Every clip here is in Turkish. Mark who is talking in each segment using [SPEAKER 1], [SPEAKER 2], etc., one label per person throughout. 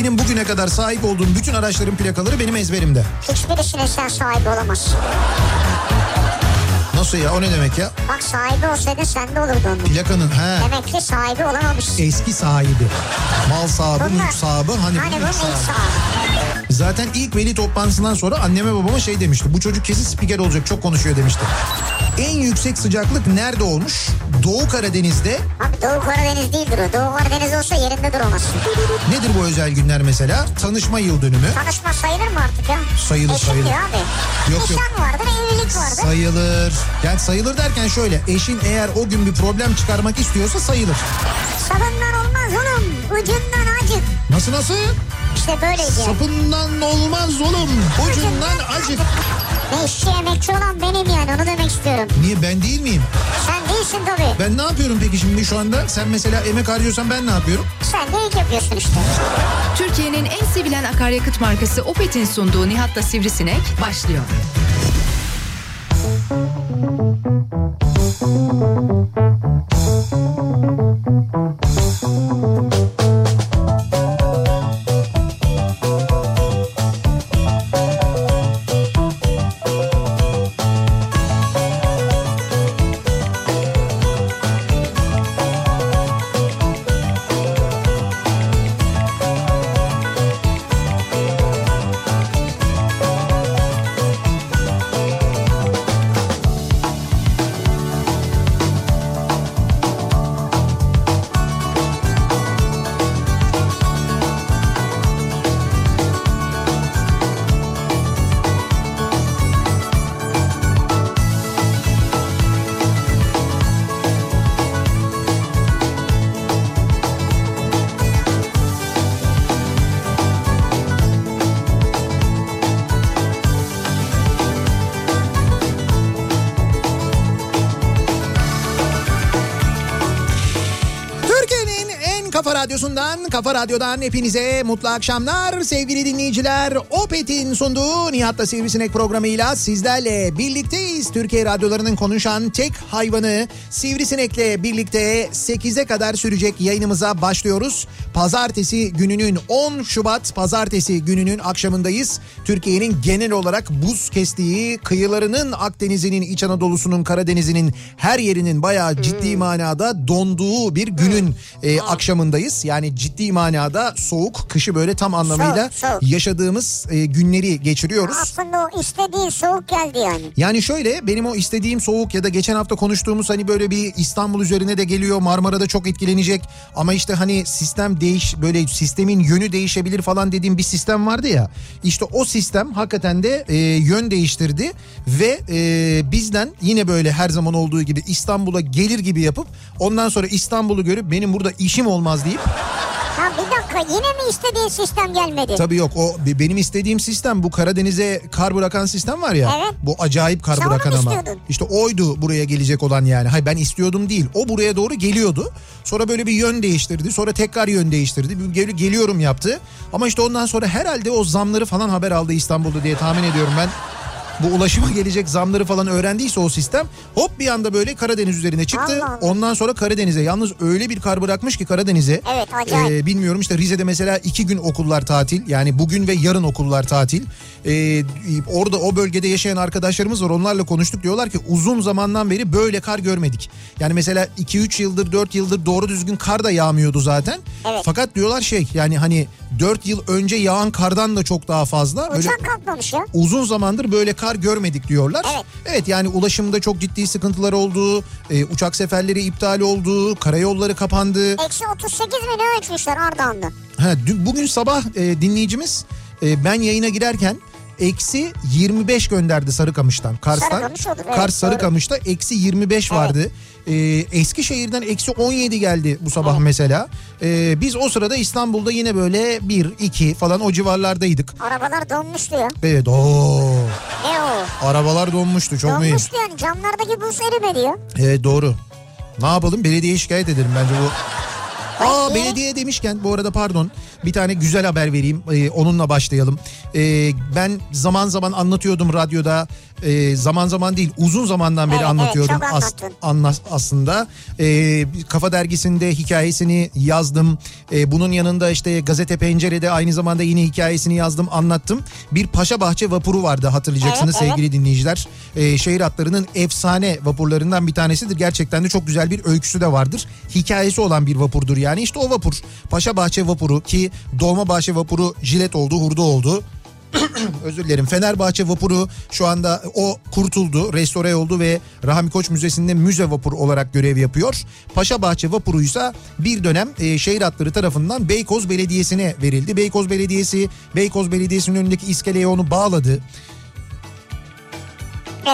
[SPEAKER 1] Benim bugüne kadar sahip olduğum bütün araçların plakaları benim ezberimde.
[SPEAKER 2] Hiçbirisine sen sahibi olamazsın.
[SPEAKER 1] Nasıl ya o ne demek ya?
[SPEAKER 2] Bak sahibi olsaydın sende olurdu onun.
[SPEAKER 1] Plakanın he.
[SPEAKER 2] Demek ki sahibi olamamışsın.
[SPEAKER 1] Eski sahibi. Mal sahibi,
[SPEAKER 2] Bunlar-
[SPEAKER 1] mülk sahibi. Hani,
[SPEAKER 2] Hani
[SPEAKER 1] bu ilk sahibi.
[SPEAKER 2] sahibi.
[SPEAKER 1] Zaten ilk veli toplantısından sonra anneme babama şey demişti. Bu çocuk kesin spiker olacak çok konuşuyor demişti. En yüksek sıcaklık nerede olmuş? Doğu Karadeniz'de.
[SPEAKER 2] Abi Doğu Karadeniz değildir o. Doğu Karadeniz olsa yerinde duramazsın.
[SPEAKER 1] Nedir bu özel günler mesela? Tanışma yıl dönümü.
[SPEAKER 2] Tanışma sayılır mı artık ya?
[SPEAKER 1] Sayılır,
[SPEAKER 2] Eşim
[SPEAKER 1] sayılır.
[SPEAKER 2] diyor abi.
[SPEAKER 1] Yok, yok.
[SPEAKER 2] Vardır, evlilik vardır.
[SPEAKER 1] Sayılır. Yani sayılır derken şöyle. Eşin eğer o gün bir problem çıkarmak istiyorsa sayılır.
[SPEAKER 2] Sabından olmaz oğlum. Ucundan acık.
[SPEAKER 1] Nasıl nasıl?
[SPEAKER 2] İşte böyleydi.
[SPEAKER 1] Sapından olmaz oğlum. Ucundan acık.
[SPEAKER 2] Ne işçi emekçi olan benim yani onu demek istiyorum.
[SPEAKER 1] Niye ben değil miyim?
[SPEAKER 2] Sen değilsin tabii.
[SPEAKER 1] Ben ne yapıyorum peki şimdi şu anda? Sen mesela emek harcıyorsan ben ne yapıyorum?
[SPEAKER 2] Sen de ilk yapıyorsun işte.
[SPEAKER 3] Türkiye'nin en sevilen akaryakıt markası Opet'in sunduğu Nihat'la Sivrisinek başlıyor.
[SPEAKER 1] Türkiye'nin kafa radyodan hepinize mutlu akşamlar sevgili dinleyiciler. Opet'in sunduğu Nihat'la Sivrisinek programıyla sizlerle birlikteyiz. Türkiye radyolarının konuşan tek hayvanı Sivrisinek'le birlikte 8'e kadar sürecek yayınımıza başlıyoruz. Pazartesi gününün 10 Şubat pazartesi gününün akşamındayız. Türkiye'nin genel olarak buz kestiği kıyılarının Akdeniz'inin, İç Anadolu'sunun, Karadeniz'inin her yerinin bayağı ciddi manada donduğu bir günün e, akşamındayız. Yani ciddi manada soğuk, kışı böyle tam anlamıyla
[SPEAKER 2] Soğuk, soğuk.
[SPEAKER 1] yaşadığımız e, günleri geçiriyoruz.
[SPEAKER 2] Aslında o istediğin soğuk geldi yani.
[SPEAKER 1] Yani şöyle benim o istediğim soğuk ya da geçen hafta konuştuğumuz hani böyle bir İstanbul üzerine de geliyor Marmara'da çok etkilenecek ama işte hani sistem değiş böyle sistemin yönü değişebilir falan dediğim bir sistem vardı ya. İşte o sistem hakikaten de e, yön değiştirdi ve e, bizden yine böyle her zaman olduğu gibi İstanbul'a gelir gibi yapıp ondan sonra İstanbul'u görüp benim burada işim olmaz deyip
[SPEAKER 2] Ha bir dakika yine mi istediğin sistem gelmedi?
[SPEAKER 1] Tabii yok o be- benim istediğim sistem bu Karadeniz'e kar bırakan sistem var ya.
[SPEAKER 2] Evet.
[SPEAKER 1] Bu acayip kar
[SPEAKER 2] Sen
[SPEAKER 1] bırakan ama.
[SPEAKER 2] istiyordun?
[SPEAKER 1] İşte oydu buraya gelecek olan yani. Hayır ben istiyordum değil. O buraya doğru geliyordu. Sonra böyle bir yön değiştirdi. Sonra tekrar yön değiştirdi. Gel- geliyorum yaptı. Ama işte ondan sonra herhalde o zamları falan haber aldı İstanbul'da diye tahmin ediyorum ben. Bu ulaşıma gelecek zamları falan öğrendiyse o sistem hop bir anda böyle Karadeniz üzerine çıktı.
[SPEAKER 2] Allah.
[SPEAKER 1] Ondan sonra Karadeniz'e yalnız öyle bir kar bırakmış ki Karadeniz'e.
[SPEAKER 2] Evet, acayip.
[SPEAKER 1] Ee, bilmiyorum işte Rize'de mesela iki gün okullar tatil yani bugün ve yarın okullar tatil. Ee, orada o bölgede yaşayan arkadaşlarımız var onlarla konuştuk diyorlar ki uzun zamandan beri böyle kar görmedik. Yani mesela 2-3 yıldır 4 yıldır doğru düzgün kar da yağmıyordu zaten.
[SPEAKER 2] Evet.
[SPEAKER 1] Fakat diyorlar şey yani hani 4 yıl önce yağan kardan da çok daha fazla. Böyle
[SPEAKER 2] Uçak kalkmamış ya.
[SPEAKER 1] uzun zamandır böyle kar görmedik diyorlar.
[SPEAKER 2] Evet.
[SPEAKER 1] Evet yani ulaşımda çok ciddi sıkıntılar oldu. e, uçak seferleri iptal oldu. Karayolları kapandı.
[SPEAKER 2] Eksi 38 mi ne ölçmüşler Ardahan'da?
[SPEAKER 1] Ha, dün- bugün sabah e, dinleyicimiz e, ben yayına girerken eksi 25 gönderdi Sarıkamış'tan. Kars'tan.
[SPEAKER 2] Sarıkamış olur, evet,
[SPEAKER 1] Kars. Sarıkamış'ta eksi 25 vardı. E, Eskişehir'den eksi 17 geldi bu sabah mesela. E, biz o sırada İstanbul'da yine böyle 1, 2 falan o civarlardaydık.
[SPEAKER 2] Arabalar donmuştu ya.
[SPEAKER 1] Evet o
[SPEAKER 2] Ne o?
[SPEAKER 1] arabalar donmuştu çok mühim.
[SPEAKER 2] Donmuştu yani camlardaki buz erimedi ya.
[SPEAKER 1] Evet doğru. Ne yapalım belediye şikayet edelim bence bu Aa belediye demişken bu arada pardon bir tane güzel haber vereyim Ee, onunla başlayalım. Ee, ben zaman zaman anlatıyordum radyoda Ee, zaman zaman değil uzun zamandan beri
[SPEAKER 2] Evet, evet,
[SPEAKER 1] anlatıyordum
[SPEAKER 2] çok anlattın.
[SPEAKER 1] anla- aslında. Ee, Kafa Dergisi'nde hikayesini yazdım. Ee, bunun yanında işte Gazete Pencere'de aynı zamanda yine hikayesini yazdım anlattım. Bir Paşabahçe vapuru vardı hatırlayacaksınız
[SPEAKER 2] Evet, evet.
[SPEAKER 1] sevgili dinleyiciler. Ee, şehir hatlarının efsane vapurlarından bir tanesidir. Gerçekten de çok güzel bir öyküsü de vardır. Hikayesi olan bir vapurdur yani. işte o vapur Paşabahçe vapuru ki Dolmabahçe vapuru jilet oldu, hurda oldu. Özür dilerim. Fenerbahçe vapuru şu anda o kurtuldu, restore oldu ve Rahmi Koç Müzesi'nde müze vapur olarak görev yapıyor. Paşabahçe vapuruysa bir dönem e, şehir hatları tarafından Beykoz Belediyesi'ne verildi. Beykoz Belediyesi, Beykoz Belediyesi'nin önündeki iskeleye onu bağladı.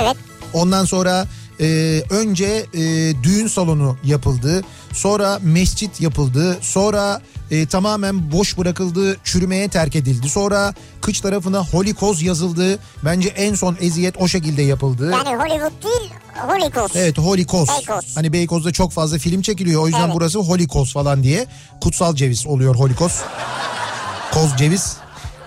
[SPEAKER 2] Evet.
[SPEAKER 1] Ondan sonra e, önce e, düğün salonu yapıldı. Sonra mescit yapıldı. Sonra e, tamamen boş bırakıldı. Çürümeye terk edildi. Sonra kıç tarafına Holikoz yazıldı. Bence en son eziyet o şekilde yapıldı.
[SPEAKER 2] Yani Hollywood değil Holikos.
[SPEAKER 1] Evet Holikoz.
[SPEAKER 2] Beykoz.
[SPEAKER 1] Hani Beykoz'da çok fazla film çekiliyor. O yüzden
[SPEAKER 2] Evet.
[SPEAKER 1] burası Holikoz falan diye. Kutsal ceviz oluyor Holikoz. Koz ceviz.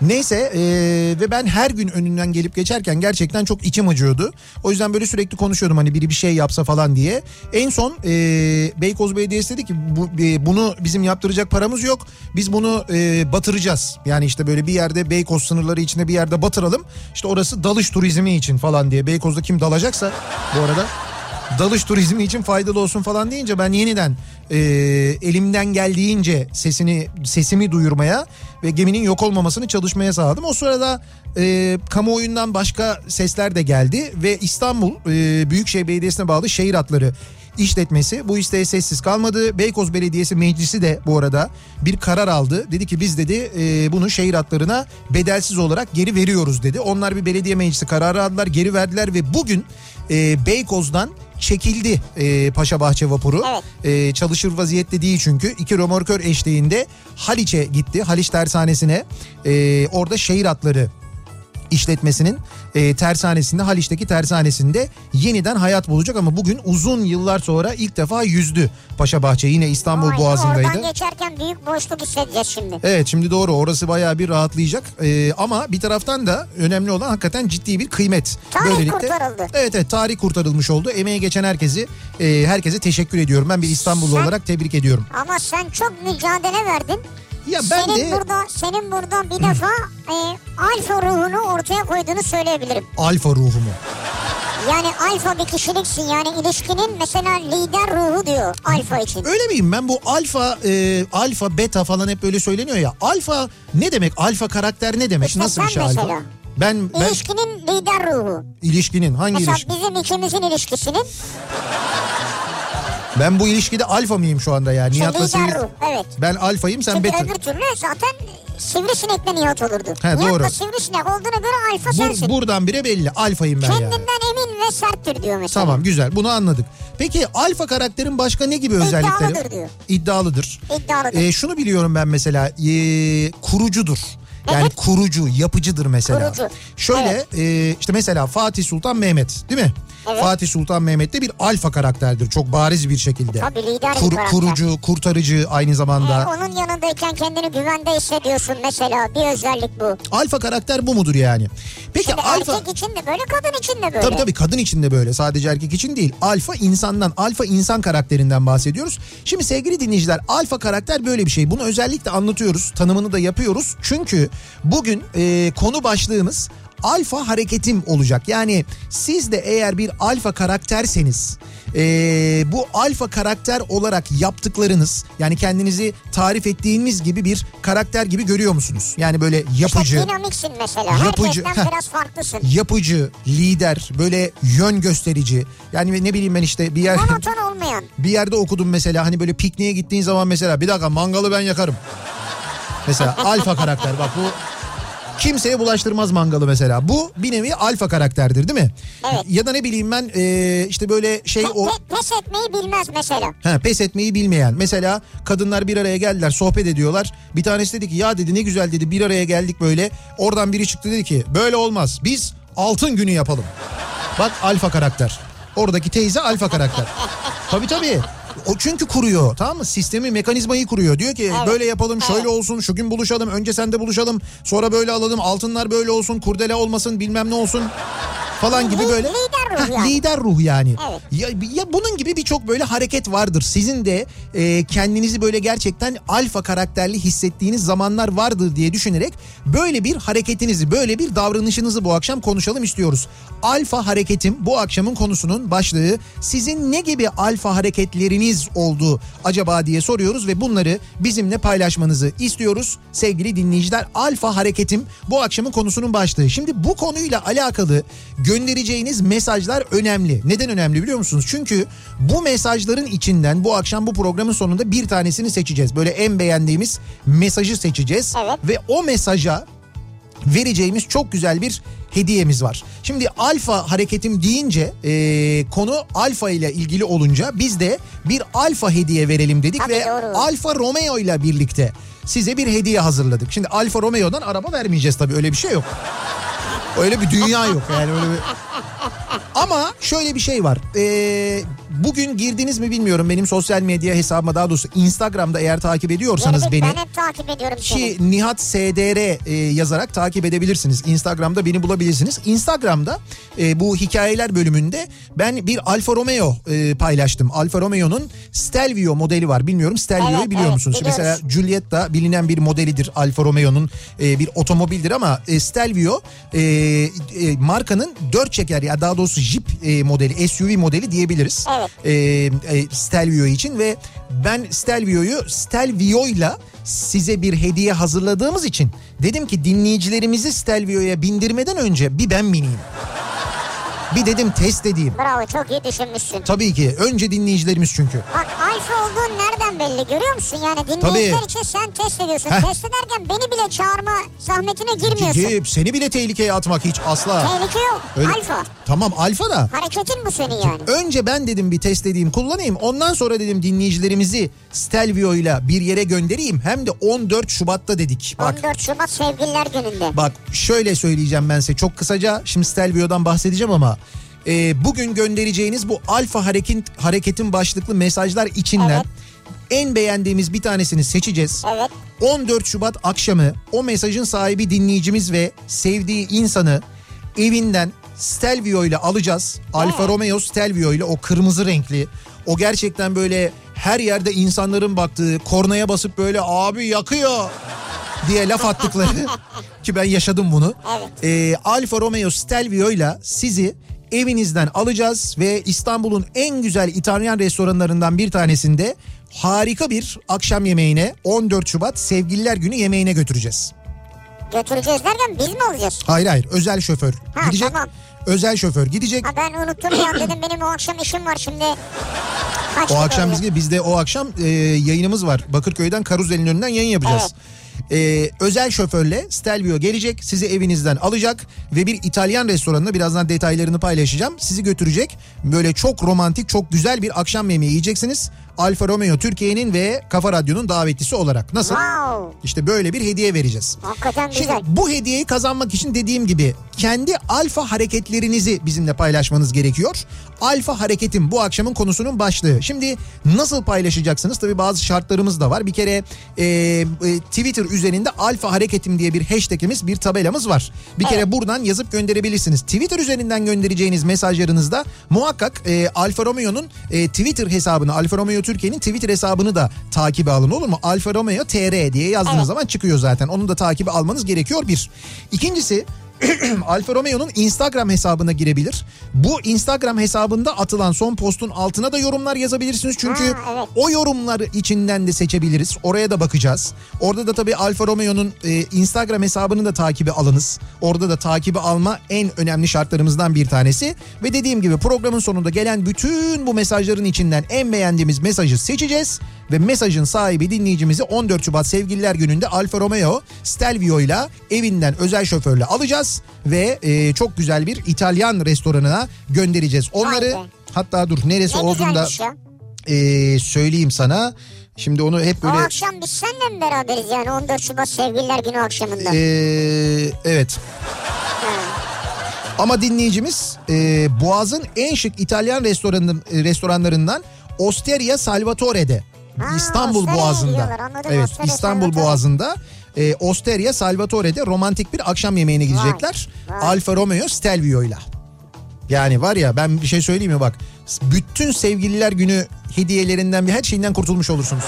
[SPEAKER 1] Neyse eee, ve ben her gün önünden gelip geçerken gerçekten çok içim acıyordu. O yüzden böyle sürekli konuşuyordum hani biri bir şey yapsa falan diye. En son eee, Beykoz Belediyesi dedi ki bu, e, bunu bizim yaptıracak paramız yok. Biz bunu e, batıracağız. Yani işte böyle bir yerde Beykoz sınırları içinde bir yerde batıralım. İşte orası dalış turizmi için falan diye. Beykoz'da kim dalacaksa bu arada dalış turizmi için faydalı olsun falan deyince ben yeniden e, elimden geldiğince sesini sesimi duyurmaya ve geminin yok olmamasını çalışmaya sağladım. O sırada e, kamuoyundan başka sesler de geldi ve İstanbul e, Büyükşehir Belediyesi'ne bağlı şehir hatları işletmesi bu isteğe sessiz kalmadı. Beykoz Belediyesi Meclisi de bu arada bir karar aldı. Dedi ki biz dedi e, bunu şehir hatlarına bedelsiz olarak geri veriyoruz dedi. Onlar bir belediye meclisi kararı aldılar geri verdiler ve bugün e, Beykoz'dan çekildi e, Paşabahçe vapuru.
[SPEAKER 2] Evet.
[SPEAKER 1] E, çalışır vaziyette değil çünkü. iki römorkör eşliğinde Haliç'e gitti. Haliç tersanesine. E, orada şehir hatları işletmesinin e, tersanesinde Haliç'teki tersanesinde yeniden hayat bulacak ama bugün uzun yıllar sonra ilk defa yüzdü Paşabahçe yine İstanbul
[SPEAKER 2] Vay,
[SPEAKER 1] Boğazı'ndaydı.
[SPEAKER 2] Oradan geçerken büyük boşluk hissedeceğiz şimdi.
[SPEAKER 1] Evet şimdi doğru orası bayağı bir rahatlayacak Ee, ama bir taraftan da önemli olan hakikaten ciddi bir kıymet.
[SPEAKER 2] Tarih kurtarıldı.
[SPEAKER 1] Evet evet tarih kurtarılmış oldu. Emeğe geçen herkesi e, herkese teşekkür ediyorum. Ben bir İstanbullu
[SPEAKER 2] Sen-
[SPEAKER 1] olarak tebrik ediyorum.
[SPEAKER 2] Ama sen çok mücadele verdin.
[SPEAKER 1] Ya ben
[SPEAKER 2] senin
[SPEAKER 1] de
[SPEAKER 2] burada senin burada bir defa e, alfa ruhunu ortaya koyduğunu söyleyebilirim.
[SPEAKER 1] alfa ruhumu.
[SPEAKER 2] Yani alfa bir kişiliksin yani ilişkinin mesela lider ruhu diyor alfa için.
[SPEAKER 1] Öyle miyim ben bu alfa e, alfa beta falan hep böyle söyleniyor ya. Alfa ne demek? Alfa karakter ne demek?
[SPEAKER 2] İşte
[SPEAKER 1] Nasıl bir şey alfa?
[SPEAKER 2] mesela.
[SPEAKER 1] Ben ben
[SPEAKER 2] İlişkinin lider ruhu.
[SPEAKER 1] ilişkinin hangi
[SPEAKER 2] Mesela
[SPEAKER 1] ilişki?
[SPEAKER 2] bizim ikimizin ilişkisinin
[SPEAKER 1] Ben bu ilişkide alfa mıyım şu anda yani? Nihat'la Sivri-.
[SPEAKER 2] Evet.
[SPEAKER 1] Ben alfayım sen
[SPEAKER 2] Çünkü
[SPEAKER 1] beta.
[SPEAKER 2] öbür türlü zaten sivrisinekle Nihat olurdu.
[SPEAKER 1] He,
[SPEAKER 2] Nihat
[SPEAKER 1] doğru.
[SPEAKER 2] sivrisinek olduğuna göre alfa
[SPEAKER 1] Bur-
[SPEAKER 2] sensin.
[SPEAKER 1] buradan bire belli alfayım ben yani.
[SPEAKER 2] Kendinden emin ve serttir diyor mesela.
[SPEAKER 1] Tamam güzel bunu anladık. Peki alfa karakterin başka ne gibi özellikleri?
[SPEAKER 2] İddialıdır diyor.
[SPEAKER 1] İddialıdır.
[SPEAKER 2] İddialıdır.
[SPEAKER 1] Ee, şunu biliyorum ben mesela ee, kurucudur. Yani
[SPEAKER 2] Evet.
[SPEAKER 1] kurucu, yapıcıdır mesela.
[SPEAKER 2] Kurucu.
[SPEAKER 1] Şöyle ee, işte mesela Fatih Sultan Mehmet değil mi?
[SPEAKER 2] Evet.
[SPEAKER 1] Fatih Sultan Mehmet de bir alfa karakterdir çok bariz bir şekilde.
[SPEAKER 2] Tabii lider bir
[SPEAKER 1] Kur-
[SPEAKER 2] karakter.
[SPEAKER 1] kurucu, kurtarıcı aynı zamanda.
[SPEAKER 2] Ee, onun yanındayken kendini güvende hissediyorsun mesela bir özellik bu.
[SPEAKER 1] Alfa karakter bu mudur yani? Peki
[SPEAKER 2] Şimdi
[SPEAKER 1] alfa
[SPEAKER 2] erkek için de böyle kadın için de böyle.
[SPEAKER 1] Tabii tabii kadın için de böyle sadece erkek için değil. Alfa insandan, alfa insan karakterinden bahsediyoruz. Şimdi sevgili dinleyiciler alfa karakter böyle bir şey. Bunu özellikle anlatıyoruz, tanımını da yapıyoruz. Çünkü bugün e, konu başlığımız alfa hareketim olacak. Yani siz de eğer bir alfa karakterseniz e, bu alfa karakter olarak yaptıklarınız yani kendinizi tarif ettiğiniz gibi bir karakter gibi görüyor musunuz? Yani böyle yapıcı.
[SPEAKER 2] İşte dinamiksin mesela.
[SPEAKER 1] Yapıcı, heh.
[SPEAKER 2] biraz farklısın.
[SPEAKER 1] yapıcı, lider, böyle yön gösterici. Yani ne bileyim ben işte bir yer
[SPEAKER 2] Monoton olmayan.
[SPEAKER 1] bir yerde okudum mesela hani böyle pikniğe gittiğin zaman mesela bir dakika mangalı ben yakarım. Mesela alfa karakter bak bu kimseye bulaştırmaz mangalı mesela. Bu bir nevi alfa karakterdir değil mi?
[SPEAKER 2] Evet.
[SPEAKER 1] Ya da ne bileyim ben e, işte böyle şey
[SPEAKER 2] Pe-
[SPEAKER 1] o
[SPEAKER 2] pe- pes etmeyi bilmez mesela.
[SPEAKER 1] Ha, pes etmeyi bilmeyen. Mesela kadınlar bir araya geldiler sohbet ediyorlar. Bir tanesi dedi ki ya dedi ne güzel dedi bir araya geldik böyle. Oradan biri çıktı dedi ki böyle olmaz biz altın günü yapalım. Bak alfa karakter. Oradaki teyze alfa karakter. Tabii tabii. O çünkü kuruyor tamam mı? Sistemi mekanizmayı kuruyor. Diyor ki
[SPEAKER 2] Evet.
[SPEAKER 1] böyle yapalım şöyle
[SPEAKER 2] Evet.
[SPEAKER 1] olsun şu gün buluşalım önce sende buluşalım sonra böyle alalım altınlar böyle olsun kurdele olmasın bilmem ne olsun falan gibi böyle.
[SPEAKER 2] Lider ruh yani.
[SPEAKER 1] Lider ruh yani.
[SPEAKER 2] Evet.
[SPEAKER 1] Ya, ya bunun gibi birçok böyle hareket vardır. Sizin de e, kendinizi böyle gerçekten alfa karakterli hissettiğiniz zamanlar vardır diye düşünerek böyle bir hareketinizi, böyle bir davranışınızı bu akşam konuşalım istiyoruz. Alfa hareketim bu akşamın konusunun başlığı. Sizin ne gibi alfa hareketleriniz oldu acaba diye soruyoruz ve bunları bizimle paylaşmanızı istiyoruz. Sevgili dinleyiciler alfa hareketim bu akşamın konusunun başlığı. Şimdi bu konuyla alakalı göndereceğiniz mesajlar önemli. Neden önemli biliyor musunuz? Çünkü bu mesajların içinden bu akşam bu programın sonunda bir tanesini seçeceğiz. Böyle en beğendiğimiz mesajı seçeceğiz.
[SPEAKER 2] Evet.
[SPEAKER 1] Ve o mesaja vereceğimiz çok güzel bir hediyemiz var. Şimdi alfa hareketim deyince e, konu alfa ile ilgili olunca biz de bir alfa hediye verelim dedik
[SPEAKER 2] Tabii,
[SPEAKER 1] ve
[SPEAKER 2] doğru.
[SPEAKER 1] Alfa Romeo ile birlikte size bir hediye hazırladık. Şimdi Alfa Romeo'dan araba vermeyeceğiz tabii öyle bir şey yok. Öyle bir dünya yok yani öyle bir... Ama şöyle bir şey var. Ee, bugün girdiniz mi bilmiyorum benim sosyal medya hesabıma daha doğrusu Instagram'da eğer takip ediyorsanız
[SPEAKER 2] bir-
[SPEAKER 1] beni
[SPEAKER 2] Ben hep takip ediyorum seni.
[SPEAKER 1] ki Nihat SDR e, yazarak takip edebilirsiniz. Instagram'da beni bulabilirsiniz. Instagram'da e, bu hikayeler bölümünde ben bir Alfa Romeo e, paylaştım. Alfa Romeo'nun Stelvio modeli var. Bilmiyorum Stelvio'yu
[SPEAKER 2] Evet,
[SPEAKER 1] biliyor
[SPEAKER 2] evet,
[SPEAKER 1] musunuz?
[SPEAKER 2] biliyoruz.
[SPEAKER 1] Mesela Giulietta bilinen bir modelidir Alfa Romeo'nun e, bir otomobildir ama e, Stelvio e, e, markanın dört çeker ya daha doğrusu Jeep e, modeli SUV modeli diyebiliriz.
[SPEAKER 2] Evet.
[SPEAKER 1] E, e, Stelvio için ve ben Stelvio'yu Stelvio'yla size bir hediye hazırladığımız için dedim ki dinleyicilerimizi Stelvio'ya bindirmeden önce bir ben bineyim. Bir dedim test edeyim.
[SPEAKER 2] Bravo çok iyi düşünmüşsün.
[SPEAKER 1] Tabii ki önce dinleyicilerimiz çünkü.
[SPEAKER 2] Bak alfa olduğun nereden belli görüyor musun? Yani dinleyiciler için sen test ediyorsun.
[SPEAKER 1] Heh.
[SPEAKER 2] Test ederken beni bile çağırma zahmetine girmiyorsun.
[SPEAKER 1] Ki seni bile tehlikeye atmak hiç asla.
[SPEAKER 2] Tehlike yok.
[SPEAKER 1] Öyle-
[SPEAKER 2] Alfa.
[SPEAKER 1] Tamam alfa da.
[SPEAKER 2] Hareketin bu senin yani.
[SPEAKER 1] Önce ben dedim bir test edeyim kullanayım. Ondan sonra dedim dinleyicilerimizi Stelvio ile bir yere göndereyim. Hem de 14 Şubat'ta dedik. Bak
[SPEAKER 2] 14 Şubat Sevgililer Günü'nde.
[SPEAKER 1] Bak şöyle söyleyeceğim ben size çok kısaca şimdi Stelvio'dan bahsedeceğim ama e, bugün göndereceğiniz bu alfa hareket, hareketin başlıklı mesajlar içinden
[SPEAKER 2] Evet.
[SPEAKER 1] En beğendiğimiz bir tanesini seçeceğiz.
[SPEAKER 2] Evet.
[SPEAKER 1] 14 Şubat akşamı o mesajın sahibi dinleyicimiz ve sevdiği insanı evinden Stelvio ile alacağız. Alfa Romeo Stelvio ile o kırmızı renkli o gerçekten böyle her yerde insanların baktığı kornaya basıp böyle abi yakıyor diye laf attıkları ki ben yaşadım bunu.
[SPEAKER 2] Evet.
[SPEAKER 1] Ee, Alfa Romeo Stelvio ile sizi evinizden alacağız ve İstanbul'un en güzel İtalyan restoranlarından bir tanesinde harika bir akşam yemeğine 14 Şubat Sevgililer Günü yemeğine götüreceğiz.
[SPEAKER 2] Götüreceğiz derken biz mi olacağız?
[SPEAKER 1] Hayır hayır özel şoför
[SPEAKER 2] Ha,
[SPEAKER 1] gidecek.
[SPEAKER 2] tamam.
[SPEAKER 1] Özel şoför gidecek.
[SPEAKER 2] Ha ben unuttum ya dedim benim o akşam işim var şimdi. Kaç
[SPEAKER 1] O akşam biz bizde o akşam e, yayınımız var. Bakırköy'den Karuzel'in önünden yayın yapacağız. E, özel şoförle Stelvio gelecek sizi evinizden alacak ve bir İtalyan restoranına birazdan detaylarını paylaşacağım. Sizi götürecek böyle çok romantik çok güzel bir akşam yemeği yiyeceksiniz. Alfa Romeo Türkiye'nin ve Kafa Radyo'nun davetlisi olarak. Nasıl?
[SPEAKER 2] Wow.
[SPEAKER 1] İşte böyle bir hediye vereceğiz.
[SPEAKER 2] Hakikaten
[SPEAKER 1] Şimdi
[SPEAKER 2] güzel.
[SPEAKER 1] bu hediyeyi kazanmak için dediğim gibi kendi alfa hareketlerinizi bizimle paylaşmanız gerekiyor. Alfa hareketim bu akşamın konusunun başlığı. Şimdi nasıl paylaşacaksınız? Tabii bazı şartlarımız da var. Bir kere e, e, Twitter üzerinde alfa hareketim diye bir hashtagimiz bir tabelamız var. Bir kere buradan yazıp gönderebilirsiniz. Twitter üzerinden göndereceğiniz mesajlarınızda muhakkak e, Alfa Romeo'nun e, Twitter hesabını Alfa Romeo Türkiye'nin Twitter hesabını da takibe alın olur mu? Alfa Romeo TR diye yazdığınız
[SPEAKER 2] Evet.
[SPEAKER 1] zaman çıkıyor zaten. Onu da takibi almanız gerekiyor bir. İkincisi Alfa Romeo'nun Instagram hesabına girebilir. Bu Instagram hesabında atılan son postun altına da yorumlar yazabilirsiniz. Çünkü
[SPEAKER 2] Ha, evet.
[SPEAKER 1] o yorumları içinden de seçebiliriz. Oraya da bakacağız. Orada da tabii Alfa Romeo'nun e, Instagram hesabını da takibi alınız. Orada da takibi alma en önemli şartlarımızdan bir tanesi. Ve dediğim gibi programın sonunda gelen bütün bu mesajların içinden en beğendiğimiz mesajı seçeceğiz. Ve mesajın sahibi dinleyicimizi 14 Şubat Sevgililer Günü'nde Alfa Romeo Stelvio ile evinden özel şoförle alacağız. Ve e, çok güzel bir İtalyan restoranına göndereceğiz. Onları
[SPEAKER 2] be.
[SPEAKER 1] hatta dur neresi
[SPEAKER 2] Ne
[SPEAKER 1] olduğunu da e, söyleyeyim sana. Şimdi onu hep
[SPEAKER 2] O
[SPEAKER 1] böyle...
[SPEAKER 2] akşam biz seninle mi beraberiz yani 14 Şubat Sevgililer Günü akşamında?
[SPEAKER 1] e, evet. Ama dinleyicimiz e, Boğaz'ın en şık İtalyan restoranın, e, restoranlarından Osteria Salvatore'de.
[SPEAKER 2] Ha,
[SPEAKER 1] İstanbul Boğazı'nda.
[SPEAKER 2] anladım,
[SPEAKER 1] Evet
[SPEAKER 2] Osteria
[SPEAKER 1] İstanbul
[SPEAKER 2] Salvatore.
[SPEAKER 1] Boğazı'nda e, Osteria Salvatore'de romantik bir akşam yemeğine gidecekler.
[SPEAKER 2] vay.
[SPEAKER 1] Alfa Romeo Stelvio'yla. Yani var ya ben bir şey söyleyeyim mi bak. Bütün sevgililer günü hediyelerinden bir her şeyinden kurtulmuş olursunuz.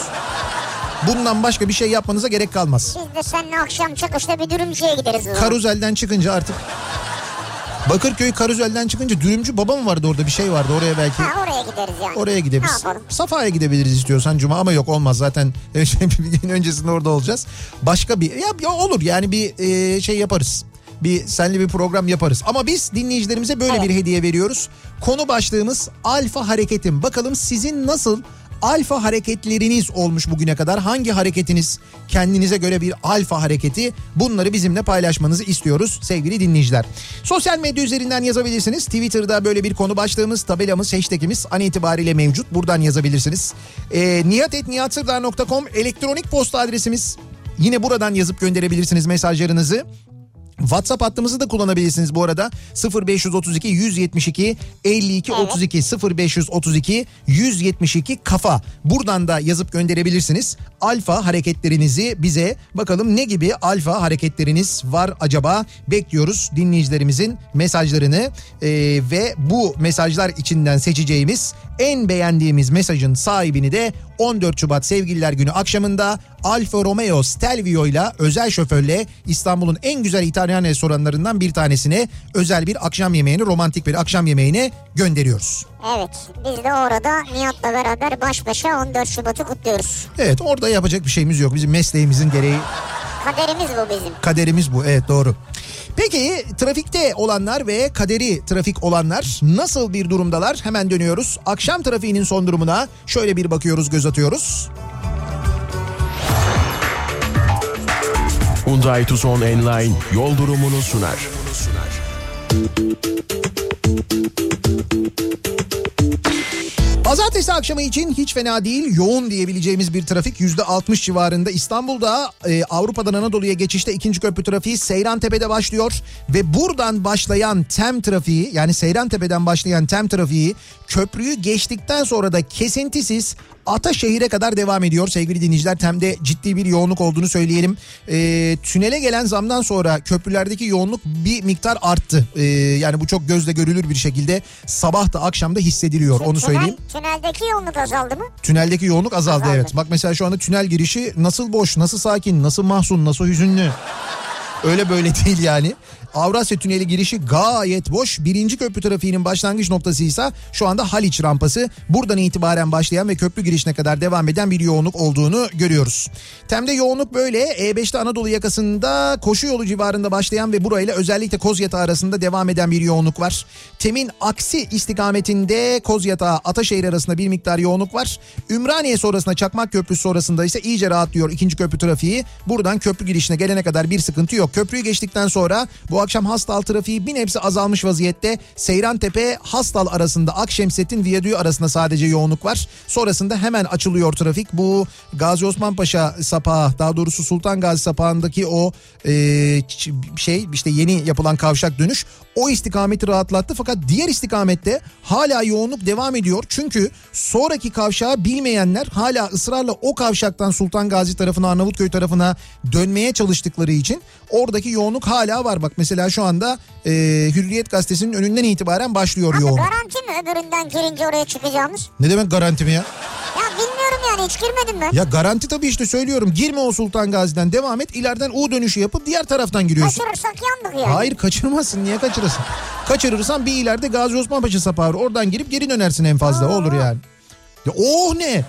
[SPEAKER 1] Bundan başka bir şey yapmanıza gerek kalmaz.
[SPEAKER 2] Biz de seninle akşam çıkışta bir dürümcüye gideriz.
[SPEAKER 1] Karuzel'den çıkınca artık Bakırköy Karuzel'den çıkınca dürümcü baba mı vardı orada bir şey vardı oraya belki.
[SPEAKER 2] Ha oraya gideriz yani.
[SPEAKER 1] Oraya gidebiliriz. Safa'ya gidebiliriz istiyorsan Cuma ama yok olmaz zaten bir gün öncesinde orada olacağız. Başka bir ya, ya olur yani bir e, şey yaparız. Bir senli bir program yaparız. Ama biz dinleyicilerimize böyle
[SPEAKER 2] Evet.
[SPEAKER 1] bir hediye veriyoruz. Konu başlığımız Alfa Hareketim. Bakalım sizin nasıl alfa hareketleriniz olmuş bugüne kadar? Hangi hareketiniz kendinize göre bir alfa hareketi? Bunları bizimle paylaşmanızı istiyoruz sevgili dinleyiciler. Sosyal medya üzerinden yazabilirsiniz. Twitter'da böyle bir konu başlığımız, tabelamız, hashtagimiz an itibariyle mevcut. Buradan yazabilirsiniz. E, niyatetniyatsırdar.com elektronik posta adresimiz. Yine buradan yazıp gönderebilirsiniz mesajlarınızı. WhatsApp hattımızı da kullanabilirsiniz bu arada. 0532 172 52 32 0532 172 kafa. Buradan da yazıp gönderebilirsiniz. Alfa hareketlerinizi bize bakalım ne gibi alfa hareketleriniz var acaba? Bekliyoruz dinleyicilerimizin mesajlarını Ee, ve bu mesajlar içinden seçeceğimiz en beğendiğimiz mesajın sahibini de 14 Şubat Sevgililer Günü akşamında Alfa Romeo Stelvio ile özel şoförle İstanbul'un en güzel İtalyan restoranlarından bir tanesine özel bir akşam yemeğini, romantik bir akşam yemeğine gönderiyoruz.
[SPEAKER 2] Evet biz de orada Nihat'la beraber baş başa 14 Şubat'ı kutluyoruz.
[SPEAKER 1] Evet orada yapacak bir şeyimiz yok. Bizim mesleğimizin gereği
[SPEAKER 2] Kaderimiz bu bizim.
[SPEAKER 1] kaderimiz bu. Evet doğru. Peki trafikte olanlar ve kaderi trafik olanlar nasıl bir durumdalar? Hemen dönüyoruz. Akşam trafiğinin son durumuna şöyle bir bakıyoruz, göz atıyoruz.
[SPEAKER 4] Hyundai Tucson Enline yol durumunu sunar.
[SPEAKER 1] Pazartesi akşamı için hiç fena değil. Yoğun diyebileceğimiz bir trafik %60 civarında. İstanbul'da e, Avrupa'dan Anadolu'ya geçişte ikinci köprü trafiği Seyrantepe'de başlıyor. Ve buradan başlayan TEM trafiği yani Seyrantepe'den başlayan TEM trafiği köprüyü geçtikten sonra da kesintisiz Ataşehir'e kadar devam ediyor sevgili dinleyiciler. TEM'de ciddi bir yoğunluk olduğunu söyleyelim. E, tünele gelen zamdan sonra köprülerdeki yoğunluk bir miktar arttı. E, yani bu çok gözle görülür bir şekilde sabah da akşam da hissediliyor onu söyleyeyim.
[SPEAKER 2] Tünel, tüneldeki yoğunluk azaldı mı?
[SPEAKER 1] Tüneldeki yoğunluk azaldı,
[SPEAKER 2] Azaldı.
[SPEAKER 1] evet. Bak mesela şu anda tünel girişi nasıl boş, nasıl sakin, nasıl mahzun, nasıl hüzünlü. Öyle böyle değil yani. Avrasya Tüneli girişi gayet boş. Birinci köprü trafiğinin başlangıç noktası ise şu anda Haliç rampası. Buradan itibaren başlayan ve köprü girişine kadar devam eden bir yoğunluk olduğunu görüyoruz. Tem'de yoğunluk böyle. E5'te Anadolu yakasında koşu yolu civarında başlayan ve burayla özellikle Kozyatağı arasında devam eden bir yoğunluk var. Tem'in aksi istikametinde Kozyatağı Ataşehir arasında bir miktar yoğunluk var. Ümraniye sonrasında Çakmak Köprüsü sonrasında ise iyice rahatlıyor ikinci köprü trafiği. Buradan köprü girişine gelene kadar bir sıkıntı yok. Köprüyü geçtikten sonra bu akşam Hastal trafiği bir nebze azalmış vaziyette. Seyrantepe Hastal arasında Akşemsettin Viyadüğü arasında sadece yoğunluk var. Sonrasında hemen açılıyor trafik. Bu Gazi Osman Paşa sapağı daha doğrusu Sultan Gazi sapağındaki o e, şey işte yeni yapılan kavşak dönüş o istikameti rahatlattı fakat diğer istikamette hala yoğunluk devam ediyor. Çünkü sonraki kavşağı bilmeyenler hala ısrarla o kavşaktan Sultan Gazi tarafına Arnavutköy tarafına dönmeye çalıştıkları için oradaki yoğunluk hala var. Bak mesela şu anda e, Hürriyet Gazetesi'nin önünden itibaren başlıyor
[SPEAKER 2] Abi
[SPEAKER 1] yoğunluk.
[SPEAKER 2] garanti mi öbüründen girince oraya çıkacağımız?
[SPEAKER 1] Ne demek garanti mi ya?
[SPEAKER 2] Ya yani hiç girmedim ben.
[SPEAKER 1] Ya garanti tabii işte söylüyorum. Girme o Sultan Gazi'den devam et. İleriden U dönüşü yapıp diğer taraftan giriyorsun.
[SPEAKER 2] Kaçırırsak yandık yani.
[SPEAKER 1] Hayır kaçırmazsın. Niye kaçırırsın? Kaçırırsan bir ileride Gazi Osman Paşa sapağı var. Oradan girip geri dönersin en fazla. Olur yani. Ya oh ne?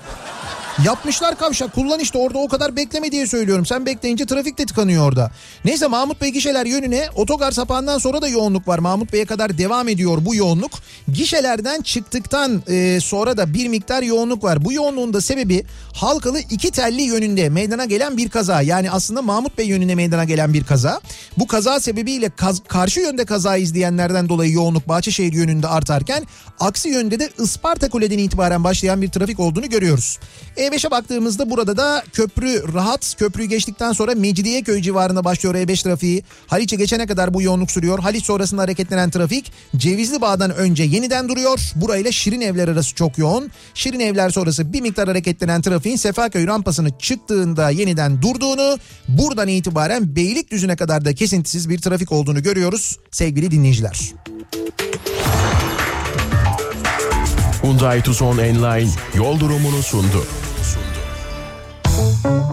[SPEAKER 1] Yapmışlar kavşak kullan işte orada o kadar bekleme diye söylüyorum. Sen bekleyince trafik de tıkanıyor orada. Neyse Mahmut Bey gişeler yönüne otogar sapağından sonra da yoğunluk var. Mahmut Bey'e kadar devam ediyor bu yoğunluk. Gişelerden çıktıktan e, sonra da bir miktar yoğunluk var. Bu yoğunluğun da sebebi Halkalı iki telli yönünde meydana gelen bir kaza. Yani aslında Mahmut Bey yönüne meydana gelen bir kaza. Bu kaza sebebiyle kaz- karşı yönde kaza izleyenlerden dolayı yoğunluk Bahçeşehir yönünde artarken aksi yönde de Isparta Kule'den itibaren başlayan bir trafik olduğunu görüyoruz. E5'e baktığımızda burada da köprü rahat. Köprüyü geçtikten sonra Mecidiyeköy civarında başlıyor E5 trafiği. Haliç'e geçene kadar bu yoğunluk sürüyor. Haliç sonrasında hareketlenen trafik Cevizli Bağ'dan önce yeniden duruyor. Burayla Şirin Evler arası çok yoğun. Şirin Evler sonrası bir miktar hareketlenen trafiğin Sefaköy rampasını çıktığında yeniden durduğunu, buradan itibaren Beylikdüzü'ne kadar da kesintisiz bir trafik olduğunu görüyoruz sevgili dinleyiciler.
[SPEAKER 4] Hyundai Tucson Enline yol durumunu sundu.
[SPEAKER 1] thank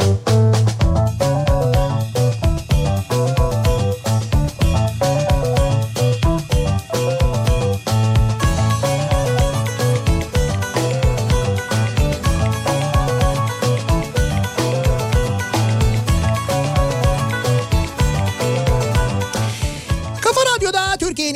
[SPEAKER 1] you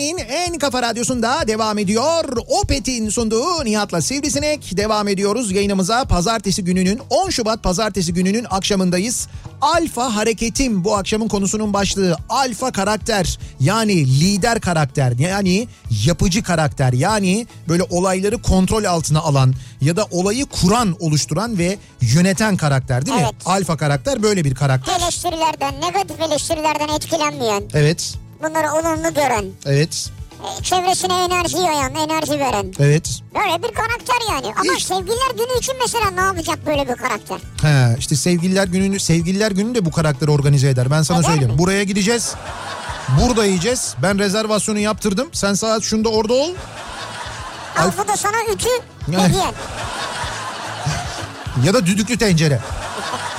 [SPEAKER 1] Türkiye'nin en kafa radyosunda devam ediyor. Opet'in sunduğu Nihat'la Sivrisinek devam ediyoruz. Yayınımıza pazartesi gününün 10 Şubat pazartesi gününün akşamındayız. Alfa hareketim bu akşamın konusunun başlığı. Alfa karakter yani lider karakter yani yapıcı karakter yani böyle olayları kontrol altına alan ya da olayı kuran oluşturan ve yöneten karakter değil mi?
[SPEAKER 2] Evet.
[SPEAKER 1] Alfa karakter böyle bir karakter.
[SPEAKER 2] Eleştirilerden, negatif eleştirilerden etkilenmeyen,
[SPEAKER 1] Evet.
[SPEAKER 2] Bunları olumlu gören,
[SPEAKER 1] Evet.
[SPEAKER 2] e, çevresine enerji yayan, enerji veren.
[SPEAKER 1] Evet.
[SPEAKER 2] Böyle bir karakter yani. Ama
[SPEAKER 1] İşte-
[SPEAKER 2] sevgililer günü için mesela ne yapacak böyle bir karakter?
[SPEAKER 1] He, işte sevgililer gününü sevgililer günü de bu karakteri organize eder. Ben sana
[SPEAKER 2] Eder
[SPEAKER 1] söyleyeyim.
[SPEAKER 2] mi?
[SPEAKER 1] Buraya gideceğiz. Burada yiyeceğiz. Ben rezervasyonu yaptırdım. Sen saat şunda orada ol. Al-
[SPEAKER 2] Al bu da sana ütü hediye.
[SPEAKER 1] Ya da düdüklü tencere.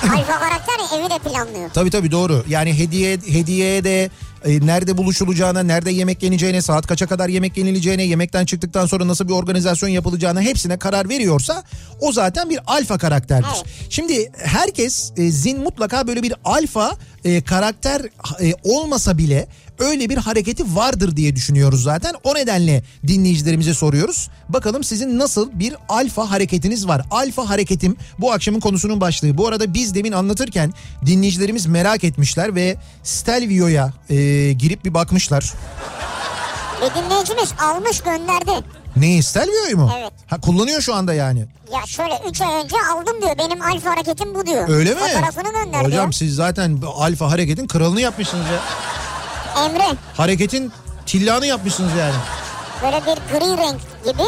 [SPEAKER 2] Alfa karakter evi de planlıyor.
[SPEAKER 1] Tabii tabii doğru. Yani hediye hediyeye de e, nerede buluşulacağına, nerede yemek yeneceğine, saat kaça kadar yemek yenileceğine, yemekten çıktıktan sonra nasıl bir organizasyon yapılacağına hepsine karar veriyorsa o zaten bir alfa karakterdir.
[SPEAKER 2] Evet.
[SPEAKER 1] Şimdi herkes e, zin mutlaka böyle bir alfa e, karakter e, olmasa bile öyle bir hareketi vardır diye düşünüyoruz zaten. O nedenle dinleyicilerimize soruyoruz. Bakalım sizin nasıl bir alfa hareketiniz var? Alfa hareketim bu akşamın konusunun başlığı. Bu arada biz demin anlatırken dinleyicilerimiz merak etmişler ve Stelvio'ya e, girip bir bakmışlar.
[SPEAKER 2] Ve dinleyicimiz almış gönderdi.
[SPEAKER 1] Neyi Stelvio'yu mu?
[SPEAKER 2] Evet.
[SPEAKER 1] Ha kullanıyor şu anda yani.
[SPEAKER 2] Ya şöyle 3 ay önce aldım diyor. Benim alfa hareketim bu diyor.
[SPEAKER 1] Öyle mi?
[SPEAKER 2] Fotoğrafını gönderdi
[SPEAKER 1] Hocam
[SPEAKER 2] ya.
[SPEAKER 1] siz zaten alfa hareketin kralını yapmışsınız ya.
[SPEAKER 2] Emre
[SPEAKER 1] Hareketin tillanı yapmışsınız yani.
[SPEAKER 2] böyle bir gri renk gibi.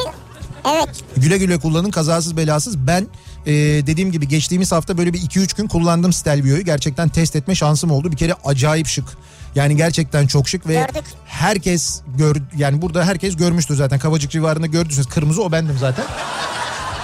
[SPEAKER 2] Evet.
[SPEAKER 1] Güle güle kullanın kazasız belasız. Ben e, dediğim gibi geçtiğimiz hafta böyle bir 2-3 gün kullandım Stelvio'yu. Gerçekten test etme şansım oldu. Bir kere acayip şık. Yani gerçekten çok şık ve
[SPEAKER 2] Gördük.
[SPEAKER 1] herkes gör yani burada herkes görmüştür zaten. Kavacık civarında gördünüz. Kırmızı o bendim zaten.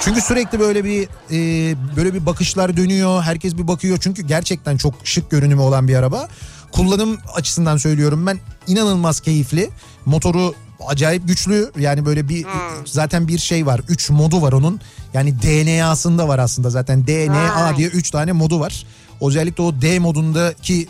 [SPEAKER 1] Çünkü sürekli böyle bir e, böyle bir bakışlar dönüyor. Herkes bir bakıyor. Çünkü gerçekten çok şık görünümü olan bir araba. Kullanım açısından söylüyorum ben inanılmaz keyifli. Motoru acayip güçlü. Yani böyle bir zaten bir şey var. 3 modu var onun. Yani DNA'sında var aslında zaten. DNA
[SPEAKER 2] Vay.
[SPEAKER 1] diye 3 tane modu var. Özellikle o D modundaki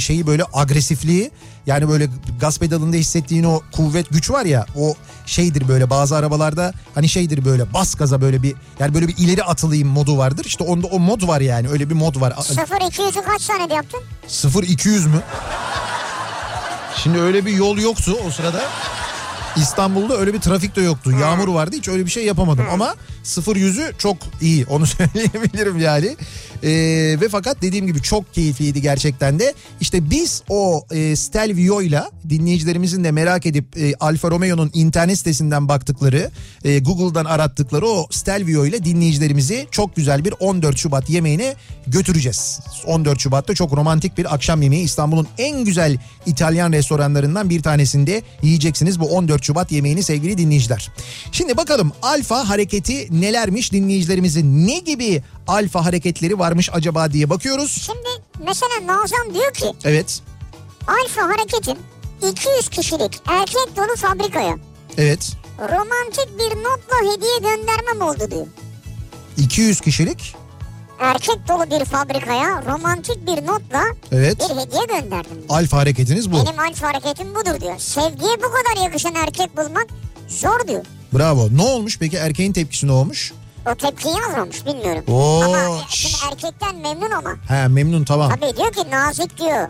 [SPEAKER 1] şeyi böyle agresifliği yani böyle gaz pedalında hissettiğin o kuvvet güç var ya o şeydir böyle bazı arabalarda hani şeydir böyle bas gaza böyle bir yani böyle bir ileri atılayım modu vardır. İşte onda o mod var yani öyle bir mod var.
[SPEAKER 2] 0-200'ü kaç saniyede yaptın?
[SPEAKER 1] 0-200 mü? Şimdi öyle bir yol yoktu o sırada. İstanbul'da öyle bir trafik de yoktu. Yağmur vardı hiç öyle bir şey yapamadım. Ama 0-100'ü çok iyi onu söyleyebilirim yani. Ee, ve fakat dediğim gibi çok keyifliydi gerçekten de. İşte biz o e, Stelvio ile dinleyicilerimizin de merak edip e, Alfa Romeo'nun internet sitesinden baktıkları, e, Google'dan arattıkları o Stelvio ile dinleyicilerimizi çok güzel bir 14 Şubat yemeğine götüreceğiz. 14 Şubat'ta çok romantik bir akşam yemeği İstanbul'un en güzel İtalyan restoranlarından bir tanesinde yiyeceksiniz bu 14 Şubat yemeğini sevgili dinleyiciler. Şimdi bakalım alfa hareketi nelermiş dinleyicilerimizin ne gibi alfa hareketleri varmış acaba diye bakıyoruz.
[SPEAKER 2] Şimdi mesela Nazan diyor ki
[SPEAKER 1] Evet.
[SPEAKER 2] alfa hareketim 200 kişilik erkek dolu fabrikaya
[SPEAKER 1] Evet.
[SPEAKER 2] romantik bir notla hediye göndermem oldu diyor.
[SPEAKER 1] 200 kişilik.
[SPEAKER 2] Erkek dolu bir fabrikaya romantik bir notla
[SPEAKER 1] Evet.
[SPEAKER 2] bir hediye gönderdim. diyor.
[SPEAKER 1] Alfa hareketiniz bu.
[SPEAKER 2] Benim alfa hareketim budur diyor. Sevgiye bu kadar yakışan erkek bulmak zor diyor.
[SPEAKER 1] Bravo. Ne olmuş peki erkeğin tepkisi ne olmuş?
[SPEAKER 2] O tepkiyi yazmamış bilmiyorum.
[SPEAKER 1] Oo,
[SPEAKER 2] ama şimdi erkekten memnun ama.
[SPEAKER 1] He memnun tamam.
[SPEAKER 2] Tabii diyor ki nazik diyor.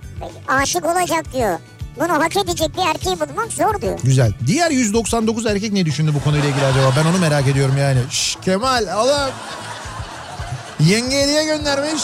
[SPEAKER 2] Aşık olacak diyor. Bunu hak edecek bir erkeği bulmak zor diyor.
[SPEAKER 1] Güzel. Diğer 199 erkek ne düşündü bu konuyla ilgili acaba? Ben onu merak ediyorum yani. Şş, Kemal oğlum. Yenge hediye göndermiş.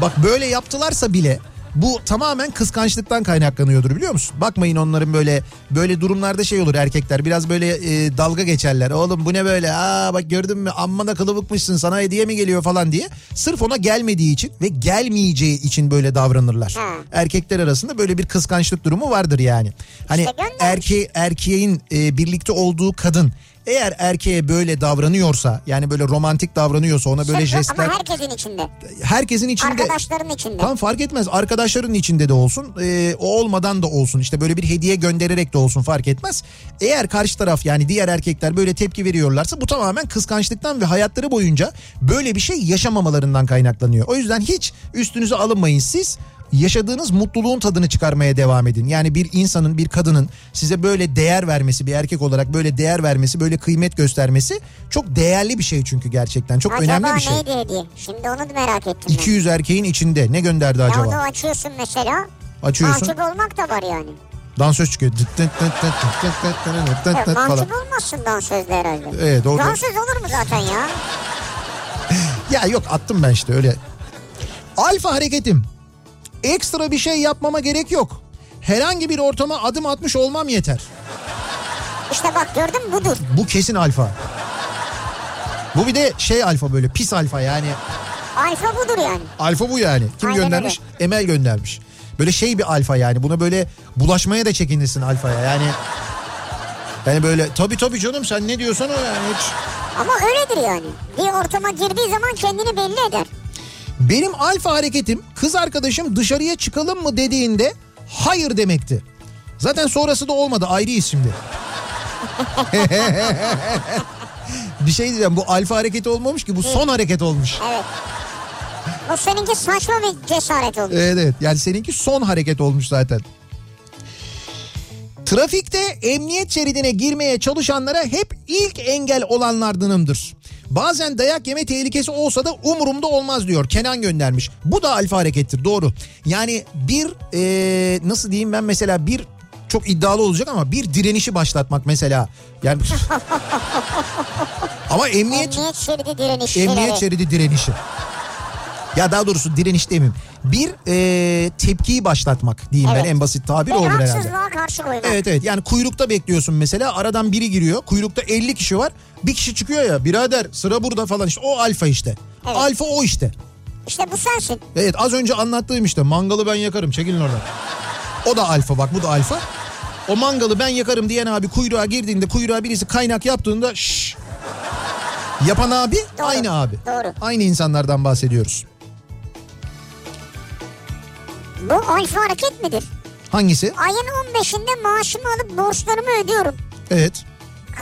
[SPEAKER 1] Bak böyle yaptılarsa bile bu tamamen kıskançlıktan kaynaklanıyordur biliyor musun? Bakmayın onların böyle böyle durumlarda şey olur erkekler biraz böyle e, dalga geçerler. Oğlum bu ne böyle aa bak gördün mü amma da kılıbıkmışsın sana hediye mi geliyor falan diye. Sırf ona gelmediği için ve gelmeyeceği için böyle davranırlar.
[SPEAKER 2] Ha.
[SPEAKER 1] Erkekler arasında böyle bir kıskançlık durumu vardır yani. Hani
[SPEAKER 2] İşte
[SPEAKER 1] erke erkeğin e, birlikte olduğu kadın eğer erkeğe böyle davranıyorsa yani böyle romantik davranıyorsa ona böyle
[SPEAKER 2] Sırf-
[SPEAKER 1] jestler
[SPEAKER 2] Ama herkesin içinde.
[SPEAKER 1] herkesin içinde
[SPEAKER 2] Arkadaşların içinde.
[SPEAKER 1] Tam fark etmez. Arkadaşların içinde de olsun. e, o olmadan da olsun. İşte böyle bir hediye göndererek de olsun fark etmez. Eğer karşı taraf yani diğer erkekler böyle tepki veriyorlarsa bu tamamen kıskançlıktan ve hayatları boyunca böyle bir şey yaşamamalarından kaynaklanıyor. O yüzden hiç üstünüze alınmayın siz yaşadığınız mutluluğun tadını çıkarmaya devam edin. Yani bir insanın, bir kadının size böyle değer vermesi, bir erkek olarak böyle değer vermesi, böyle kıymet göstermesi çok değerli bir şey çünkü gerçekten. Çok
[SPEAKER 2] acaba
[SPEAKER 1] önemli bir şey.
[SPEAKER 2] Acaba neydi hediye? Şimdi onu da merak ettim.
[SPEAKER 1] 200 ben. erkeğin içinde ne gönderdi
[SPEAKER 2] ya
[SPEAKER 1] acaba?
[SPEAKER 2] Ya açıyorsun mesela.
[SPEAKER 1] Açıyorsun.
[SPEAKER 2] Mahcup olmak da var yani.
[SPEAKER 1] Dansöz çıkıyor.
[SPEAKER 2] Evet, mahcup olmazsın dansözde herhalde.
[SPEAKER 1] Evet,
[SPEAKER 2] Dansöz olur mu zaten ya?
[SPEAKER 1] ya yok attım ben işte öyle. Alfa hareketim Ekstra bir şey yapmama gerek yok. Herhangi bir ortama adım atmış olmam yeter.
[SPEAKER 2] İşte bak gördün mü budur.
[SPEAKER 1] Bu kesin alfa. Bu bir de şey alfa böyle pis alfa yani.
[SPEAKER 2] Alfa budur yani.
[SPEAKER 1] Alfa bu yani. Kim
[SPEAKER 2] Aynen
[SPEAKER 1] göndermiş? Emel göndermiş. Böyle şey bir alfa yani. Buna böyle bulaşmaya da çekinirsin alfaya yani. Yani böyle tabii tabii canım sen ne diyorsan o yani hiç.
[SPEAKER 2] Ama öyledir yani. Bir ortama girdiği zaman kendini belli eder.
[SPEAKER 1] Benim alfa hareketim kız arkadaşım dışarıya çıkalım mı dediğinde hayır demekti. Zaten sonrası da olmadı ayrıyız şimdi. bir şey diyeceğim bu alfa hareketi olmamış ki bu son hareket olmuş.
[SPEAKER 2] Evet. Bu seninki saçma bir cesaret olmuş.
[SPEAKER 1] Evet evet yani seninki son hareket olmuş zaten. Trafikte emniyet şeridine girmeye çalışanlara hep ilk engel olanlardanımdır. Bazen dayak yeme tehlikesi olsa da umurumda olmaz diyor. Kenan göndermiş. Bu da alfa harekettir doğru. Yani bir eee, nasıl diyeyim ben mesela bir çok iddialı olacak ama bir direnişi başlatmak mesela. Yani ama emniyet
[SPEAKER 2] Emniyet şeridi direnişçileri.
[SPEAKER 1] Emniyet şeridi direnişi. Ya daha doğrusu direniş demeyeyim. Bir e, tepkiyi başlatmak diyeyim ben
[SPEAKER 2] Evet.
[SPEAKER 1] en basit tabir
[SPEAKER 2] Ve
[SPEAKER 1] olur herhalde.
[SPEAKER 2] karşı koymak.
[SPEAKER 1] Evet evet yani kuyrukta bekliyorsun mesela aradan biri giriyor kuyrukta 50 kişi var bir kişi çıkıyor ya birader sıra burada falan işte o alfa işte.
[SPEAKER 2] Evet.
[SPEAKER 1] Alfa o işte.
[SPEAKER 2] İşte bu sensin.
[SPEAKER 1] Evet az önce anlattığım işte mangalı ben yakarım çekilin oradan. O da alfa bak bu da alfa. O mangalı ben yakarım diyen abi kuyruğa girdiğinde kuyruğa birisi kaynak yaptığında şşş. Yapan abi
[SPEAKER 2] Doğru,
[SPEAKER 1] aynı abi.
[SPEAKER 2] doğru.
[SPEAKER 1] Aynı insanlardan bahsediyoruz.
[SPEAKER 2] Bu alfa hareket midir?
[SPEAKER 1] Hangisi?
[SPEAKER 2] Ayın 15'inde maaşımı alıp borçlarımı ödüyorum.
[SPEAKER 1] Evet.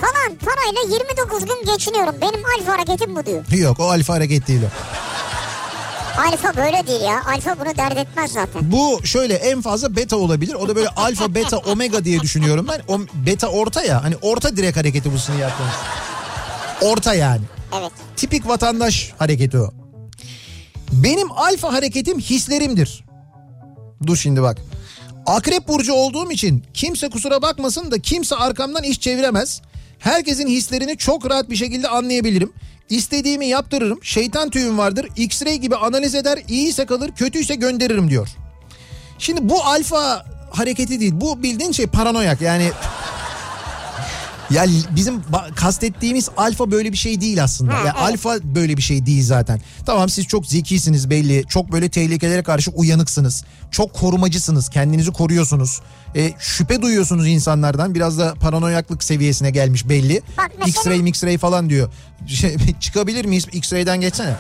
[SPEAKER 2] Kalan parayla 29 gün geçiniyorum. Benim alfa hareketim bu diyor.
[SPEAKER 1] Yok o alfa hareket değil o.
[SPEAKER 2] Alfa böyle değil ya. Alfa bunu dert etmez zaten.
[SPEAKER 1] Bu şöyle en fazla beta olabilir. O da böyle alfa, beta, omega diye düşünüyorum ben. O, beta orta ya. Hani orta direk hareketi bu sizin yaptığınız. Orta yani.
[SPEAKER 2] Evet.
[SPEAKER 1] Tipik vatandaş hareketi o. Benim alfa hareketim hislerimdir. Dur şimdi bak. Akrep burcu olduğum için kimse kusura bakmasın da kimse arkamdan iş çeviremez. Herkesin hislerini çok rahat bir şekilde anlayabilirim. İstediğimi yaptırırım. Şeytan tüyüm vardır. X-ray gibi analiz eder. İyiyse kalır, kötüyse gönderirim diyor. Şimdi bu alfa hareketi değil. Bu bildiğin şey paranoyak. Yani ya bizim kastettiğimiz alfa böyle bir şey değil aslında. Ya alfa böyle bir şey değil zaten. Tamam siz çok zekisiniz belli. Çok böyle tehlikelere karşı uyanıksınız. Çok korumacısınız. Kendinizi koruyorsunuz. E, şüphe duyuyorsunuz insanlardan. Biraz da paranoyaklık seviyesine gelmiş belli.
[SPEAKER 2] Bak mesela-
[SPEAKER 1] X-ray, X-ray falan diyor. Şey, çıkabilir miyiz? X-ray'den geçsene.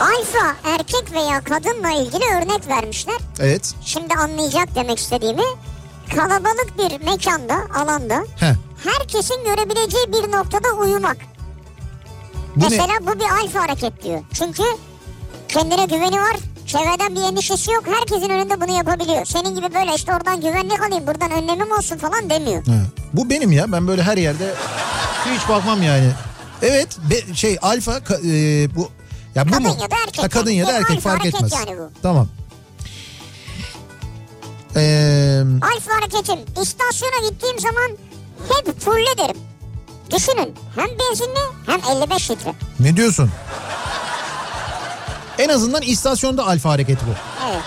[SPEAKER 2] Alfa erkek veya kadınla ilgili örnek vermişler.
[SPEAKER 1] Evet.
[SPEAKER 2] Şimdi anlayacak demek istediğimi. Kalabalık bir mekanda, alanda
[SPEAKER 1] Heh.
[SPEAKER 2] herkesin görebileceği bir noktada uyumak.
[SPEAKER 1] Bu ne?
[SPEAKER 2] Mesela bu bir alfa hareket diyor. Çünkü kendine güveni var. Çevreden bir endişesi yok. Herkesin önünde bunu yapabiliyor. Senin gibi böyle işte oradan güvenlik alayım buradan önlemim olsun falan demiyor.
[SPEAKER 1] Ha. Bu benim ya. Ben böyle her yerde hiç bakmam yani. Evet be- şey alfa e, bu ya bu
[SPEAKER 2] Kadın
[SPEAKER 1] mu?
[SPEAKER 2] ya da erkek
[SPEAKER 1] Ha, kadın ya da erkek
[SPEAKER 2] alfa
[SPEAKER 1] fark etmez.
[SPEAKER 2] yani bu.
[SPEAKER 1] Tamam. Ee,
[SPEAKER 2] Alfa hareketim. İstasyona gittiğim zaman hep fulle derim. Düşünün hem benzinli hem 55 litre.
[SPEAKER 1] ne diyorsun? En azından istasyonda alfa hareketi bu.
[SPEAKER 2] Evet.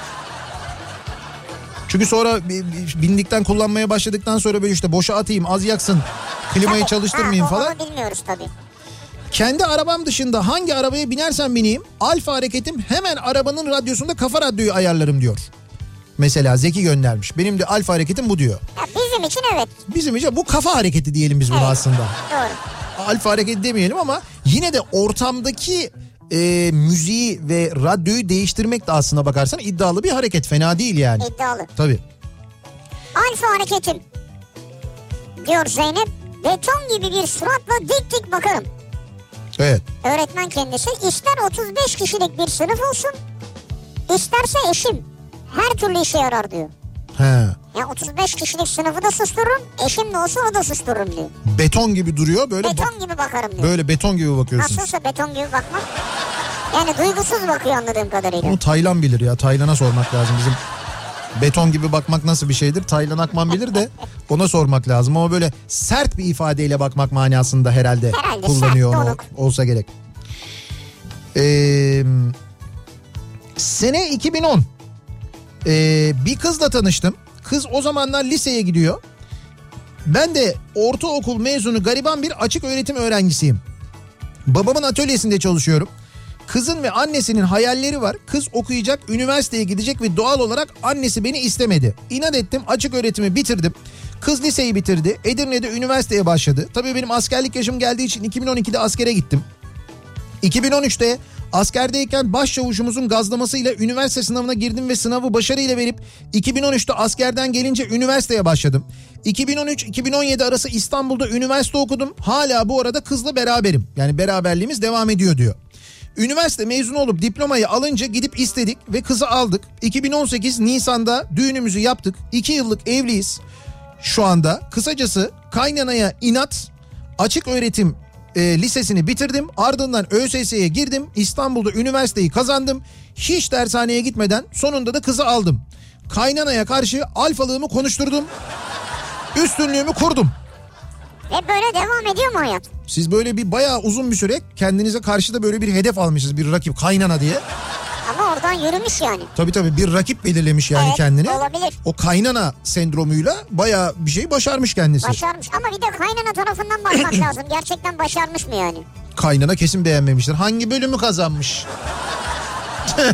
[SPEAKER 1] Çünkü sonra bi- bi- bindikten kullanmaya başladıktan sonra böyle işte boşa atayım az yaksın klimayı
[SPEAKER 2] Tabii.
[SPEAKER 1] çalıştırmayayım
[SPEAKER 2] Ha,
[SPEAKER 1] falan.
[SPEAKER 2] Bilmiyoruz tabii.
[SPEAKER 1] Kendi arabam dışında hangi arabaya binersem bineyim alfa hareketim hemen arabanın radyosunda kafa radyoyu ayarlarım diyor. Mesela Zeki göndermiş. Benim de alfa hareketim bu diyor.
[SPEAKER 2] Ya bizim için evet.
[SPEAKER 1] Bizim için bu kafa hareketi diyelim biz buna
[SPEAKER 2] Evet.
[SPEAKER 1] aslında.
[SPEAKER 2] Doğru.
[SPEAKER 1] Alfa hareketi demeyelim ama yine de ortamdaki e, müziği ve radyoyu değiştirmek de aslına bakarsan iddialı bir hareket. Fena değil yani.
[SPEAKER 2] İddialı.
[SPEAKER 1] Tabii.
[SPEAKER 2] Alfa hareketim. Diyor Zeynep. Beton gibi bir suratla dik dik bakarım.
[SPEAKER 1] Evet.
[SPEAKER 2] Öğretmen kendisi ister 35 kişilik bir sınıf olsun isterse eşim her türlü işe yarar diyor.
[SPEAKER 1] He.
[SPEAKER 2] Ya 35 kişilik sınıfı da sustururum eşim de olsa o da sustururum diyor.
[SPEAKER 1] Beton gibi duruyor. Böyle
[SPEAKER 2] Beton gibi bakarım diyor.
[SPEAKER 1] böyle beton gibi bakıyorsunuz.
[SPEAKER 2] Nasılsa beton gibi bakmak. Yani duygusuz bakıyor anladığım kadarıyla.
[SPEAKER 1] Onu Taylan bilir ya. Taylan'a sormak lazım bizim. Beton gibi bakmak nasıl bir şeydir? Taylan Akman bilir de ona sormak lazım. Ama böyle sert bir ifadeyle bakmak manasında herhalde,
[SPEAKER 2] Herhalde,
[SPEAKER 1] kullanıyor
[SPEAKER 2] sert,
[SPEAKER 1] onu.
[SPEAKER 2] donuk.
[SPEAKER 1] Olsa gerek. Ee, sene 2010. Ee, bir kızla tanıştım. Kız o zamanlar liseye gidiyor. Ben de ortaokul mezunu gariban bir açık öğretim öğrencisiyim. Babamın atölyesinde çalışıyorum. Kızın ve annesinin hayalleri var. Kız okuyacak, üniversiteye gidecek ve doğal olarak annesi beni istemedi. İnat ettim, açık öğretimi bitirdim. Kız liseyi bitirdi. Edirne'de üniversiteye başladı. Tabii benim askerlik yaşım geldiği için 2012'de askere gittim. 2013'te askerdeyken başçavuşumuzun gazlamasıyla üniversite sınavına girdim ve sınavı başarıyla verip 2013'te askerden gelince üniversiteye başladım. 2013-2017 arası İstanbul'da üniversite okudum. Hala bu arada kızla beraberim. Yani beraberliğimiz devam ediyor diyor. Üniversite mezunu olup diplomayı alınca gidip istedik ve kızı aldık. 2018 Nisan'da düğünümüzü yaptık. 2 yıllık evliyiz şu anda. Kısacası kaynanaya inat açık öğretim e, lisesini bitirdim. Ardından ÖSS'ye girdim. İstanbul'da üniversiteyi kazandım. Hiç dershaneye gitmeden sonunda da kızı aldım. Kaynanaya karşı alfalığımı konuşturdum. Üstünlüğümü kurdum.
[SPEAKER 2] Ve böyle devam ediyor mu hayat?
[SPEAKER 1] Siz böyle bir bayağı uzun bir süre kendinize karşı da böyle bir hedef almışsınız. Bir rakip kaynana diye.
[SPEAKER 2] Oradan yürümüş yani.
[SPEAKER 1] Tabii tabii bir rakip belirlemiş yani
[SPEAKER 2] Evet,
[SPEAKER 1] kendine.
[SPEAKER 2] olabilir.
[SPEAKER 1] O kaynana sendromuyla bayağı bir şey başarmış kendisi.
[SPEAKER 2] Başarmış ama bir de kaynana tarafından bakmak lazım. Gerçekten başarmış mı yani?
[SPEAKER 1] Kaynana kesin beğenmemiştir. Hangi bölümü kazanmış?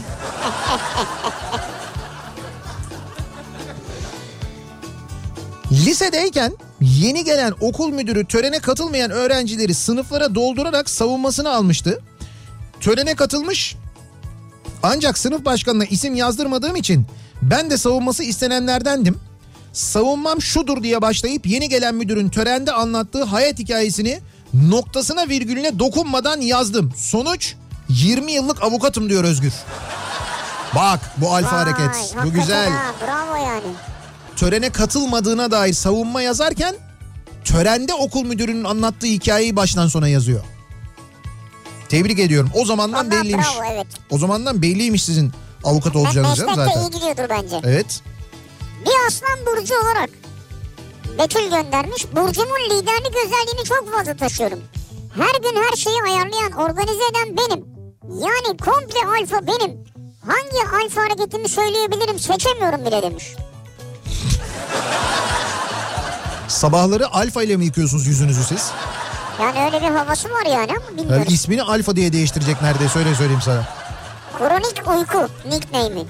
[SPEAKER 1] Lisedeyken yeni gelen okul müdürü törene katılmayan öğrencileri sınıflara doldurarak savunmasını almıştı. Törene katılmış ancak sınıf başkanına isim yazdırmadığım için ben de savunması istenenlerdendim. Savunmam şudur diye başlayıp yeni gelen müdürün törende anlattığı hayat hikayesini noktasına virgülüne dokunmadan yazdım. Sonuç 20 yıllık avukatım diyor Özgür. Bak bu alfa
[SPEAKER 2] Vay,
[SPEAKER 1] hareket. Bu güzel.
[SPEAKER 2] Ha, bravo yani.
[SPEAKER 1] Törene katılmadığına dair savunma yazarken törende okul müdürünün anlattığı hikayeyi baştan sona yazıyor. Tebrik ediyorum. O zamandan
[SPEAKER 2] Vallahi
[SPEAKER 1] belliymiş.
[SPEAKER 2] bravo evet.
[SPEAKER 1] O zamandan belliymiş sizin avukat olacağınız canım zaten.
[SPEAKER 2] iyi gidiyordur bence.
[SPEAKER 1] Evet.
[SPEAKER 2] Bir aslan burcu olarak Betül göndermiş. Burcumun liderlik özelliğini çok fazla taşıyorum. Her gün her şeyi ayarlayan, organize eden benim. Yani komple alfa benim. Hangi alfa hareketimi söyleyebilirim seçemiyorum bile demiş.
[SPEAKER 1] Sabahları alfa ile mi yıkıyorsunuz yüzünüzü siz?
[SPEAKER 2] Yani öyle bir havası var yani ama
[SPEAKER 1] Yani
[SPEAKER 2] bilmiyorum.
[SPEAKER 1] ismini alfa diye değiştirecek neredeyse öyle söyleyeyim sana.
[SPEAKER 2] Kronik uyku nickname'i.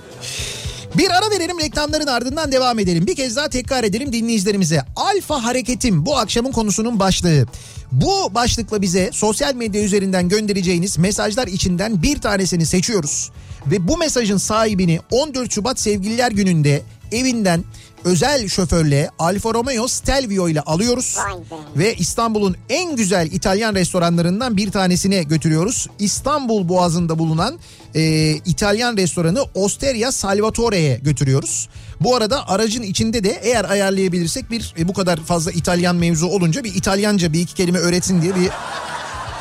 [SPEAKER 1] Bir ara verelim reklamların ardından devam edelim. Bir kez daha tekrar edelim dinleyicilerimize. Alfa hareketim bu akşamın konusunun başlığı. Bu başlıkla bize sosyal medya üzerinden göndereceğiniz mesajlar içinden bir tanesini seçiyoruz. Ve bu mesajın sahibini 14 Şubat Sevgililer Günü'nde evinden özel şoförle Alfa Romeo Stelvio ile alıyoruz. Ve İstanbul'un en güzel İtalyan restoranlarından bir tanesine götürüyoruz. İstanbul Boğazı'nda bulunan e, İtalyan restoranı Osteria Salvatore'ye götürüyoruz. Bu arada aracın içinde de eğer ayarlayabilirsek bir e, bu kadar fazla İtalyan mevzu olunca bir İtalyanca bir iki kelime öğretsin diye bir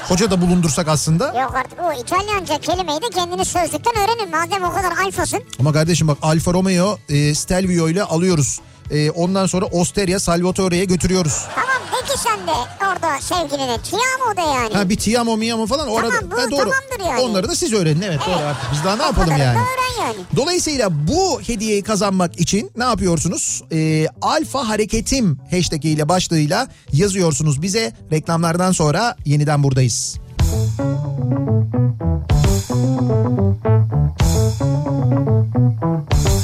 [SPEAKER 1] Hoca da bulundursak aslında.
[SPEAKER 2] Yok artık o İtalyanca kelimeyi de kendini sözlükten öğrenin. Madem o kadar alfasın.
[SPEAKER 1] Ama kardeşim bak Alfa Romeo e, Stelvio ile alıyoruz. E, ondan sonra Osteria Salvatore'ye götürüyoruz.
[SPEAKER 2] Tamam peki sen de orada sevgiline Tiamo de yani.
[SPEAKER 1] Ha bir Tiamo Miamo falan
[SPEAKER 2] Tamam,
[SPEAKER 1] orada.
[SPEAKER 2] bu
[SPEAKER 1] Ha, doğru.
[SPEAKER 2] tamamdır yani.
[SPEAKER 1] Onları da siz öğrenin evet, doğru artık. Biz daha ne
[SPEAKER 2] O
[SPEAKER 1] yapalım yani.
[SPEAKER 2] da yani.
[SPEAKER 1] Dolayısıyla bu hediyeyi kazanmak için ne yapıyorsunuz? Ee, Alfa Hareketim hashtag ile başlığıyla yazıyorsunuz bize. Reklamlardan sonra yeniden buradayız.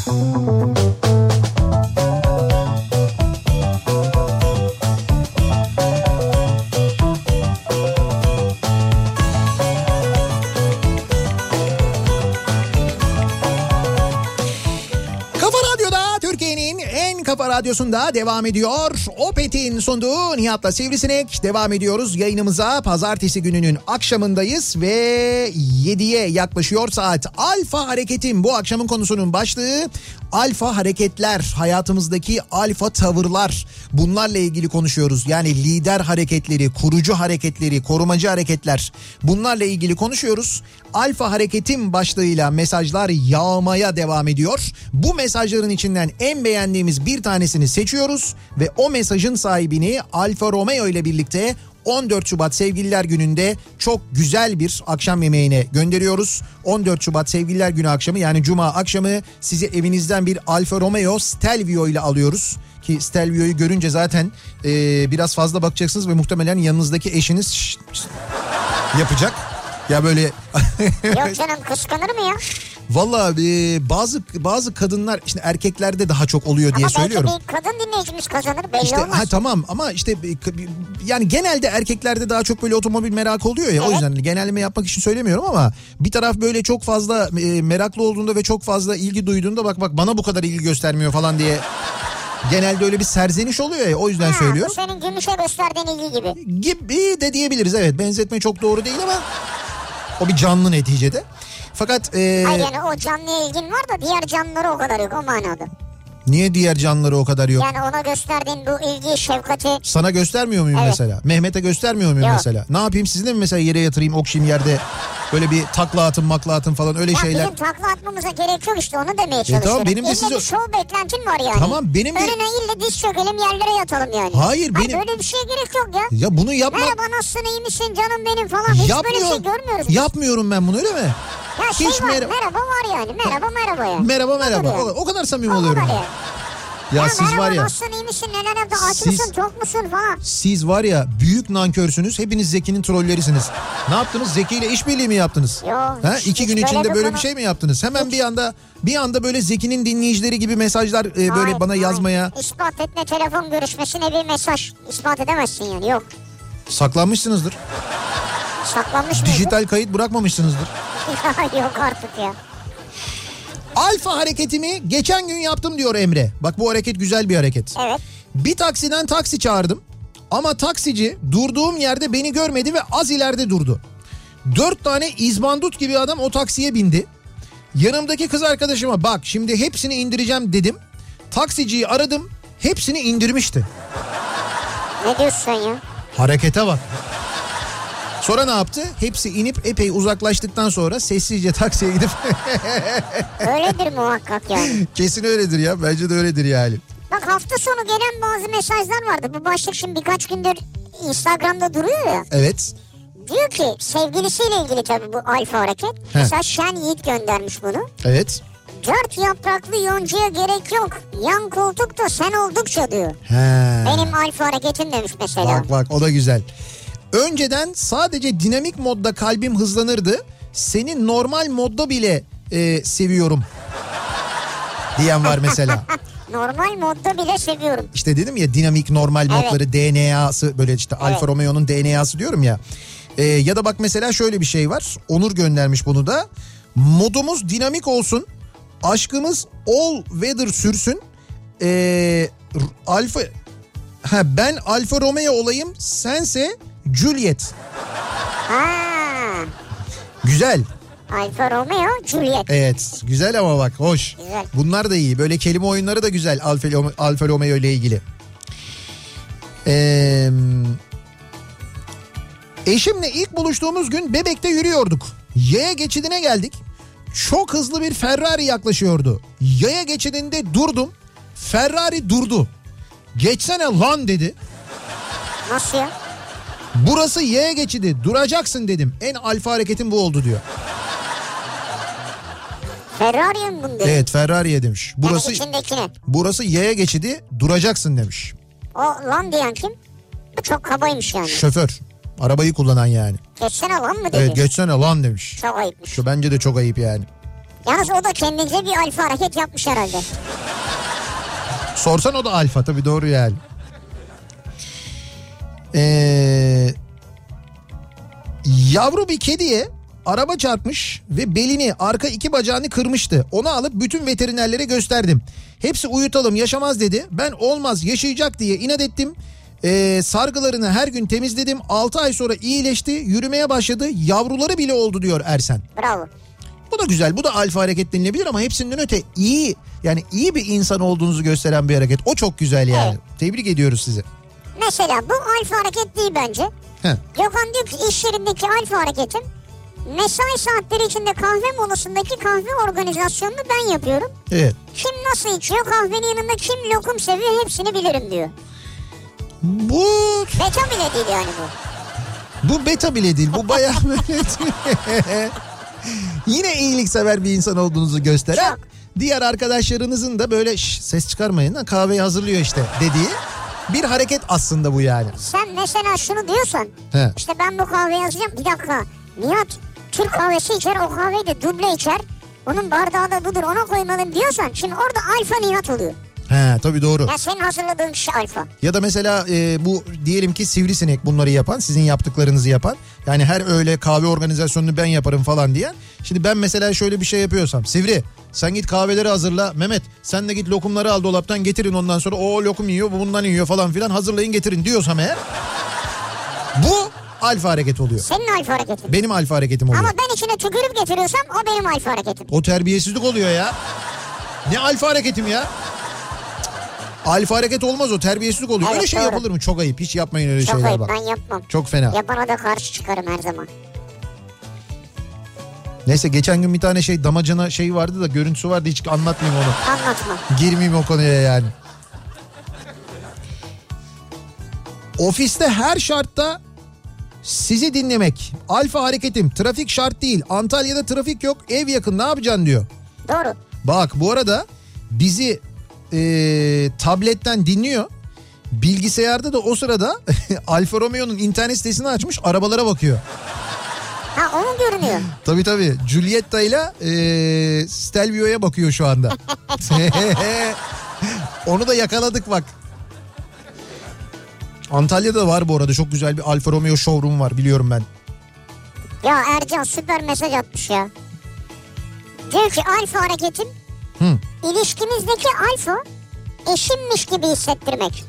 [SPEAKER 1] Kafa radyosunda devam ediyor. Opet'in sunduğu Nihat'la Sivrisinek devam ediyoruz. Yayınımıza pazartesi gününün akşamındayız ve 7'ye yaklaşıyor saat. Alfa Hareket'in bu akşamın konusunun başlığı alfa hareketler, hayatımızdaki alfa tavırlar. Bunlarla ilgili konuşuyoruz. Yani lider hareketleri, kurucu hareketleri, korumacı hareketler. Bunlarla ilgili konuşuyoruz. Alfa Hareket'in başlığıyla mesajlar yağmaya devam ediyor. Bu mesajların içinden en beğendiğimiz bir tanesini seçiyoruz ve o mesajın sahibini Alfa Romeo ile birlikte 14 Şubat Sevgililer Günü'nde çok güzel bir akşam yemeğine gönderiyoruz. 14 Şubat Sevgililer Günü akşamı yani Cuma akşamı sizi evinizden bir Alfa Romeo Stelvio ile alıyoruz. Ki Stelvio'yu görünce zaten e, biraz fazla bakacaksınız ve muhtemelen yanınızdaki eşiniz şşt, şşt yapacak. Ya böyle
[SPEAKER 2] Yok canım kıskanır mı ya?
[SPEAKER 1] Valla e, bazı bazı kadınlar işte erkeklerde daha çok oluyor diye
[SPEAKER 2] Ama
[SPEAKER 1] söylüyorum.
[SPEAKER 2] bir kadın dinleyicimiz kazanır belli
[SPEAKER 1] İşte
[SPEAKER 2] olmaz.
[SPEAKER 1] ha tamam ama işte e, yani genelde erkeklerde daha çok böyle otomobil merakı oluyor ya o
[SPEAKER 2] Evet.
[SPEAKER 1] yüzden genelleme yapmak için söylemiyorum ama bir taraf böyle çok fazla e, meraklı olduğunda ve çok fazla ilgi duyduğunda bak bak bana bu kadar ilgi göstermiyor falan diye genelde öyle bir serzeniş oluyor ya o yüzden
[SPEAKER 2] Ha,
[SPEAKER 1] söylüyorum.
[SPEAKER 2] Bu senin gümüşe gösterdiğin ilgi gibi.
[SPEAKER 1] Gibi de diyebiliriz evet benzetme çok doğru değil ama o bir canlı neticede. Fakat e,
[SPEAKER 2] Hayır yani o canlıya ilgin var da diğer canlılara o kadar yok o manada.
[SPEAKER 1] Niye diğer canlıları o kadar yok?
[SPEAKER 2] Yani ona gösterdiğin bu ilgi, şefkati
[SPEAKER 1] Sana göstermiyor muyum
[SPEAKER 2] Evet.
[SPEAKER 1] mesela? Mehmet'e göstermiyor muyum
[SPEAKER 2] Yok.
[SPEAKER 1] mesela? Ne yapayım sizinle mi mesela yere yatırayım okşayayım yerde böyle bir takla atın makla atın falan öyle
[SPEAKER 2] ya
[SPEAKER 1] şeyler.
[SPEAKER 2] bizim takla atmamıza gerek yok işte onu demeye çalışıyorum.
[SPEAKER 1] tamam, benim de size-
[SPEAKER 2] şov beklentin var yani.
[SPEAKER 1] Tamam, benim de-
[SPEAKER 2] Önüne ille diz çökelim yerlere yatalım yani.
[SPEAKER 1] Hayır,
[SPEAKER 2] Ha,
[SPEAKER 1] benim-
[SPEAKER 2] Böyle bir şeye gerek yok ya.
[SPEAKER 1] Ya bunu yapma.
[SPEAKER 2] Merhaba nasılsın iyi misin canım benim falan. Hiç böyle bir şey görmüyoruz. biz.
[SPEAKER 1] Yapmıyorum ben bunu öyle mi?
[SPEAKER 2] Ya şey
[SPEAKER 1] Hiç
[SPEAKER 2] var
[SPEAKER 1] merhaba-
[SPEAKER 2] merhaba var yani. Merhaba merhaba ya.
[SPEAKER 1] Merhaba merhaba. O,
[SPEAKER 2] yani.
[SPEAKER 1] o kadar samimi
[SPEAKER 2] O
[SPEAKER 1] oluyorum.
[SPEAKER 2] kadar ya.
[SPEAKER 1] Ya, siz
[SPEAKER 2] merhaba
[SPEAKER 1] var ya.
[SPEAKER 2] nasılsın iyi misin neler yaptın aç
[SPEAKER 1] Siz-
[SPEAKER 2] mısın tok musun falan.
[SPEAKER 1] Siz var ya büyük nankörsünüz. Hepiniz Zeki'nin trollerisiniz. Ne yaptınız? Zeki ile işbirliği mi yaptınız?
[SPEAKER 2] Yo,
[SPEAKER 1] ha,
[SPEAKER 2] hiç-
[SPEAKER 1] iki
[SPEAKER 2] hiç
[SPEAKER 1] gün
[SPEAKER 2] böyle
[SPEAKER 1] içinde böyle
[SPEAKER 2] konu-
[SPEAKER 1] bir şey mi yaptınız? Hemen bir anda bir anda böyle Zeki'nin dinleyicileri gibi mesajlar e, böyle
[SPEAKER 2] Hayır,
[SPEAKER 1] bana
[SPEAKER 2] hayır.
[SPEAKER 1] yazmaya
[SPEAKER 2] İspat et ne telefon görüşmesi ne bir mesaj. İspat edemezsin yani yok.
[SPEAKER 1] saklanmışsınızdır.
[SPEAKER 2] Saklanmış mıydı?
[SPEAKER 1] Dijital kayıt bırakmamışsınızdır.
[SPEAKER 2] yok artık ya.
[SPEAKER 1] Alfa hareketimi geçen gün yaptım diyor Emre. Bak bu hareket güzel bir hareket.
[SPEAKER 2] Evet.
[SPEAKER 1] Bir taksiden taksi çağırdım. Ama taksici durduğum yerde beni görmedi ve az ileride durdu. Dört tane izbandut gibi adam o taksiye bindi. Yanımdaki kız arkadaşıma bak şimdi hepsini indireceğim dedim. Taksiciyi aradım hepsini indirmişti.
[SPEAKER 2] Ne diyorsun ya?
[SPEAKER 1] Harekete bak. Sonra ne yaptı? Hepsi inip epey uzaklaştıktan sonra sessizce taksiye gidip
[SPEAKER 2] Öyledir muhakkak yani.
[SPEAKER 1] kesin öyledir ya bence de öyledir yani.
[SPEAKER 2] Bak hafta sonu gelen bazı mesajlar vardı. Bu başlık şimdi birkaç gündür Instagram'da duruyor ya.
[SPEAKER 1] Evet.
[SPEAKER 2] Diyor ki sevgilisiyle ilgili tabii bu alfa hareket. Mesela Şen Yiğit göndermiş bunu.
[SPEAKER 1] Evet.
[SPEAKER 2] Dört yapraklı yoncuya gerek yok. Yan koltukta sen oldukça diyor.
[SPEAKER 1] He.
[SPEAKER 2] Benim alfa hareketim demiş mesela.
[SPEAKER 1] Bak bak o da güzel. Önceden sadece dinamik modda kalbim hızlanırdı. Seni normal modda bile e, seviyorum. Diyen var mesela.
[SPEAKER 2] Normal modda bile seviyorum.
[SPEAKER 1] İşte dedim ya dinamik normal
[SPEAKER 2] Evet.
[SPEAKER 1] modları DNA'sı böyle işte Alfa Romeo'nun DNA'sı diyorum ya. E, ya da bak mesela şöyle bir şey var. Onur göndermiş bunu da. Modumuz dinamik olsun. Aşkımız all weather sürsün. E, R- Alfa ha, ben Alfa Romeo olayım sense Juliet.
[SPEAKER 2] Ha,
[SPEAKER 1] Güzel.
[SPEAKER 2] Alfa Romeo Juliet.
[SPEAKER 1] Evet güzel ama bak hoş.
[SPEAKER 2] Güzel.
[SPEAKER 1] Bunlar da iyi. Böyle kelime oyunları da güzel Alfa, Alfa Romeo ile ilgili. Ee, Eşimle ilk buluştuğumuz gün Bebek'te yürüyorduk. Yaya geçidine geldik. Çok hızlı bir Ferrari yaklaşıyordu. Yaya geçidinde durdum. Ferrari durdu. Geçsene lan dedi.
[SPEAKER 2] Nasıl ya?
[SPEAKER 1] Burası yaya geçidi duracaksın dedim. En alfa hareketim bu oldu diyor.
[SPEAKER 2] Ferrari'ye mi bunu dedi?
[SPEAKER 1] Evet Ferrari'ye demiş. Burası
[SPEAKER 2] Yani içindekine.
[SPEAKER 1] burası yaya geçidi duracaksın demiş.
[SPEAKER 2] O lan diyen kim? Bu çok kabaymış yani.
[SPEAKER 1] Şoför. Arabayı kullanan yani.
[SPEAKER 2] Geçsene lan mı dedi?
[SPEAKER 1] Evet geçsene lan demiş.
[SPEAKER 2] Çok ayıpmış.
[SPEAKER 1] Şu bence de çok ayıp yani.
[SPEAKER 2] Yalnız o da kendince bir alfa hareket yapmış herhalde.
[SPEAKER 1] Sorsan o da alfa tabii doğru yani. Ee, yavru bir kediye araba çarpmış ve belini arka iki bacağını kırmıştı. Onu alıp bütün veterinerlere gösterdim. Hepsi uyutalım yaşamaz dedi. Ben olmaz yaşayacak diye inat ettim. Ee, sargılarını her gün temizledim. 6 ay sonra iyileşti. Yürümeye başladı. Yavruları bile oldu diyor Ersen.
[SPEAKER 2] Bravo.
[SPEAKER 1] Bu da güzel. Bu da alfa hareket denilebilir ama hepsinden öte iyi yani iyi bir insan olduğunuzu gösteren bir hareket. O çok güzel yani.
[SPEAKER 2] Evet.
[SPEAKER 1] Tebrik ediyoruz sizi.
[SPEAKER 2] Mesela bu alfa hareket değil bence.
[SPEAKER 1] Heh.
[SPEAKER 2] Gökhan diyor ki iş yerindeki alfa hareketim mesai saatleri içinde kahve molasındaki kahve organizasyonunu ben yapıyorum.
[SPEAKER 1] Evet.
[SPEAKER 2] Kim nasıl içiyor kahvenin yanında kim lokum seviyor hepsini bilirim diyor.
[SPEAKER 1] Bu
[SPEAKER 2] Beta bile değil yani bu.
[SPEAKER 1] bu beta bile değil. Bu bayağı böyle yine iyiliksever bir insan olduğunuzu gösteren
[SPEAKER 2] Çok.
[SPEAKER 1] diğer arkadaşlarınızın da böyle "Şş, ses çıkarmayın kahveyi hazırlıyor işte dediği bir hareket aslında bu yani.
[SPEAKER 2] Sen mesela şunu diyorsan
[SPEAKER 1] He.
[SPEAKER 2] işte ben bu kahveyi yazacağım bir dakika Nihat Türk kahvesi içer o kahveyi de duble içer. Onun bardağı da budur ona koymalım diyorsan şimdi orada alfa Nihat oluyor.
[SPEAKER 1] He tabii doğru.
[SPEAKER 2] Ya senin hazırladığın kişi alfa.
[SPEAKER 1] Ya da mesela e, bu diyelim ki sivrisinek bunları yapan sizin yaptıklarınızı yapan yani her öğle kahve organizasyonunu ben yaparım falan diyen. Şimdi ben mesela şöyle bir şey yapıyorsam Sivri sen git kahveleri hazırla Mehmet sen de git lokumları al dolaptan getirin ondan sonra o lokum yiyor bu bundan yiyor falan filan hazırlayın getirin diyorsam eğer bu alfa hareket oluyor.
[SPEAKER 2] Senin alfa hareketin.
[SPEAKER 1] Benim alfa hareketim oluyor.
[SPEAKER 2] Ama ben içine tükürüp getiriyorsam o benim alfa hareketim.
[SPEAKER 1] O terbiyesizlik oluyor ya. Ne alfa hareketim ya? Alfa hareket olmaz o terbiyesizlik oluyor.
[SPEAKER 2] Evet,
[SPEAKER 1] öyle şey
[SPEAKER 2] doğru.
[SPEAKER 1] yapılır mı? Çok ayıp. Hiç yapmayın öyle
[SPEAKER 2] Çok
[SPEAKER 1] şeyler
[SPEAKER 2] ayıp
[SPEAKER 1] bak.
[SPEAKER 2] ben yapmam.
[SPEAKER 1] Çok fena.
[SPEAKER 2] Yapana da karşı çıkarım her zaman.
[SPEAKER 1] Neyse geçen gün bir tane şey damacana şey vardı da görüntüsü vardı hiç anlatmayayım onu.
[SPEAKER 2] Anlatma.
[SPEAKER 1] Girmeyeyim o konuya yani. Ofiste her şartta sizi dinlemek. Alfa hareketim. Trafik şart değil. Antalya'da trafik yok. Ev yakın ne yapacaksın diyor.
[SPEAKER 2] Doğru.
[SPEAKER 1] Bak bu arada bizi e, tabletten dinliyor. Bilgisayarda da o sırada Alfa Romeo'nun internet sitesini açmış arabalara bakıyor.
[SPEAKER 2] Ha o mu görünüyor?
[SPEAKER 1] Tabii tabii. Giulietta ile e, Stelvio'ya bakıyor şu anda. Onu da yakaladık bak. Antalya'da var bu arada çok güzel bir Alfa Romeo showroom var biliyorum ben.
[SPEAKER 2] Ya Ercan süper mesaj atmış ya. Diyor ki alfa hareketim
[SPEAKER 1] Hı.
[SPEAKER 2] İlişkimizdeki alfa eşimmiş gibi hissettirmek.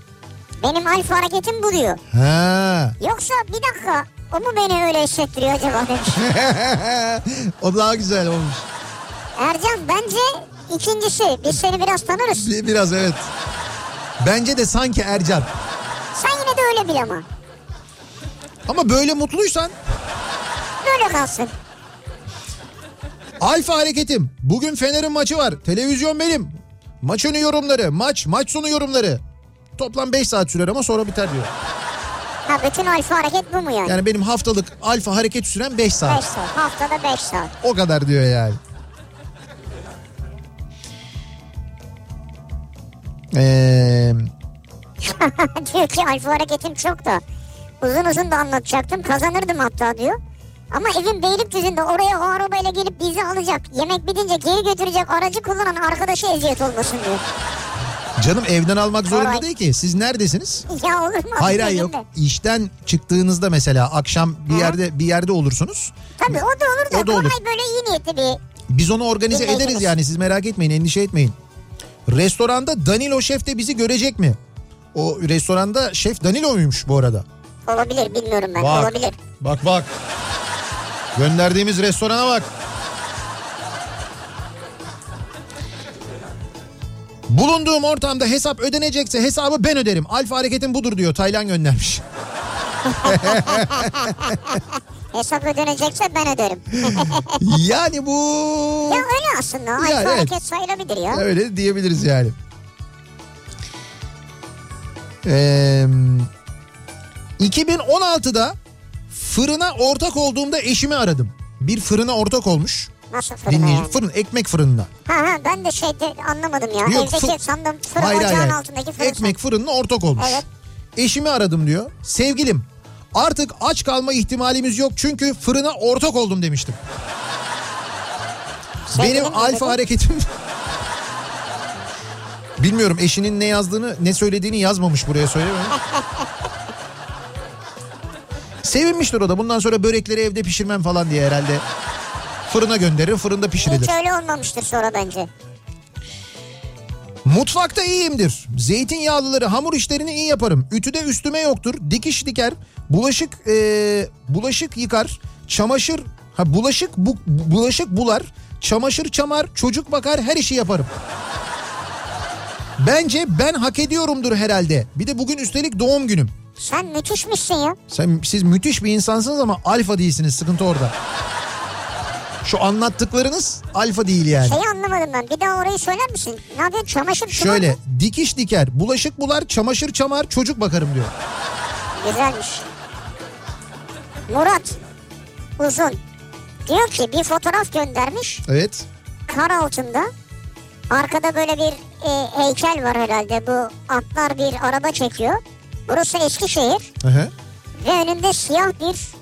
[SPEAKER 2] Benim alfa hareketim bu diyor.
[SPEAKER 1] Ha.
[SPEAKER 2] Yoksa bir dakika o mu beni öyle hissettiriyor acaba demiş.
[SPEAKER 1] o daha güzel olmuş.
[SPEAKER 2] Ercan bence ikincisi biz seni biraz tanırız.
[SPEAKER 1] Bir- Biraz evet. Bence de sanki Ercan.
[SPEAKER 2] Sen yine de öyle bil ama.
[SPEAKER 1] Ama böyle mutluysan
[SPEAKER 2] Böyle kalsın.
[SPEAKER 1] Alfa hareketim. Bugün Fener'in maçı var. Televizyon benim. Maç önü yorumları, maç, maç sonu yorumları. Toplam 5 saat sürer ama sonra biter diyor.
[SPEAKER 2] Ha bütün alfa hareket bu mu yani?
[SPEAKER 1] Yani benim haftalık alfa hareket süren 5
[SPEAKER 2] 5
[SPEAKER 1] saat.
[SPEAKER 2] saat. Haftada 5 saat.
[SPEAKER 1] O kadar diyor yani. Ee,
[SPEAKER 2] diyor ki alfa hareketim çok da uzun uzun da anlatacaktım kazanırdım hatta diyor. Ama evin Beylikdüzü'nde oraya o arabayla gelip bizi alacak. Yemek bitince geri götürecek aracı kullanan arkadaşa eziyet olmasın diyor.
[SPEAKER 1] canım evden almak zorunda
[SPEAKER 2] Alright.
[SPEAKER 1] değil ki. Siz neredesiniz?
[SPEAKER 2] Ya olur mu?
[SPEAKER 1] Hayır hayır yok. İşten çıktığınızda mesela akşam bir
[SPEAKER 2] Hı.
[SPEAKER 1] yerde bir yerde olursunuz.
[SPEAKER 2] Tabii o da olur da.
[SPEAKER 1] O da olur.
[SPEAKER 2] Böyle iyi niyetli bir
[SPEAKER 1] Biz onu organize ederiz yani siz merak etmeyin endişe etmeyin. Restoranda Danilo Şef de bizi görecek mi? O restoranda şef Danilo'ymuş bu arada.
[SPEAKER 2] olabilir bilmiyorum ben
[SPEAKER 1] Bak.
[SPEAKER 2] olabilir.
[SPEAKER 1] Bak bak. Gönderdiğimiz restorana bak. Bulunduğum ortamda hesap ödenecekse hesabı ben öderim. Alfa hareketim budur diyor. Taylan göndermiş.
[SPEAKER 2] Hesap ödenecekse ben öderim.
[SPEAKER 1] yani bu...
[SPEAKER 2] ya öyle aslında. Alfa
[SPEAKER 1] Yani evet.
[SPEAKER 2] hareket sayılabilir ya.
[SPEAKER 1] Öyle diyebiliriz yani. Ee, 2016'da fırına ortak olduğumda eşimi aradım. Bir fırına ortak olmuş.
[SPEAKER 2] Nasıl fırına
[SPEAKER 1] Dinleyici.
[SPEAKER 2] yani?
[SPEAKER 1] Fırın, ekmek fırınına.
[SPEAKER 2] Ha ha ben de şeyde anlamadım ya.
[SPEAKER 1] Yok,
[SPEAKER 2] Evdeki
[SPEAKER 1] fır-
[SPEAKER 2] sandım fırın
[SPEAKER 1] Hayır,
[SPEAKER 2] ocağın
[SPEAKER 1] hayır.
[SPEAKER 2] altındaki fırın.
[SPEAKER 1] Ekmek fırınına ortak olmuş.
[SPEAKER 2] Evet.
[SPEAKER 1] Eşimi aradım diyor. Sevgilim artık aç kalma ihtimalimiz yok çünkü fırına ortak oldum demiştim.
[SPEAKER 2] Sevgilim
[SPEAKER 1] Benim alfa
[SPEAKER 2] dedi?
[SPEAKER 1] hareketim... Bilmiyorum eşinin ne yazdığını ne söylediğini yazmamış buraya söylemiyorum. Sevinmiştir o da bundan sonra börekleri evde pişirmem falan diye herhalde. Fırına gönderir fırında pişirilir.
[SPEAKER 2] Hiç öyle olmamıştır sonra bence.
[SPEAKER 1] Mutfakta iyiyimdir. Zeytinyağlıları hamur işlerini iyi yaparım. Ütüde üstüme yoktur. Dikiş diker. Bulaşık eee, bulaşık yıkar. Çamaşır ha bulaşık bu, bulaşık bular. Çamaşır çamar, çocuk bakar, her işi yaparım. Bence ben hak ediyorumdur herhalde. Bir de bugün üstelik doğum günüm.
[SPEAKER 2] Sen müthişmişsin ya.
[SPEAKER 1] Sen siz müthiş bir insansınız ama alfa değilsiniz. Sıkıntı orada. Şu anlattıklarınız alfa değil yani.
[SPEAKER 2] Şeyi anlamadım ben. Bir daha orayı söyler misin? Ne yapıyorsun? Çamaşır çubuğu
[SPEAKER 1] Şöyle
[SPEAKER 2] mu?
[SPEAKER 1] dikiş diker, bulaşık bular, çamaşır çamar, çocuk bakarım diyor.
[SPEAKER 2] Güzelmiş. Murat Uzun diyor ki bir fotoğraf göndermiş.
[SPEAKER 1] Evet.
[SPEAKER 2] Kar altında arkada böyle bir e, heykel var herhalde. Bu atlar bir araba çekiyor. Burası Eskişehir
[SPEAKER 1] Hı hı.
[SPEAKER 2] ve önünde siyah bir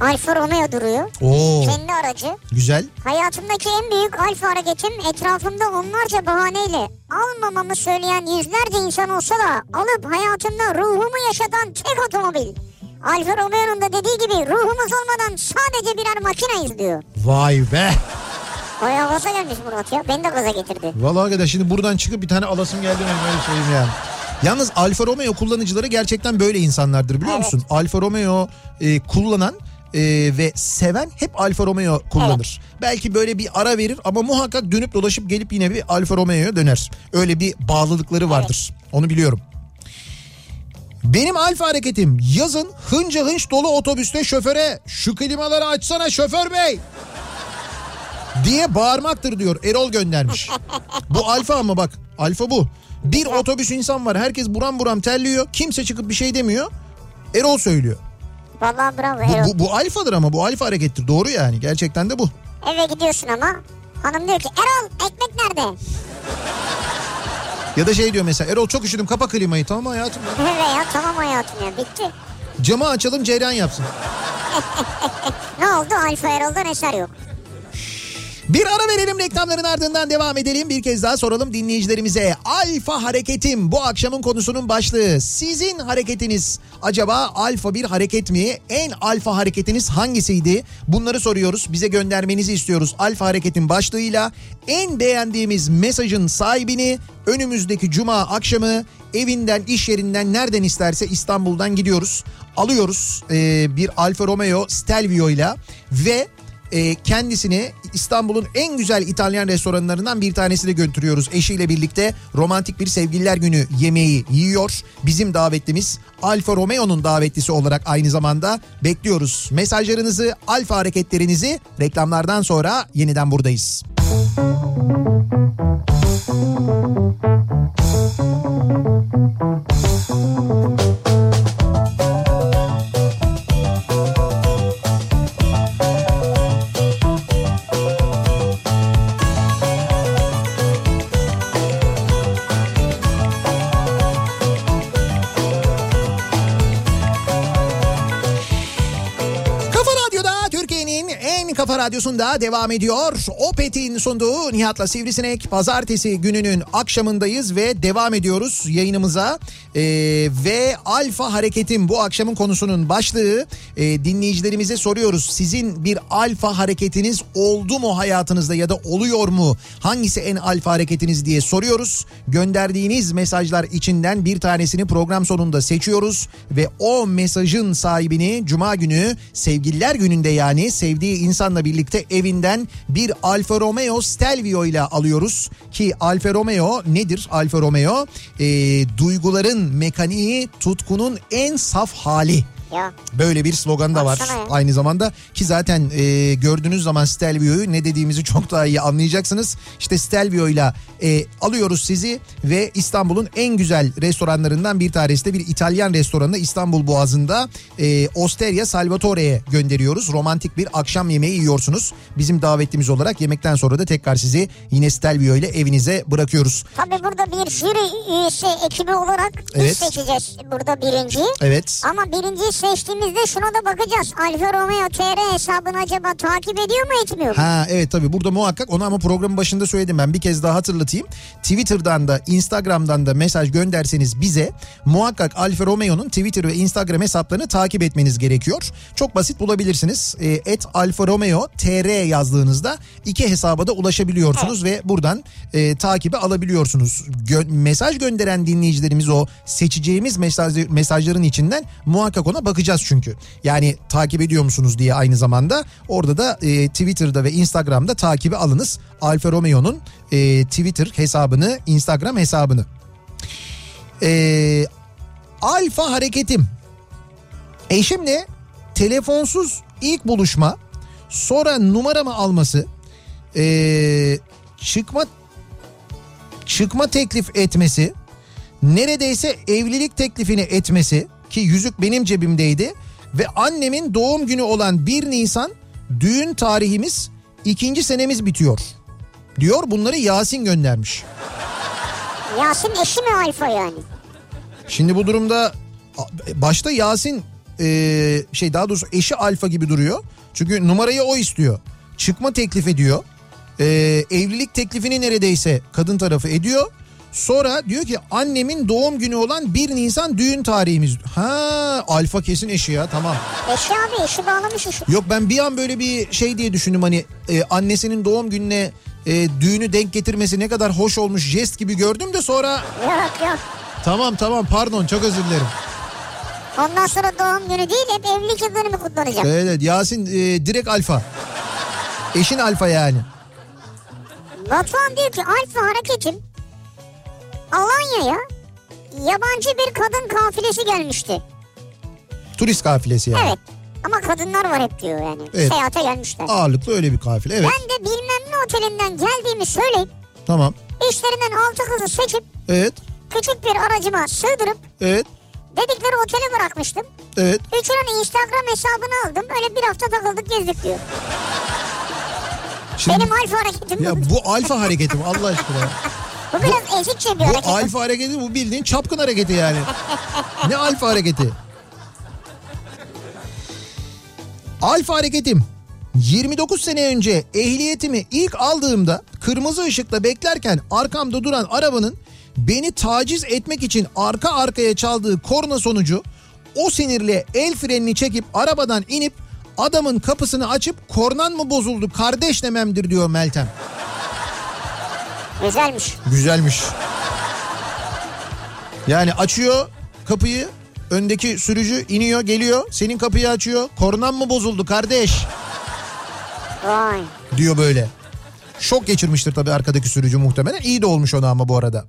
[SPEAKER 2] Alfa Romeo duruyor.
[SPEAKER 1] Oo,
[SPEAKER 2] Kendi aracı.
[SPEAKER 1] güzel.
[SPEAKER 2] Hayatımdaki en büyük alfa hareketim etrafımda onlarca bahaneyle almamamı söyleyen yüzlerce insan olsa da alıp hayatımda ruhumu yaşatan tek otomobil. Alfa Romeo'nun da dediği gibi ruhumuz olmadan sadece birer makineyiz diyor.
[SPEAKER 1] Vay be.
[SPEAKER 2] Bayağı gaza gelmiş Murat ya. Beni de gaza getirdi.
[SPEAKER 1] Vallahi arkadaş şimdi buradan çıkıp bir tane alasım geldi benim öyle söyleyeyim yani. Yalnız Alfa Romeo kullanıcıları gerçekten böyle insanlardır biliyor
[SPEAKER 2] Evet.
[SPEAKER 1] musun? Alfa Romeo e, kullanan e, ve seven hep Alfa Romeo kullanır. Belki böyle bir ara verir ama muhakkak dönüp dolaşıp gelip yine bir Alfa Romeo'ya döner. Öyle bir bağlılıkları vardır. Onu biliyorum. Benim alfa hareketim yazın hınca hınç dolu otobüste şoföre şu klimaları açsana şoför bey diye bağırmaktır diyor Erol göndermiş. Bu alfa ama bak alfa bu. Bir otobüs insan var herkes buram buram terliyor kimse çıkıp bir şey demiyor. Erol söylüyor.
[SPEAKER 2] Vallahi bravo
[SPEAKER 1] Bu,
[SPEAKER 2] Erol.
[SPEAKER 1] bu, bu alfadır ama bu alfa harekettir doğru yani gerçekten de bu.
[SPEAKER 2] Eve gidiyorsun ama hanım diyor ki Erol ekmek nerede?
[SPEAKER 1] Ya da şey diyor mesela Erol çok üşüdüm kapa klimayı tamam hayatım. ya.
[SPEAKER 2] Evet ya tamam hayatım ya bitti.
[SPEAKER 1] Camı açalım cereyan yapsın.
[SPEAKER 2] Ne oldu Alfa Erol'dan eser yok.
[SPEAKER 1] Bir ara verelim reklamların ardından devam edelim. Bir kez daha soralım dinleyicilerimize. Alfa hareketim bu akşamın konusunun başlığı. Sizin hareketiniz acaba alfa bir hareket mi? En alfa hareketiniz hangisiydi? Bunları soruyoruz. Bize göndermenizi istiyoruz. Alfa hareketin başlığıyla en beğendiğimiz mesajın sahibini önümüzdeki cuma akşamı evinden, iş yerinden nereden isterse İstanbul'dan gidiyoruz. Alıyoruz ee, bir Alfa Romeo Stelvio ile ve e, kendisini İstanbul'un en güzel İtalyan restoranlarından bir tanesine götürüyoruz. Eşiyle birlikte romantik bir sevgililer günü yemeği yiyor. Bizim davetlimiz Alfa Romeo'nun davetlisi olarak aynı zamanda bekliyoruz. Mesajlarınızı, alfa hareketlerinizi reklamlardan sonra yeniden buradayız. Kafa radyosunda devam ediyor. Opet'in sunduğu Nihat'la Sivrisinek pazartesi gününün akşamındayız ve devam ediyoruz yayınımıza. Ee, ve Alfa Hareketim bu akşamın konusunun başlığı Ee, dinleyicilerimize soruyoruz. Sizin bir alfa hareketiniz oldu mu hayatınızda ya da oluyor mu? Hangisi en alfa hareketiniz diye soruyoruz. Gönderdiğiniz mesajlar içinden bir tanesini program sonunda seçiyoruz ve o mesajın sahibini cuma günü sevgililer gününde yani sevdiği insanla birlikte evinden bir Alfa Romeo Stelvio ile alıyoruz ki Alfa Romeo nedir Alfa Romeo? Ee, duyguların mekaniği tutkunun en saf hali.
[SPEAKER 2] Ya
[SPEAKER 1] Böyle bir slogan da var
[SPEAKER 2] Baksana ya.
[SPEAKER 1] aynı zamanda ki zaten e, gördüğünüz zaman Stelvio'yu ne dediğimizi çok daha iyi anlayacaksınız. İşte Stelvio ile e, alıyoruz sizi ve İstanbul'un en güzel restoranlarından bir tanesi de bir İtalyan restoranı İstanbul Boğazı'nda e, Osteria Salvatore'ye gönderiyoruz. Romantik bir akşam yemeği yiyorsunuz. Bizim davetlimiz olarak yemekten sonra da tekrar sizi yine Stelvio ile evinize bırakıyoruz.
[SPEAKER 2] tabii burada bir jüri üyesi ekibi olarak biz
[SPEAKER 1] Evet.
[SPEAKER 2] seçeceğiz burada birinciyi.
[SPEAKER 1] Evet.
[SPEAKER 2] Ama birinciyi seçtiğimizde şuna da bakacağız. Alfa Romeo TR hesabını acaba takip ediyor mu etmiyor mu?
[SPEAKER 1] Ha evet tabii burada muhakkak onu ama programın başında söyledim ben bir kez daha hatırlatayım. Twitter'dan da Instagram'dan da mesaj gönderseniz bize muhakkak Alfa Romeo'nun Twitter ve Instagram hesaplarını takip etmeniz gerekiyor. Çok basit bulabilirsiniz. Et Alfa Romeo TR yazdığınızda iki hesaba da ulaşabiliyorsunuz ve buradan e, takibi alabiliyorsunuz. Gö- mesaj gönderen dinleyicilerimiz o seçeceğimiz mesaj, mesajların içinden muhakkak ona bakacağız çünkü. Yani takip ediyor musunuz diye aynı zamanda orada da e, Twitter'da ve Instagram'da takibi alınız. Alfa Romeo'nun e, Twitter hesabını, Instagram hesabını. E, Alfa hareketim. Eşimle telefonsuz ilk buluşma, sonra numaramı alması, e, çıkma çıkma teklif etmesi, neredeyse evlilik teklifini etmesi ki yüzük benim cebimdeydi ve annemin doğum günü olan 1 Nisan düğün tarihimiz ikinci senemiz bitiyor. Diyor bunları Yasin göndermiş.
[SPEAKER 2] Yasin eşi mi Alfa yani?
[SPEAKER 1] Şimdi bu durumda başta Yasin e, şey daha doğrusu eşi Alfa gibi duruyor. Çünkü numarayı o istiyor. Çıkma teklif ediyor. E, evlilik teklifini neredeyse kadın tarafı ediyor. Sonra diyor ki annemin doğum günü olan 1 Nisan düğün tarihimiz. Ha Alfa kesin eşi ya tamam.
[SPEAKER 2] Eşi abi eşi bağlamış işi.
[SPEAKER 1] Yok ben bir an böyle bir şey diye düşündüm hani e, annesinin doğum gününe e, düğünü denk getirmesi ne kadar hoş olmuş jest gibi gördüm de sonra
[SPEAKER 2] Yok yok.
[SPEAKER 1] tamam tamam pardon çok özür dilerim.
[SPEAKER 2] Ondan sonra doğum günü değil hep evlilik yıl dönümü kutlanacak.
[SPEAKER 1] Evet, Yasin e, direkt alfa. Eşin alfa yani.
[SPEAKER 2] Batuhan diyor ki Alfa hareketim Alanya'ya yabancı bir kadın kafilesi gelmişti.
[SPEAKER 1] Turist kafilesi yani.
[SPEAKER 2] Evet. Ama kadınlar var hep diyor yani.
[SPEAKER 1] Evet.
[SPEAKER 2] Seyahate gelmişler.
[SPEAKER 1] Ağırlıklı öyle bir kafile evet.
[SPEAKER 2] Ben de bilmem ne otelinden geldiğimi söyleyip
[SPEAKER 1] Tamam.
[SPEAKER 2] işlerinden altı kızı seçip
[SPEAKER 1] Evet.
[SPEAKER 2] küçük bir aracıma sığdırıp
[SPEAKER 1] Evet.
[SPEAKER 2] dedikleri otele bırakmıştım.
[SPEAKER 1] Evet.
[SPEAKER 2] Üçünün Instagram hesabını aldım. Öyle bir hafta takıldık gezdik diyor.
[SPEAKER 1] Şimdi,
[SPEAKER 2] Benim alfa hareketim
[SPEAKER 1] ya
[SPEAKER 2] bu.
[SPEAKER 1] alfa hareketi mi Allah aşkına?
[SPEAKER 2] Bu biraz ezikçe bir
[SPEAKER 1] Bu
[SPEAKER 2] hareket.
[SPEAKER 1] alfa hareketi bu bildiğin çapkın hareketi yani. ne alfa hareketi? Alfa hareketim. 29 sene önce ehliyetimi ilk aldığımda kırmızı ışıkta beklerken arkamda duran arabanın beni taciz etmek için arka arkaya çaldığı korna sonucu o sinirle el frenini çekip arabadan inip adamın kapısını açıp kornan mı bozuldu kardeş dememdir diyor Meltem.
[SPEAKER 2] Güzelmiş.
[SPEAKER 1] Güzelmiş. Yani açıyor kapıyı öndeki sürücü iniyor geliyor senin kapıyı açıyor kornan mı bozuldu kardeş
[SPEAKER 2] Vay.
[SPEAKER 1] diyor böyle. Şok geçirmiştir tabii arkadaki sürücü muhtemelen. İyi de olmuş ona ama bu arada.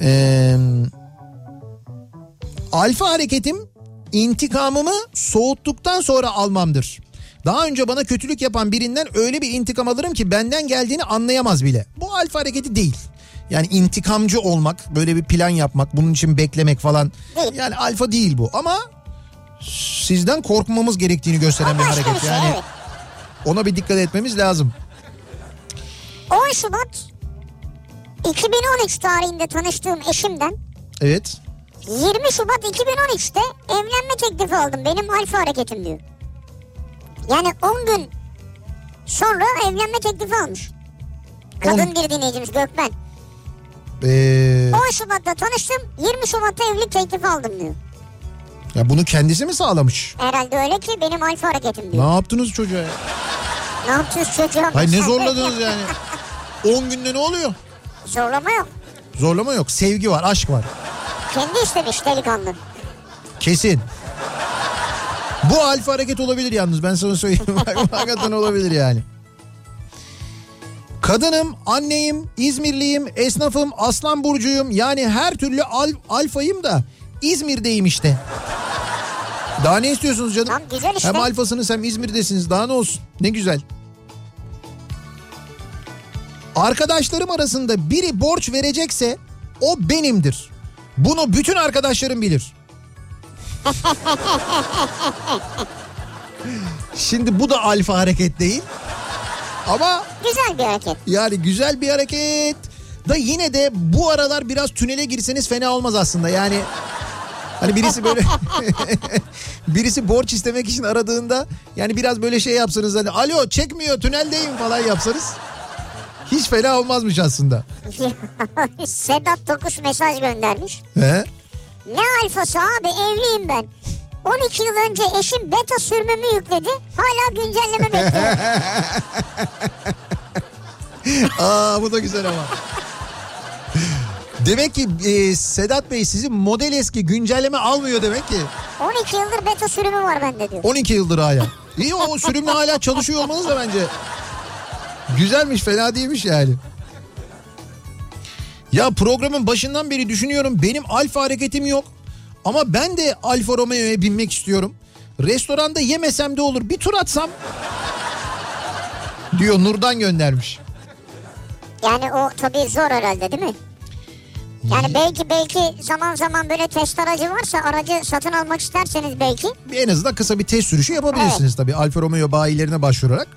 [SPEAKER 1] Ee, alfa hareketim intikamımı soğuttuktan sonra almamdır. Daha önce bana kötülük yapan birinden öyle bir intikam alırım ki benden geldiğini anlayamaz bile. Bu alfa hareketi değil. Yani intikamcı olmak, böyle bir plan yapmak, bunun için beklemek falan. Yani alfa değil bu ama sizden korkmamız gerektiğini gösteren bir hareket.
[SPEAKER 2] şey
[SPEAKER 1] yani
[SPEAKER 2] evet.
[SPEAKER 1] ona bir dikkat etmemiz lazım.
[SPEAKER 2] 10 Şubat 2013 tarihinde tanıştığım eşimden
[SPEAKER 1] Evet.
[SPEAKER 2] 20 Şubat 2013'te evlenme teklifi aldım. Benim alfa hareketim diyor. Yani 10 gün sonra evlenme teklifi almış. Kadın bir dinleyicimiz Gökmen.
[SPEAKER 1] Ee,
[SPEAKER 2] 10 Şubat'ta tanıştım 20 Şubat'ta evlilik teklifi aldım diyor.
[SPEAKER 1] ya bunu kendisi mi sağlamış?
[SPEAKER 2] Herhalde öyle ki benim alfa hareketim diyor.
[SPEAKER 1] Ne yaptınız çocuğa ya?
[SPEAKER 2] Ne yaptınız çocuğa?
[SPEAKER 1] Hayır ne zorladınız yani? 10 günde ne oluyor?
[SPEAKER 2] Zorlama yok.
[SPEAKER 1] Zorlama yok. Sevgi var, aşk var.
[SPEAKER 2] Kendi istemiş delikanlı.
[SPEAKER 1] Kesin. Bu alfa hareket olabilir yalnız ben sana söyleyeyim. Hakikaten olabilir yani. Kadınım, anneyim, İzmirliyim, esnafım, aslan burcuyum. Yani her türlü al, alfayım da İzmir'deyim işte. Daha ne istiyorsunuz canım?
[SPEAKER 2] Tam güzel işte.
[SPEAKER 1] Hem alfasınız hem İzmir'desiniz. Daha ne olsun? Ne güzel. Arkadaşlarım arasında biri borç verecekse o benimdir. Bunu bütün arkadaşlarım bilir. Şimdi bu da alfa hareket değil. Ama
[SPEAKER 2] Güzel bir hareket.
[SPEAKER 1] yani güzel bir hareket. Da yine de bu aralar biraz tünele girseniz fena olmaz aslında. Yani hani birisi böyle birisi borç istemek için aradığında yani biraz böyle şey yapsanız hani alo çekmiyor tüneldeyim falan yapsanız hiç fena olmazmış aslında.
[SPEAKER 2] Sedat Tokuş mesaj göndermiş.
[SPEAKER 1] He?
[SPEAKER 2] Ne alfası abi evliyim ben. 12 yıl önce eşim beta sürmemi yükledi. Hala güncelleme bekliyor.
[SPEAKER 1] Aa bu da güzel ama. Demek ki e, Sedat Bey sizin model eski güncelleme almıyor demek ki.
[SPEAKER 2] 12 yıldır beta sürümü var bende diyor.
[SPEAKER 1] 12 yıldır hala. İyi o sürümle hala çalışıyor olmanız da bence güzelmiş fena değilmiş yani. Ya programın başından beri düşünüyorum benim alfa hareketim yok. Ama ben de Alfa Romeo'ya binmek istiyorum. Restoranda yemesem de olur bir tur atsam. Diyor Nur'dan göndermiş.
[SPEAKER 2] Yani o tabii zor herhalde değil mi? Yani belki belki zaman zaman böyle test aracı varsa aracı satın almak isterseniz belki.
[SPEAKER 1] En azından kısa bir test sürüşü yapabilirsiniz tabii Alfa Romeo bayilerine başvurarak.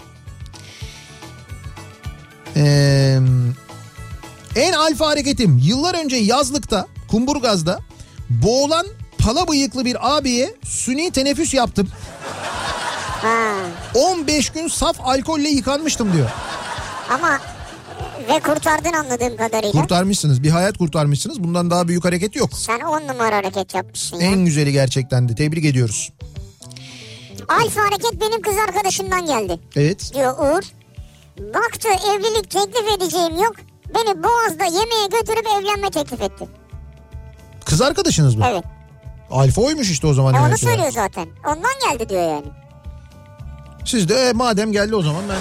[SPEAKER 1] Ee, en alfa hareketim yıllar önce yazlıkta Kumburgaz'da boğulan pala bıyıklı bir abiye suni teneffüs yaptım.
[SPEAKER 2] Ha.
[SPEAKER 1] 15 gün saf alkolle yıkanmıştım diyor.
[SPEAKER 2] Ama ve kurtardın anladığım kadarıyla.
[SPEAKER 1] Kurtarmışsınız bir hayat kurtarmışsınız bundan daha büyük hareket yok.
[SPEAKER 2] Sen 10 numara hareket yapmışsın ya.
[SPEAKER 1] En güzeli gerçekten de tebrik ediyoruz.
[SPEAKER 2] Alfa hareket benim kız arkadaşımdan geldi.
[SPEAKER 1] Evet
[SPEAKER 2] Diyor Uğur. Baktı evlilik teklif edeceğim yok. Beni Boğaz'da yemeğe götürüp evlenme teklif etti.
[SPEAKER 1] kız arkadaşınız mı?
[SPEAKER 2] Evet.
[SPEAKER 1] Alfa oymuş işte o zaman.
[SPEAKER 2] E onu söylüyor zaten. Ondan geldi diyor yani.
[SPEAKER 1] Siz de "E, madem geldi o zaman ben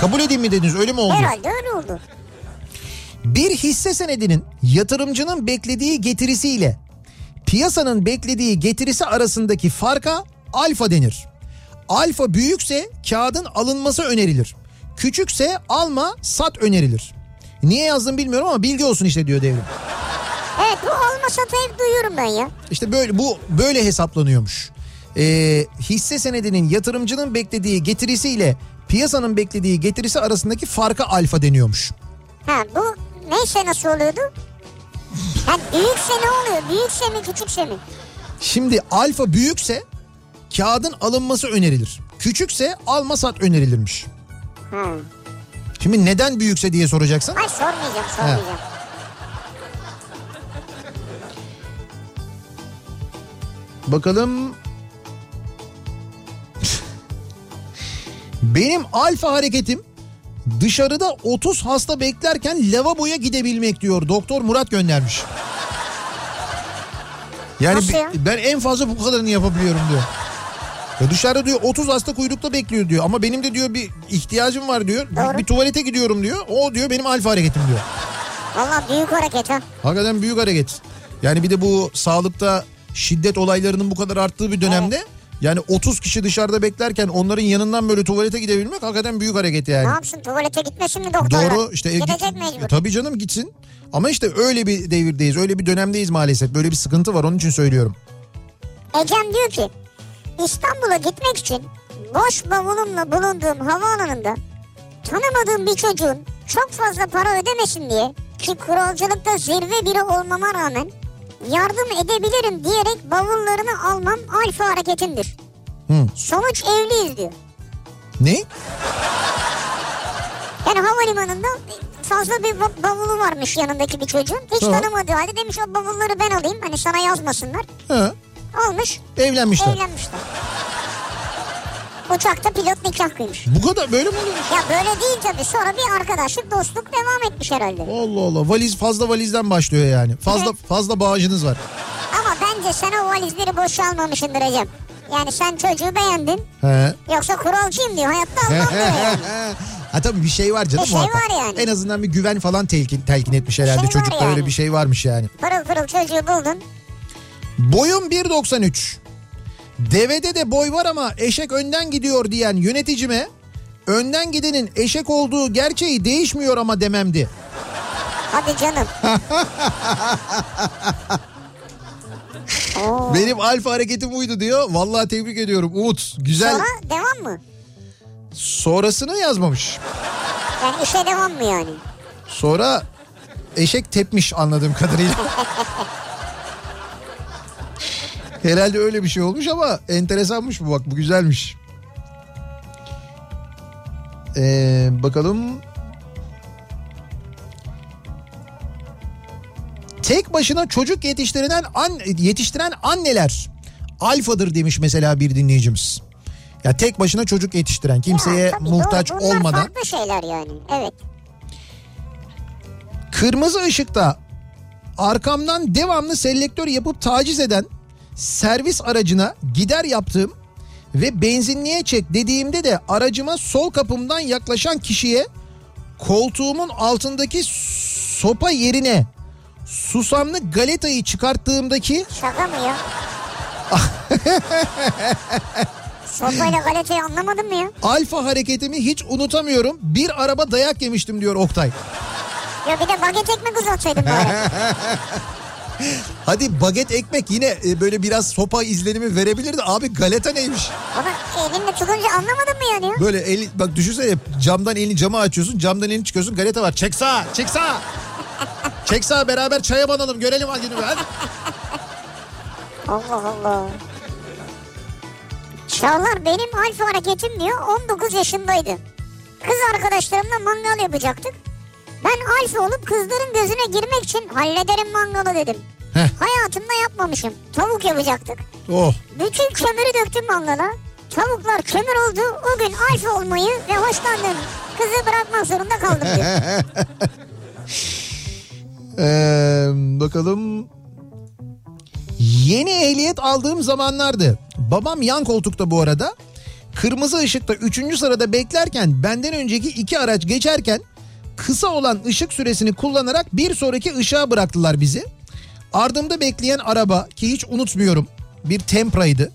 [SPEAKER 1] kabul edeyim mi dediniz öyle mi oldu?
[SPEAKER 2] Herhalde öyle oldu.
[SPEAKER 1] Bir hisse senedinin yatırımcının beklediği getirisiyle piyasanın beklediği getirisi arasındaki farka alfa denir. Alfa büyükse kağıdın alınması önerilir. Küçükse alma sat önerilir. Niye yazdım bilmiyorum ama bilgi olsun işte diyor devrim.
[SPEAKER 2] Evet bu olmasa da hep duyuyorum ben ya.
[SPEAKER 1] İşte böyle bu böyle hesaplanıyormuş. Ee, hisse senedinin yatırımcının beklediği getirisiyle piyasanın beklediği getirisi arasındaki farka alfa deniyormuş.
[SPEAKER 2] Ha bu neyse nasıl oluyordu? Ha büyükse ne oluyor? Büyükse mi küçükse mi?
[SPEAKER 1] Şimdi alfa büyükse kağıdın alınması önerilir. Küçükse alma sat önerilirmiş.
[SPEAKER 2] Ha.
[SPEAKER 1] Şimdi neden büyükse diye soracaksın.
[SPEAKER 2] Ay sormayacağım sormayacağım.
[SPEAKER 1] Bakalım. Benim alfa hareketim dışarıda 30 hasta beklerken lavaboya gidebilmek diyor. Doktor Murat göndermiş. Yani
[SPEAKER 2] Nasıl ya?
[SPEAKER 1] ben en fazla bu kadarını yapabiliyorum diyor. Ya dışarıda diyor 30 hasta kuyrukta bekliyor diyor. Ama benim de diyor bir ihtiyacım var diyor. Bir,
[SPEAKER 2] Doğru.
[SPEAKER 1] bir tuvalete gidiyorum diyor. O diyor benim alfa hareketim diyor.
[SPEAKER 2] Valla büyük hareket ha.
[SPEAKER 1] Hakikaten büyük hareket. Yani bir de bu sağlıkta şiddet olaylarının bu kadar arttığı bir dönemde yani 30 kişi dışarıda beklerken onların yanından böyle tuvalete gidebilmek hakikaten büyük hareket yani.
[SPEAKER 2] Ne yapsın tuvalete gitmesin mi doktorlar?
[SPEAKER 1] Doğru işte ev
[SPEAKER 2] Gidecek
[SPEAKER 1] git-
[SPEAKER 2] mecbur.
[SPEAKER 1] E, tabii canım gitsin. Ama işte öyle bir devirdeyiz, öyle bir dönemdeyiz maalesef. Böyle bir sıkıntı var onun için söylüyorum.
[SPEAKER 2] Ecem diyor ki İstanbul'a gitmek için boş bavulumla bulunduğum havaalanında tanımadığım bir çocuğun çok fazla para ödemesin diye ki kuralcılıkta zirve biri olmama rağmen yardım edebilirim diyerek bavullarını almam alfa hareketimdir.
[SPEAKER 1] Hı.
[SPEAKER 2] Sonuç evliyiz diyor.
[SPEAKER 1] Ne?
[SPEAKER 2] Yani havalimanında fazla bir ba- bavulu varmış yanındaki bir çocuğun. Hiç
[SPEAKER 1] Tamam.
[SPEAKER 2] tanımadığı halde demiş o bavulları ben alayım hani sana yazmasınlar.
[SPEAKER 1] Ha,
[SPEAKER 2] Almış
[SPEAKER 1] evlenmişler.
[SPEAKER 2] evlenmişler. Uçakta pilot nikah kıymış.
[SPEAKER 1] Bu kadar böyle mi oluyormuş?
[SPEAKER 2] Ya böyle değil tabii. Sonra bir arkadaşlık, dostluk devam etmiş herhalde.
[SPEAKER 1] Allah Allah valiz fazla valizden başlıyor yani. Fazla
[SPEAKER 2] Evet.
[SPEAKER 1] fazla bağcınız var.
[SPEAKER 2] Ama bence sen o valizleri boşa almamışsındır Ecem. Yani sen çocuğu beğendin.
[SPEAKER 1] He.
[SPEAKER 2] Yoksa kuralcıyım diyor. Hayatta almam diyor yani.
[SPEAKER 1] ha tabii bir şey var canım
[SPEAKER 2] Bir şey
[SPEAKER 1] muhakkak.
[SPEAKER 2] var yani.
[SPEAKER 1] En azından bir güven falan telkin, telkin etmiş herhalde.
[SPEAKER 2] şey
[SPEAKER 1] Çocukta
[SPEAKER 2] yani.
[SPEAKER 1] öyle bir şey varmış yani.
[SPEAKER 2] Pırıl pırıl çocuğu buldun.
[SPEAKER 1] Boyum 1.93. Devede de boy var ama eşek önden gidiyor diyen yöneticime önden gidenin eşek olduğu gerçeği değişmiyor ama dememdi.
[SPEAKER 2] Hadi canım.
[SPEAKER 1] Benim alfa hareketim buydu diyor. Vallahi tebrik ediyorum Umut. Güzel.
[SPEAKER 2] Sonra devam mı?
[SPEAKER 1] Sonrasını yazmamış.
[SPEAKER 2] Yani işe devam mı yani?
[SPEAKER 1] Sonra eşek tepmiş anladığım kadarıyla. Herhalde öyle bir şey olmuş ama enteresanmış bu bak bu güzelmiş. Ee, bakalım. Tek başına çocuk yetiştiren an, yetiştiren anneler alfadır demiş mesela bir dinleyicimiz. Ya tek başına çocuk yetiştiren kimseye
[SPEAKER 2] Ya, tabii
[SPEAKER 1] muhtaç
[SPEAKER 2] doğru.
[SPEAKER 1] Olmadan
[SPEAKER 2] farklı şeyler yani. Evet.
[SPEAKER 1] kırmızı ışıkta arkamdan devamlı selektör yapıp taciz eden servis aracına gider yaptığım ve benzinliğe çek dediğimde de aracıma sol kapımdan yaklaşan kişiye koltuğumun altındaki sopa yerine susamlı galetayı çıkarttığımdaki
[SPEAKER 2] Şaka mı ya? Sopayla galeteyi anlamadın mı ya?
[SPEAKER 1] alfa hareketimi hiç unutamıyorum. Bir araba dayak yemiştim diyor Oktay.
[SPEAKER 2] Ya bir de baget ekmek uzatsaydın bari.
[SPEAKER 1] Hadi baget ekmek yine e, böyle biraz sopa izlenimi verebilirdi. Abi galeta neymiş?
[SPEAKER 2] Onu elinle tutunca anlamadın mı yani ya?
[SPEAKER 1] Böyle el, bak düşünsene camdan elini cama açıyorsun camdan elini çıkıyorsun galeta var. Çek sağa çek sağa. çek sağa beraber çaya banalım görelim hadi. hadi.
[SPEAKER 2] Allah Allah. Çağlar benim alfa hareketim diyor 19 yaşındaydı. Kız arkadaşlarımla mangal yapacaktık. Ben alfa olup kızların gözüne girmek için hallederim mangalı dedim.
[SPEAKER 1] Heh.
[SPEAKER 2] Hayatımda yapmamışım. Tavuk yapacaktık.
[SPEAKER 1] Oh
[SPEAKER 2] Bütün kömürü döktüm mangala. Tavuklar kömür oldu. O gün alfa olmayı ve hoşlandığım kızı bırakmak zorunda kaldım diyor.
[SPEAKER 1] Ee, bakalım. Yeni ehliyet aldığım zamanlardı. Babam yan koltukta bu arada. Kırmızı ışıkta 3. sırada beklerken benden önceki iki araç geçerken kısa olan ışık süresini kullanarak bir sonraki ışığa bıraktılar bizi. Ardımda bekleyen araba ki hiç unutmuyorum bir Tempra'ydı.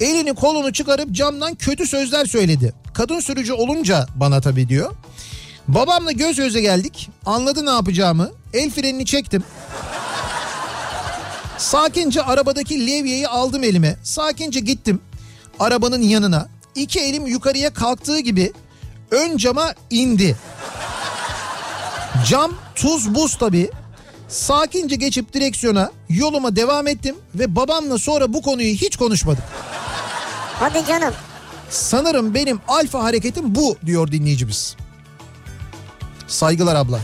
[SPEAKER 1] Elini kolunu çıkarıp camdan kötü sözler söyledi. Kadın sürücü olunca bana tabii diyor. Babamla göz göze geldik. Anladı ne yapacağımı. El frenini çektim. Sakince arabadaki levyeyi aldım elime. Sakince gittim arabanın yanına. İki elim yukarıya kalktığı gibi ön cama indi. Cam tuz buz tabii. Sakince geçip direksiyona yoluma devam ettim ve babamla sonra bu konuyu hiç konuşmadık.
[SPEAKER 2] Hadi canım.
[SPEAKER 1] Sanırım benim alfa hareketim bu diyor dinleyicimiz. Saygılar abla.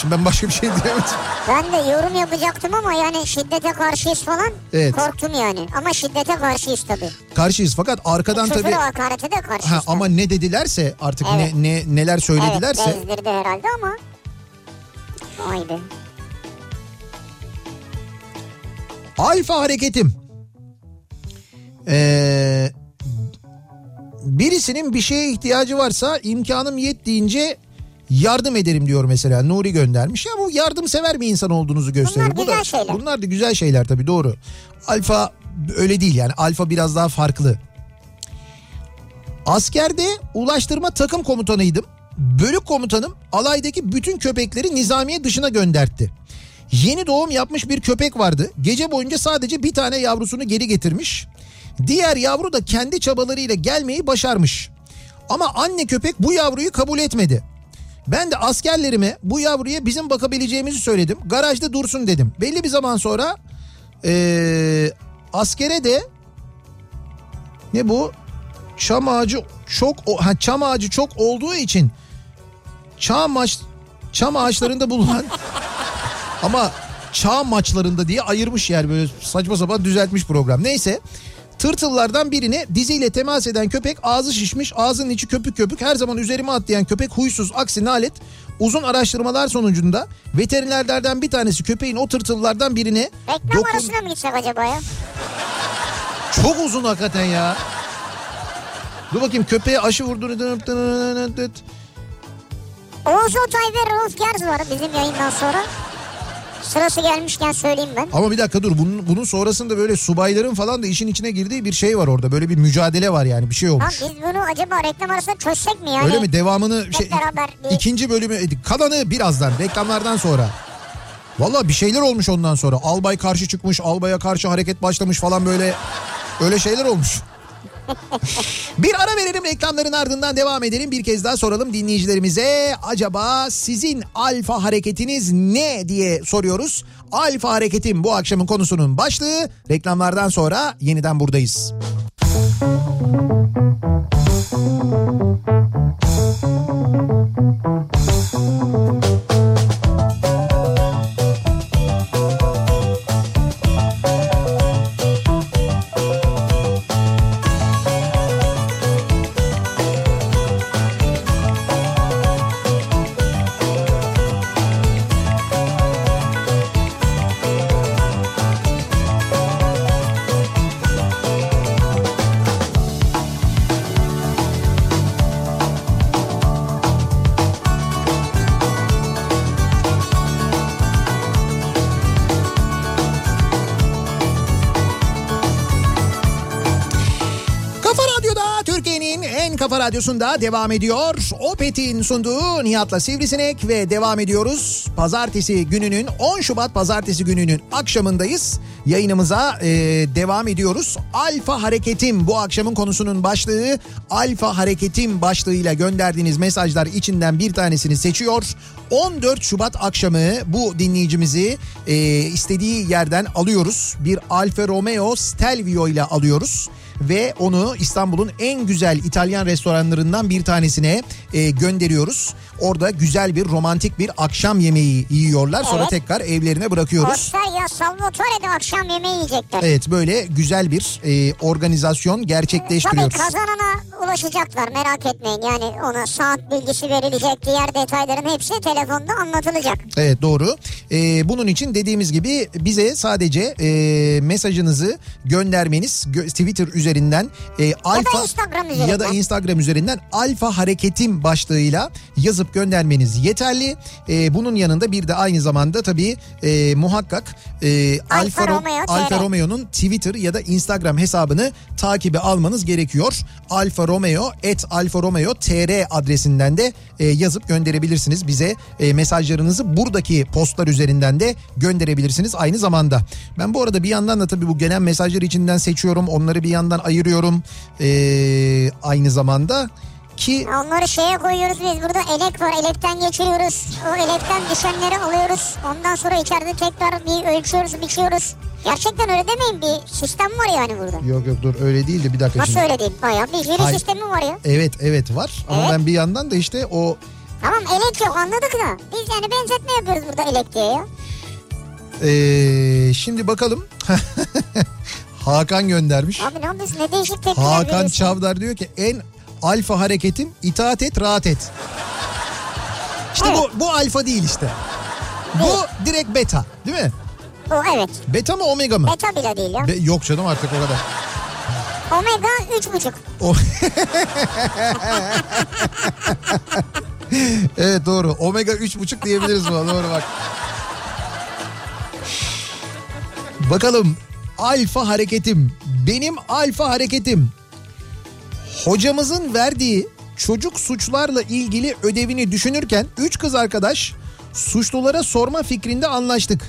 [SPEAKER 1] Şimdi ben başka bir şey diyemedim.
[SPEAKER 2] Ben de yorum yapacaktım ama yani şiddete karşıyız falan.
[SPEAKER 1] Evet.
[SPEAKER 2] Korktum yani. Ama şiddete karşıyız tabii.
[SPEAKER 1] Karşıyız fakat arkadan
[SPEAKER 2] Küfür
[SPEAKER 1] tabii
[SPEAKER 2] hakarete de karşıyız.
[SPEAKER 1] ha, ama ne dedilerse artık
[SPEAKER 2] Evet.
[SPEAKER 1] ne, ne neler söyledilerse
[SPEAKER 2] Evet bezdirdi herhalde ama. Vay be.
[SPEAKER 1] alfa hareketim. Ee, birisinin bir şeye ihtiyacı varsa imkanım yettiğince yardım ederim diyor mesela Nuri göndermiş. Ya bu yardımsever bir insan olduğunuzu gösteriyor.
[SPEAKER 2] Bunlar
[SPEAKER 1] bu da,
[SPEAKER 2] şeyler.
[SPEAKER 1] Bunlar da güzel şeyler tabii doğru. Alfa öyle değil yani alfa biraz daha farklı. Askerde ulaştırma takım komutanıydım. Bölük komutanım alaydaki bütün köpekleri nizamiye dışına göndertti. Yeni doğum yapmış bir köpek vardı. Gece boyunca sadece bir tane yavrusunu geri getirmiş. Diğer yavru da kendi çabalarıyla gelmeyi başarmış. Ama anne köpek bu yavruyu kabul etmedi. Ben de askerlerime bu yavruya bizim bakabileceğimizi söyledim. Garajda dursun dedim. Belli bir zaman sonra eee, askere de ne bu? Çam ağacı çok ha, çam ağacı çok olduğu için çam ağaç çam ağaçlarında bulunan ama çağ maçlarında diye ayırmış yer böyle saçma sapan düzeltmiş program. Neyse tırtıllardan birine diziyle temas eden köpek ağzı şişmiş ağzının içi köpük köpük her zaman üzerime atlayan köpek huysuz aksi nalet uzun araştırmalar sonucunda veterinerlerden bir tanesi köpeğin o tırtıllardan birine
[SPEAKER 2] Reklam
[SPEAKER 1] dokun-
[SPEAKER 2] arasına mı gitsek acaba ya?
[SPEAKER 1] çok uzun hakikaten ya. Dur bakayım köpeğe aşı vurdu.
[SPEAKER 2] Oğuz Otay ve Rolf Gerz var bizim yayından sonra. Sırası gelmişken söyleyeyim ben.
[SPEAKER 1] Ama bir dakika dur bunun, bunun sonrasında böyle subayların falan da işin içine girdiği bir şey var orada. Böyle bir mücadele var yani bir şey
[SPEAKER 2] Lan
[SPEAKER 1] olmuş.
[SPEAKER 2] biz bunu acaba reklam arasında çözsek mi yani?
[SPEAKER 1] Öyle mi devamını şey
[SPEAKER 2] beraber bir-
[SPEAKER 1] ikinci bölümü kalanı birazdan reklamlardan sonra. Valla bir şeyler olmuş ondan sonra. Albay karşı çıkmış, albaya karşı hareket başlamış falan böyle öyle şeyler olmuş. Bir ara verelim reklamların ardından devam edelim. Bir kez daha soralım dinleyicilerimize. Acaba sizin alfa hareketiniz ne diye soruyoruz. Alfa hareketin bu akşamın konusunun başlığı. Reklamlardan sonra yeniden buradayız. Kafa radyosunda devam ediyor. Opet'in sunduğu Nihat'la Sivrisinek ve devam ediyoruz. Pazartesi gününün 10 Şubat pazartesi gününün akşamındayız. Yayınımıza e, devam ediyoruz. Alfa Hareketim bu akşamın konusunun başlığı. Alfa Hareketim başlığıyla gönderdiğiniz mesajlar içinden bir tanesini seçiyor. 14 Şubat akşamı bu dinleyicimizi e, istediği yerden alıyoruz. Bir Alfa Romeo Stelvio ile alıyoruz ve onu İstanbul'un en güzel İtalyan restoranlarından bir tanesine e, gönderiyoruz. Orada güzel bir romantik bir akşam yemeği yiyorlar. Sonra
[SPEAKER 2] Evet.
[SPEAKER 1] tekrar evlerine bırakıyoruz.
[SPEAKER 2] Ostarya Salvatore'de akşam yemeği yiyecekler.
[SPEAKER 1] Evet böyle güzel bir e, organizasyon
[SPEAKER 2] Tabii
[SPEAKER 1] gerçekleştiriyoruz.
[SPEAKER 2] kazanana ulaşacaklar merak etmeyin. Yani ona saat bilgisi verilecek, diğer detayların hepsi telefonda anlatılacak.
[SPEAKER 1] Evet doğru. Ee, bunun için dediğimiz gibi bize sadece e, mesajınızı göndermeniz gö- Twitter üzerinden e, alfa
[SPEAKER 2] Instagram üzerinden.
[SPEAKER 1] ya da Instagram üzerinden alfa hareketim başlığıyla yazıp göndermeniz yeterli. E, bunun yanında bir de aynı zamanda tabii e, muhakkak e,
[SPEAKER 2] Alfa
[SPEAKER 1] Ro-
[SPEAKER 2] Romeo.
[SPEAKER 1] Alfa Romeo'nun Twitter ya da Instagram hesabını takibe almanız gerekiyor. Alfa Romeo et Alfa Romeo TR adresinden de e, yazıp gönderebilirsiniz bize e, mesajlarınızı buradaki postlar üzerinden de gönderebilirsiniz aynı zamanda. Ben bu arada bir yandan da tabii bu gelen mesajlar içinden seçiyorum onları bir yandan ayırıyorum E, aynı zamanda ki
[SPEAKER 2] Onları şeye koyuyoruz biz burada elek var elekten geçiriyoruz. O elekten düşenleri alıyoruz. Ondan sonra içeride tekrar bir ölçüyoruz biçiyoruz. Gerçekten öyle demeyin bir sistem var yani burada.
[SPEAKER 1] yok yok dur öyle değil de bir dakika
[SPEAKER 2] Nasıl
[SPEAKER 1] şimdi.
[SPEAKER 2] öyle değil? Bayağı bir jüri
[SPEAKER 1] Hayır.
[SPEAKER 2] sistemi var ya.
[SPEAKER 1] Evet evet var ama
[SPEAKER 2] Evet.
[SPEAKER 1] ben bir yandan da işte o
[SPEAKER 2] Tamam elek yok anladık da. Biz yani benzetme yapıyoruz burada elek diye ya.
[SPEAKER 1] Ee, şimdi bakalım. Hakan göndermiş.
[SPEAKER 2] Abi ne yapıyorsun ne değişik tepkiler
[SPEAKER 1] Hakan
[SPEAKER 2] veriyorsun.
[SPEAKER 1] Çavdar diyor ki en alfa hareketim itaat et rahat et. İşte bu, bu alfa değil işte. Bu direkt beta değil mi?
[SPEAKER 2] O evet.
[SPEAKER 1] Beta mı omega mı?
[SPEAKER 2] Beta bile değil ya.
[SPEAKER 1] Be- yok canım artık o kadar.
[SPEAKER 2] Omega 3,5.
[SPEAKER 1] O... evet doğru. Omega 3.5 diyebiliriz buna. Doğru bak. Bakalım alfa hareketim. Benim alfa hareketim. Hocamızın verdiği çocuk suçlarla ilgili ödevini düşünürken üç kız arkadaş suçlulara sorma fikrinde anlaştık.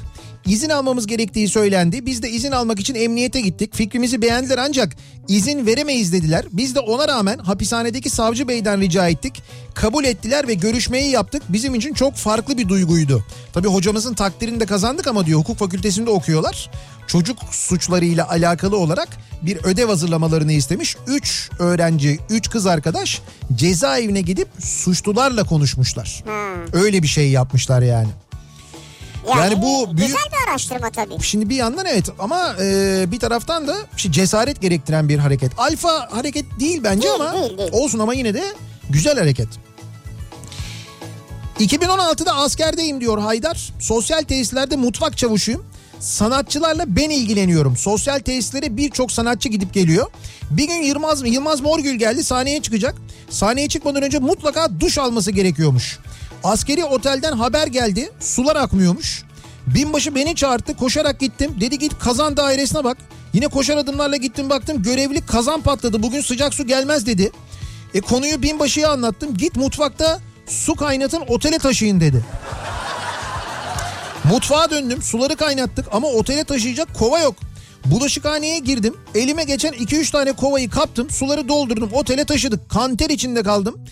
[SPEAKER 1] İzin almamız gerektiği söylendi. Biz de izin almak için emniyete gittik. Fikrimizi beğendiler ancak izin veremeyiz dediler. Biz de ona rağmen hapishanedeki savcı beyden rica ettik. Kabul ettiler ve görüşmeyi yaptık. Bizim için çok farklı bir duyguydu. Tabii hocamızın takdirini de kazandık ama diyor hukuk fakültesinde okuyorlar. Çocuk suçlarıyla alakalı olarak bir ödev hazırlamalarını istemiş. 3 öğrenci, 3 kız arkadaş cezaevine gidip suçlularla konuşmuşlar. Öyle bir şey yapmışlar yani. Yani bu büyük-
[SPEAKER 2] Güzel bir araştırma tabii.
[SPEAKER 1] Şimdi bir yandan evet ama e, bir taraftan da işte cesaret gerektiren bir hareket. Alfa hareket değil bence
[SPEAKER 2] Değil,
[SPEAKER 1] ama
[SPEAKER 2] değil, değil.
[SPEAKER 1] olsun ama yine de güzel hareket. 2016'da askerdeyim diyor Haydar. Sosyal tesislerde mutfak çavuşuyum. Sanatçılarla ben ilgileniyorum. Sosyal tesislere birçok sanatçı gidip geliyor. Bir gün Yılmaz, Yılmaz Morgül geldi sahneye çıkacak. Sahneye çıkmadan önce mutlaka duş alması gerekiyormuş. Askeri otelden haber geldi. Sular akmıyormuş. Binbaşı beni çağırdı koşarak gittim. Dedi git kazan dairesine bak. Yine koşar adımlarla gittim baktım görevli kazan patladı bugün sıcak su gelmez dedi. E konuyu binbaşıya anlattım. Git mutfakta su kaynatın otele taşıyın dedi. Mutfağa döndüm suları kaynattık ama otele taşıyacak kova yok. Bulaşıkhaneye girdim. Elime geçen 2-3 tane kovayı kaptım. Suları doldurdum. Otele taşıdık. Kanter içinde kaldım.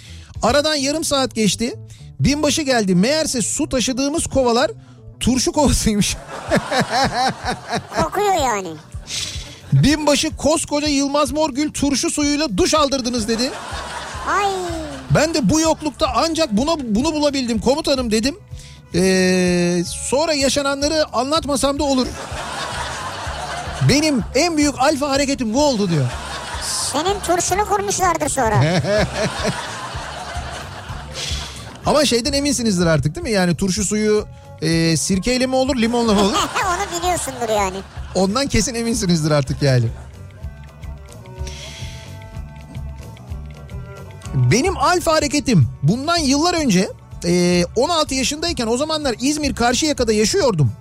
[SPEAKER 1] Aradan yarım saat geçti. Binbaşı geldi. Meğerse su taşıdığımız kovalar turşu kovasıymış.
[SPEAKER 2] Kokuyor yani.
[SPEAKER 1] Binbaşı koskoca Yılmaz Morgül turşu suyuyla duş aldırdınız dedi.
[SPEAKER 2] Ay
[SPEAKER 1] Ben de bu yoklukta ancak buna bunu bulabildim komutanım dedim. Ee, sonra yaşananları anlatmasam da olur. Benim en büyük alfa hareketim bu oldu diyor.
[SPEAKER 2] senin turşunu kurmuşlardır sonra.
[SPEAKER 1] Ama şeyden eminsinizdir artık değil mi? Yani turşu suyu e, sirkeyle mi olur limonla mı olur?
[SPEAKER 2] Onu biliyorsundur yani.
[SPEAKER 1] Ondan kesin eminsinizdir artık yani. Benim alfa hareketim bundan yıllar önce e, 16 yaşındayken o zamanlar İzmir Karşıyaka'da yaşıyordum.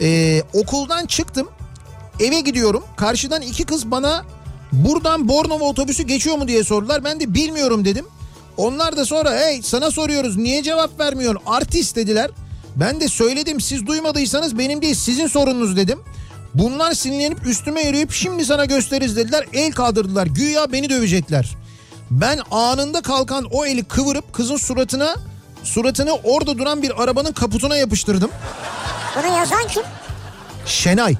[SPEAKER 1] E, okuldan çıktım eve gidiyorum karşıdan iki kız bana buradan Bornova otobüsü geçiyor mu diye sordular. Ben de bilmiyorum dedim. Onlar da sonra hey sana soruyoruz niye cevap vermiyorsun artist dediler. Ben de söyledim siz duymadıysanız benim değil sizin sorununuz dedim. Bunlar sinirlenip üstüme yürüyüp şimdi sana gösteririz dediler. El kaldırdılar güya beni dövecekler. Ben anında kalkan o eli kıvırıp kızın suratına suratını orada duran bir arabanın kaputuna yapıştırdım.
[SPEAKER 2] Bunu yazan kim?
[SPEAKER 1] Şenay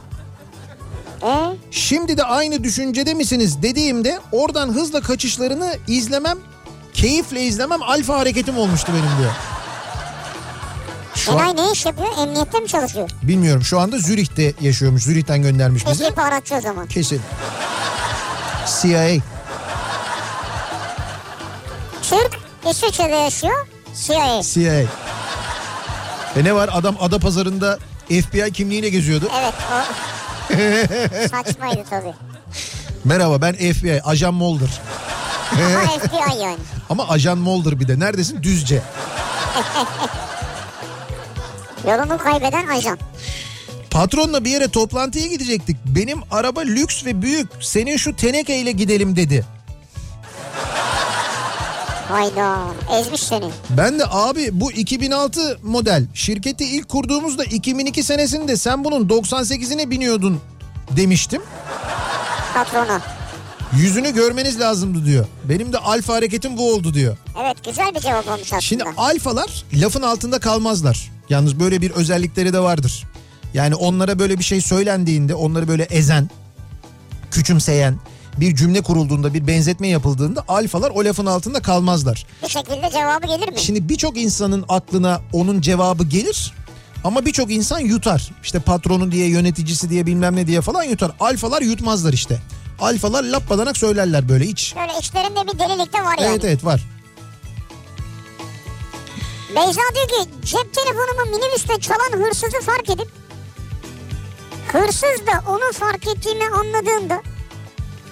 [SPEAKER 2] Ee,
[SPEAKER 1] şimdi de aynı düşüncede misiniz dediğimde oradan hızla kaçışlarını izlemem keyifle izlemem alfa hareketim olmuştu benim diyor. Şu an,
[SPEAKER 2] Şenay ne iş yapıyor? Emniyette mi çalışıyor?
[SPEAKER 1] bilmiyorum şu anda Zürih'te yaşıyormuş. Zürih'ten göndermiş bize.
[SPEAKER 2] Eski paratçı o zaman.
[SPEAKER 1] Kesin. CIA.
[SPEAKER 2] Türk İsviçre'de yaşıyor. CIA.
[SPEAKER 1] CIA. E ne var adam ada pazarında FBI kimliğiyle geziyordu.
[SPEAKER 2] Evet o saçmaydı tabii.
[SPEAKER 1] Merhaba ben FBI ajan Mulder.
[SPEAKER 2] Ama FBI yani.
[SPEAKER 1] Ama ajan Mulder bir de neredesin? Düzce.
[SPEAKER 2] Yolunu kaybeden ajan.
[SPEAKER 1] Patronla bir yere toplantıya gidecektik. Benim araba lüks ve büyük. Senin şu tenekeyle gidelim dedi.
[SPEAKER 2] Hayda ezmiş seni.
[SPEAKER 1] Ben de abi bu 2006 model. Şirketi ilk kurduğumuzda 2002 senesinde sen bunun 98'ine biniyordun demiştim.
[SPEAKER 2] Patrona.
[SPEAKER 1] Yüzünü görmeniz lazımdı diyor. Benim de alfa hareketim bu oldu diyor.
[SPEAKER 2] Evet güzel bir cevap olmuş aslında.
[SPEAKER 1] Şimdi alfalar lafın altında kalmazlar. Yalnız böyle bir özellikleri de vardır. Yani onlara böyle bir şey söylendiğinde onları böyle ezen, küçümseyen bir cümle kurulduğunda bir benzetme yapıldığında alfalar o lafın altında kalmazlar.
[SPEAKER 2] Bir şekilde cevabı gelir mi?
[SPEAKER 1] Şimdi birçok insanın aklına onun cevabı gelir ama birçok insan yutar. İşte patronu diye yöneticisi diye bilmem ne diye falan yutar. Alfalar yutmazlar işte. Alfalar lappadanak söylerler böyle hiç.
[SPEAKER 2] Böyle içlerinde bir delilik de var yani.
[SPEAKER 1] Evet evet var.
[SPEAKER 2] Beyza diyor ki cep telefonumu minibüste çalan hırsızı fark edip hırsız da onu fark ettiğimi anladığımda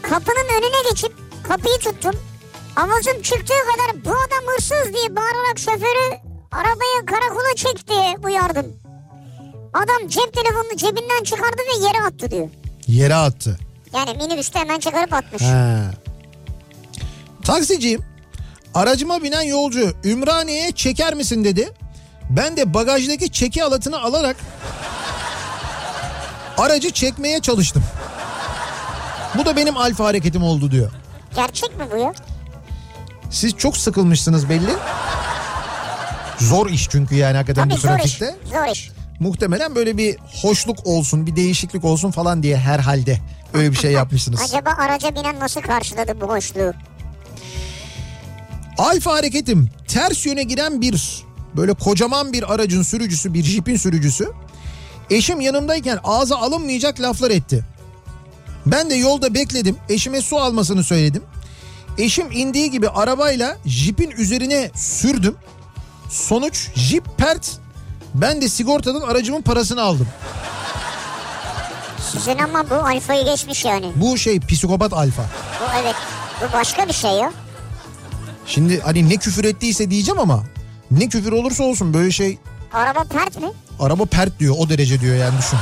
[SPEAKER 2] kapının önüne geçip kapıyı tuttum. Avazım çıktığı kadar bu adam hırsız diye bağırarak şoförü arabaya karakola çek diye uyardım. Adam cep telefonunu cebinden çıkardı ve yere attı diyor.
[SPEAKER 1] Yere attı.
[SPEAKER 2] Yani minibüste hemen çıkarıp atmış.
[SPEAKER 1] Ha. Taksiciyim. Aracıma binen yolcu Ümraniye'ye çeker misin dedi. Ben de bagajdaki çeki alatını alarak aracı çekmeye çalıştım. Bu da benim alfa hareketim oldu diyor.
[SPEAKER 2] Gerçek mi bu ya?
[SPEAKER 1] Siz çok sıkılmışsınız belli. Zor iş çünkü yani hakikaten
[SPEAKER 2] Tabii
[SPEAKER 1] bu
[SPEAKER 2] zor iş.
[SPEAKER 1] trafikte.
[SPEAKER 2] Zor iş.
[SPEAKER 1] Muhtemelen böyle bir hoşluk olsun, bir değişiklik olsun falan diye herhalde öyle bir şey yapmışsınız.
[SPEAKER 2] Acaba araca binen nasıl karşıladı bu hoşluğu?
[SPEAKER 1] Alfa hareketim ters yöne giden bir böyle kocaman bir aracın sürücüsü bir jipin sürücüsü eşim yanımdayken ağza alınmayacak laflar etti. Ben de yolda bekledim eşime su almasını söyledim. Eşim indiği gibi arabayla jipin üzerine sürdüm. Sonuç jip pert ben de sigortadan aracımın parasını aldım.
[SPEAKER 2] Sizin ama bu alfayı geçmiş yani.
[SPEAKER 1] Bu şey psikopat alfa.
[SPEAKER 2] Bu evet. Bu başka bir şey ya.
[SPEAKER 1] Şimdi hani ne küfür ettiyse diyeceğim ama ne küfür olursa olsun böyle şey
[SPEAKER 2] Araba pert mi?
[SPEAKER 1] Araba pert diyor o derece diyor yani düşün.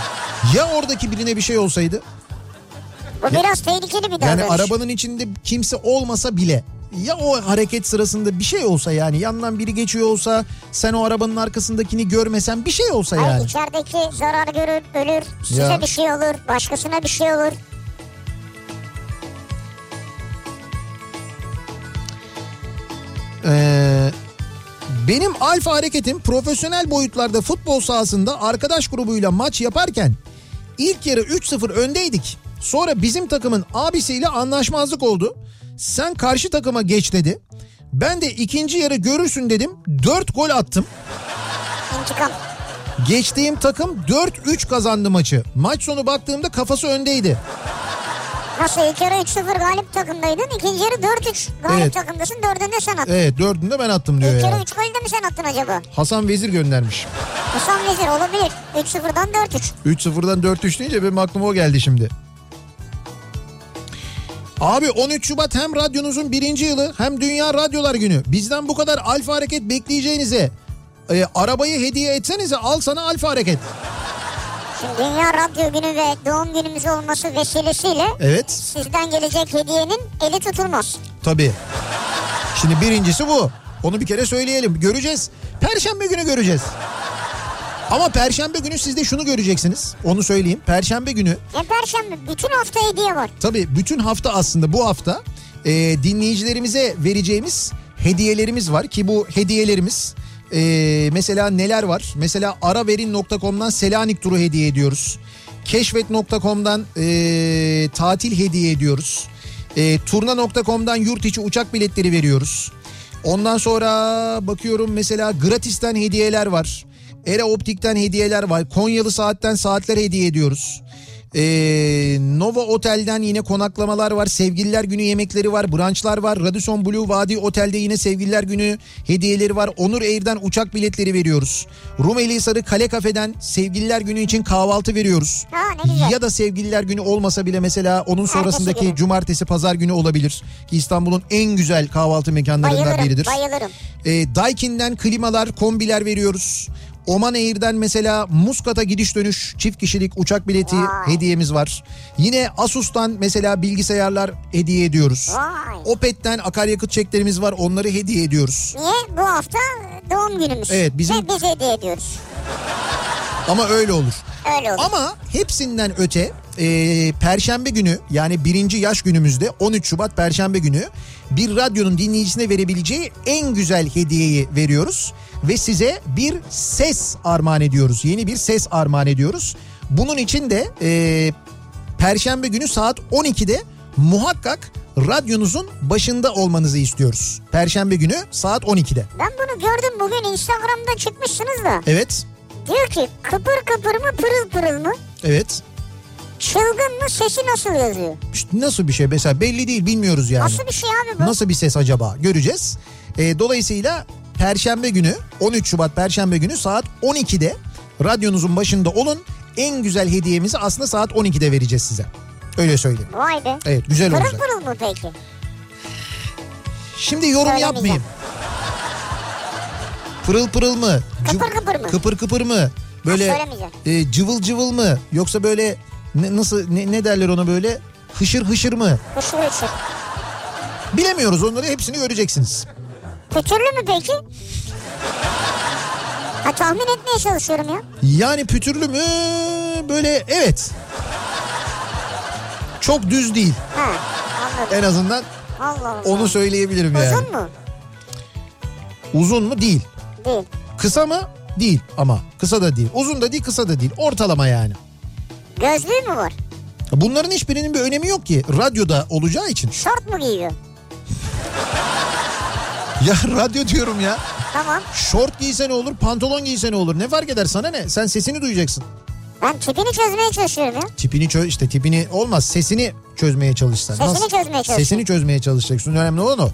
[SPEAKER 1] Ya oradaki birine bir şey olsaydı?
[SPEAKER 2] Bu biraz tehlikeli bir davranış.
[SPEAKER 1] Yani arabanın içinde kimse olmasa bile ya o hareket sırasında bir şey olsa yani yandan biri geçiyor olsa sen o arabanın arkasındakini görmesen bir şey olsa
[SPEAKER 2] Hayır
[SPEAKER 1] yani.
[SPEAKER 2] içerideki zarar görür, ölür, size
[SPEAKER 1] Ya.
[SPEAKER 2] bir şey olur, başkasına bir şey olur.
[SPEAKER 1] Ee, benim alfa hareketim profesyonel boyutlarda futbol sahasında arkadaş grubuyla maç yaparken ilk yarı 3-0 öndeydik. Sonra bizim takımın abisiyle anlaşmazlık oldu. Sen karşı takıma geç dedi. Ben de ikinci yarı görürsün dedim. 4 gol attım.
[SPEAKER 2] İntikam.
[SPEAKER 1] Geçtiğim takım 4-3 kazandı maçı. Maç sonu baktığımda kafası öndeydi.
[SPEAKER 2] Nasıl ilk yarı 3-0 galip takımdaydın, ikinci yarı 4-3 galip
[SPEAKER 1] Evet.
[SPEAKER 2] takımdasın, dördünde sen attın.
[SPEAKER 1] Evet dördünde ben attım diyor
[SPEAKER 2] İlk yarı
[SPEAKER 1] ya.
[SPEAKER 2] 3 golü de mi sen attın acaba?
[SPEAKER 1] Hasan Vezir göndermiş.
[SPEAKER 2] Hasan Vezir olabilir. 3-0'dan 4-3.
[SPEAKER 1] 3-0'dan 4-3 deyince benim aklıma o geldi şimdi. Abi 13 Şubat hem radyonuzun birinci yılı hem Dünya Radyolar Günü. Bizden bu kadar alfa hareket bekleyeceğinize e, arabayı hediye etsenize al sana alfa hareket.
[SPEAKER 2] Şimdi Dünya Radyo Günü ve doğum günümüz olması vesilesiyle
[SPEAKER 1] Evet
[SPEAKER 2] sizden gelecek hediyenin eli tutulmaz.
[SPEAKER 1] tabii. Şimdi birincisi bu. Onu bir kere söyleyelim. Göreceğiz. Perşembe günü göreceğiz. Ama perşembe günü siz de şunu göreceksiniz. Onu söyleyeyim. Perşembe günü
[SPEAKER 2] Ya Perşembe bütün hafta hediye var.
[SPEAKER 1] Tabii bütün hafta aslında bu hafta e, dinleyicilerimize vereceğimiz hediyelerimiz var ki bu hediyelerimiz e, mesela neler var? Mesela araverin.com'dan Selanik turu hediye ediyoruz. Keşfet.com'dan e, tatil hediye ediyoruz. E, turna.com'dan yurt içi uçak biletleri veriyoruz. Ondan sonra bakıyorum mesela gratisten hediyeler var. Era Optik'ten hediyeler var. Konyalı Saat'ten saatler hediye ediyoruz. Ee, Nova Otel'den yine konaklamalar var. Sevgililer günü yemekleri var. Branşlar var. Radisson Blue Vadi Otel'de yine sevgililer günü hediyeleri var. Onur Air'den uçak biletleri veriyoruz. Rumeli Hisarı Kale Kafe'den sevgililer günü için kahvaltı veriyoruz.
[SPEAKER 2] Ha.
[SPEAKER 1] Ya da sevgililer günü olmasa bile mesela onun sonrasındaki
[SPEAKER 2] günü.
[SPEAKER 1] cumartesi pazar günü olabilir. Ki İstanbul'un en güzel kahvaltı mekanlarından
[SPEAKER 2] Bayılırım,
[SPEAKER 1] biridir.
[SPEAKER 2] bayılırım.
[SPEAKER 1] E, Daikin'den klimalar, kombiler veriyoruz. Oman Air'den mesela Muskat'a gidiş dönüş çift kişilik uçak bileti
[SPEAKER 2] Vay.
[SPEAKER 1] hediyemiz var. Yine Asus'tan mesela bilgisayarlar hediye ediyoruz.
[SPEAKER 2] Vay.
[SPEAKER 1] Opet'ten akaryakıt çeklerimiz var onları hediye ediyoruz.
[SPEAKER 2] Niye? Bu hafta doğum günümüz.
[SPEAKER 1] Evet, bizim-
[SPEAKER 2] Ve biz hediye ediyoruz.
[SPEAKER 1] Ama öyle olur.
[SPEAKER 2] Öyle olur.
[SPEAKER 1] Ama hepsinden öte e, Perşembe günü yani birinci yaş günümüzde 13 Şubat Perşembe günü bir radyonun dinleyicisine verebileceği en güzel hediyeyi veriyoruz. Ve size bir ses armağan ediyoruz. Yeni bir ses armağan ediyoruz. Bunun için de e, Perşembe günü saat 12'de muhakkak radyonuzun başında olmanızı istiyoruz. Perşembe günü saat 12'de.
[SPEAKER 2] Ben bunu gördüm bugün Instagram'da çıkmışsınız da.
[SPEAKER 1] Evet,
[SPEAKER 2] Diyor ki kıpır kıpır mı pırıl pırıl mı?
[SPEAKER 1] evet.
[SPEAKER 2] Çılgın mı sesi nasıl yazıyor?
[SPEAKER 1] İşte nasıl bir şey mesela belli değil bilmiyoruz yani.
[SPEAKER 2] Nasıl bir şey abi bu?
[SPEAKER 1] Nasıl bir ses acaba göreceğiz. Ee, dolayısıyla Perşembe günü 13 Şubat Perşembe günü saat 12'de radyonuzun başında olun. En güzel hediyemizi aslında saat 12'de vereceğiz size. Öyle söyleyeyim.
[SPEAKER 2] Vay be.
[SPEAKER 1] Evet güzel
[SPEAKER 2] Pırıl
[SPEAKER 1] olacak.
[SPEAKER 2] pırıl mı peki?
[SPEAKER 1] Şimdi yorum yapmayayım. Pırıl pırıl mı?
[SPEAKER 2] Kıpır kıpır mı?
[SPEAKER 1] Kıpır kıpır mı? Böyle e, cıvıl cıvıl mı? Yoksa böyle ne, nasıl ne, ne derler ona böyle hışır hışır mı?
[SPEAKER 2] Hışır hışır.
[SPEAKER 1] Bilemiyoruz onları hepsini göreceksiniz.
[SPEAKER 2] Pütürlü mü peki? Ha tahmin etmeye çalışıyorum ya.
[SPEAKER 1] Yani pütürlü mü? Böyle evet. Çok düz değil.
[SPEAKER 2] Ha anladım.
[SPEAKER 1] En azından
[SPEAKER 2] Allah Allah.
[SPEAKER 1] onu söyleyebilirim yani.
[SPEAKER 2] Uzun mu?
[SPEAKER 1] Uzun mu? Değil.
[SPEAKER 2] Değil.
[SPEAKER 1] Kısa mı? Değil ama. Kısa da değil. Uzun da değil, kısa da değil. Ortalama yani.
[SPEAKER 2] Gözlüğü mü var?
[SPEAKER 1] Bunların hiçbirinin bir önemi yok ki. Radyoda olacağı için.
[SPEAKER 2] Şort mu giyiyor?
[SPEAKER 1] Ya radyo diyorum ya.
[SPEAKER 2] Tamam.
[SPEAKER 1] Şort giyse ne olur, pantolon giyse ne olur? Ne fark eder sana ne? Sen sesini duyacaksın.
[SPEAKER 2] Ben tipini çözmeye çalışıyorum ya.
[SPEAKER 1] Tipini çöz işte tipini olmaz. Sesini çözmeye çalışsan.
[SPEAKER 2] Sesini çözmeye çalışacaksın.
[SPEAKER 1] Sesini çözmeye çalışacaksın. Önemli olan o.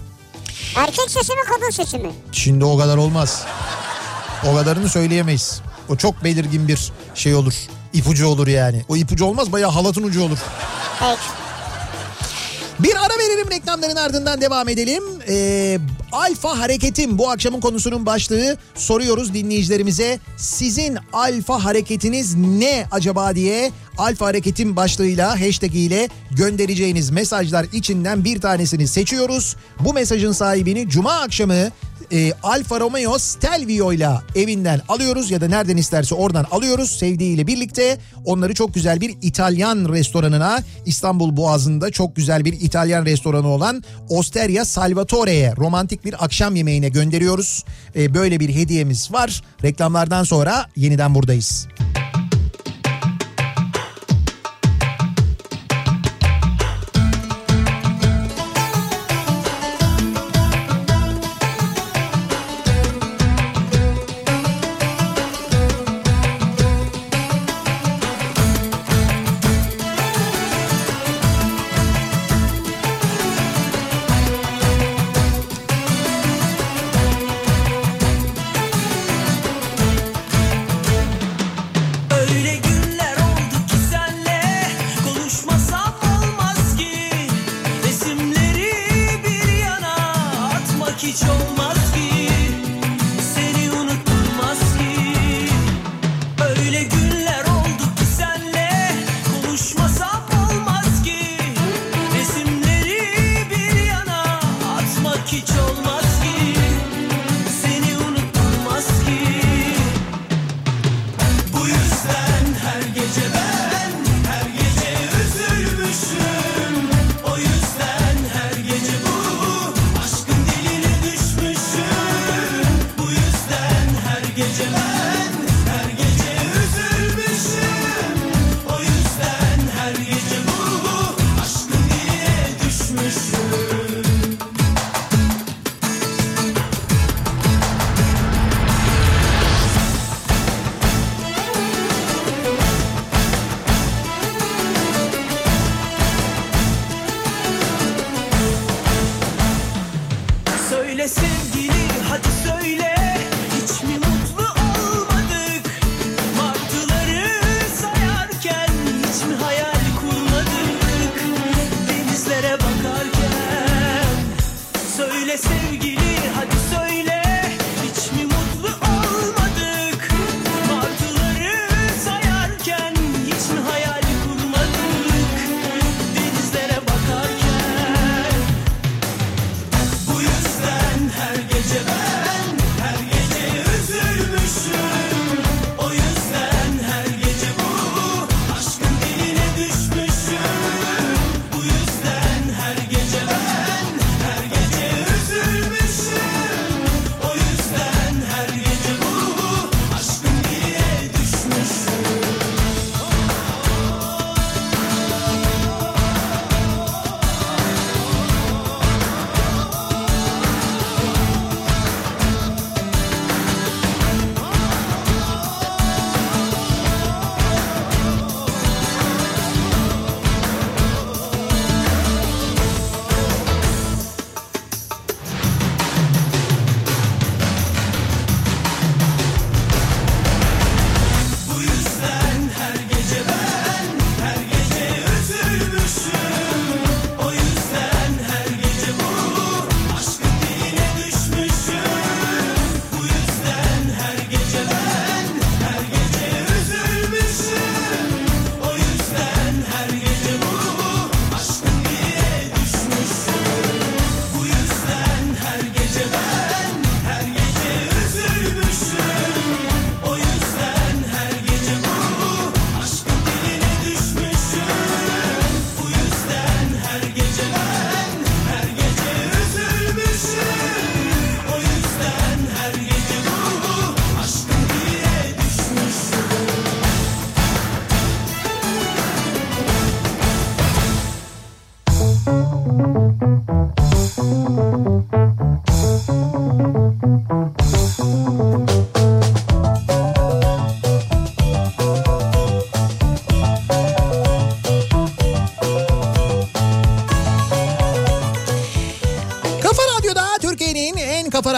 [SPEAKER 2] Erkek sesi mi kadın sesi mi?
[SPEAKER 1] Şimdi o kadar olmaz. O kadarını söyleyemeyiz. O çok belirgin bir şey olur. İpucu olur yani. O ipucu olmaz bayağı halatın ucu olur.
[SPEAKER 2] Peki.
[SPEAKER 1] Bir ara verelim reklamların ardından devam edelim. Ee, alfa hareketim bu akşamın konusunun başlığı soruyoruz dinleyicilerimize. Sizin alfa hareketiniz ne acaba diye alfa hareketim başlığıyla hashtag ile göndereceğiniz mesajlar içinden bir tanesini seçiyoruz. Bu mesajın sahibini cuma akşamı e, Alfa Romeo Stelvio ile evinden alıyoruz ya da nereden isterse oradan alıyoruz sevdiğiyle birlikte. Onları çok güzel bir İtalyan restoranına İstanbul Boğazı'nda çok güzel bir İtalyan restoranı olan Osteria Salvatore'ye romantik bir akşam yemeğine gönderiyoruz. E, böyle bir hediyemiz var. Reklamlardan sonra yeniden buradayız.
[SPEAKER 5] Öyle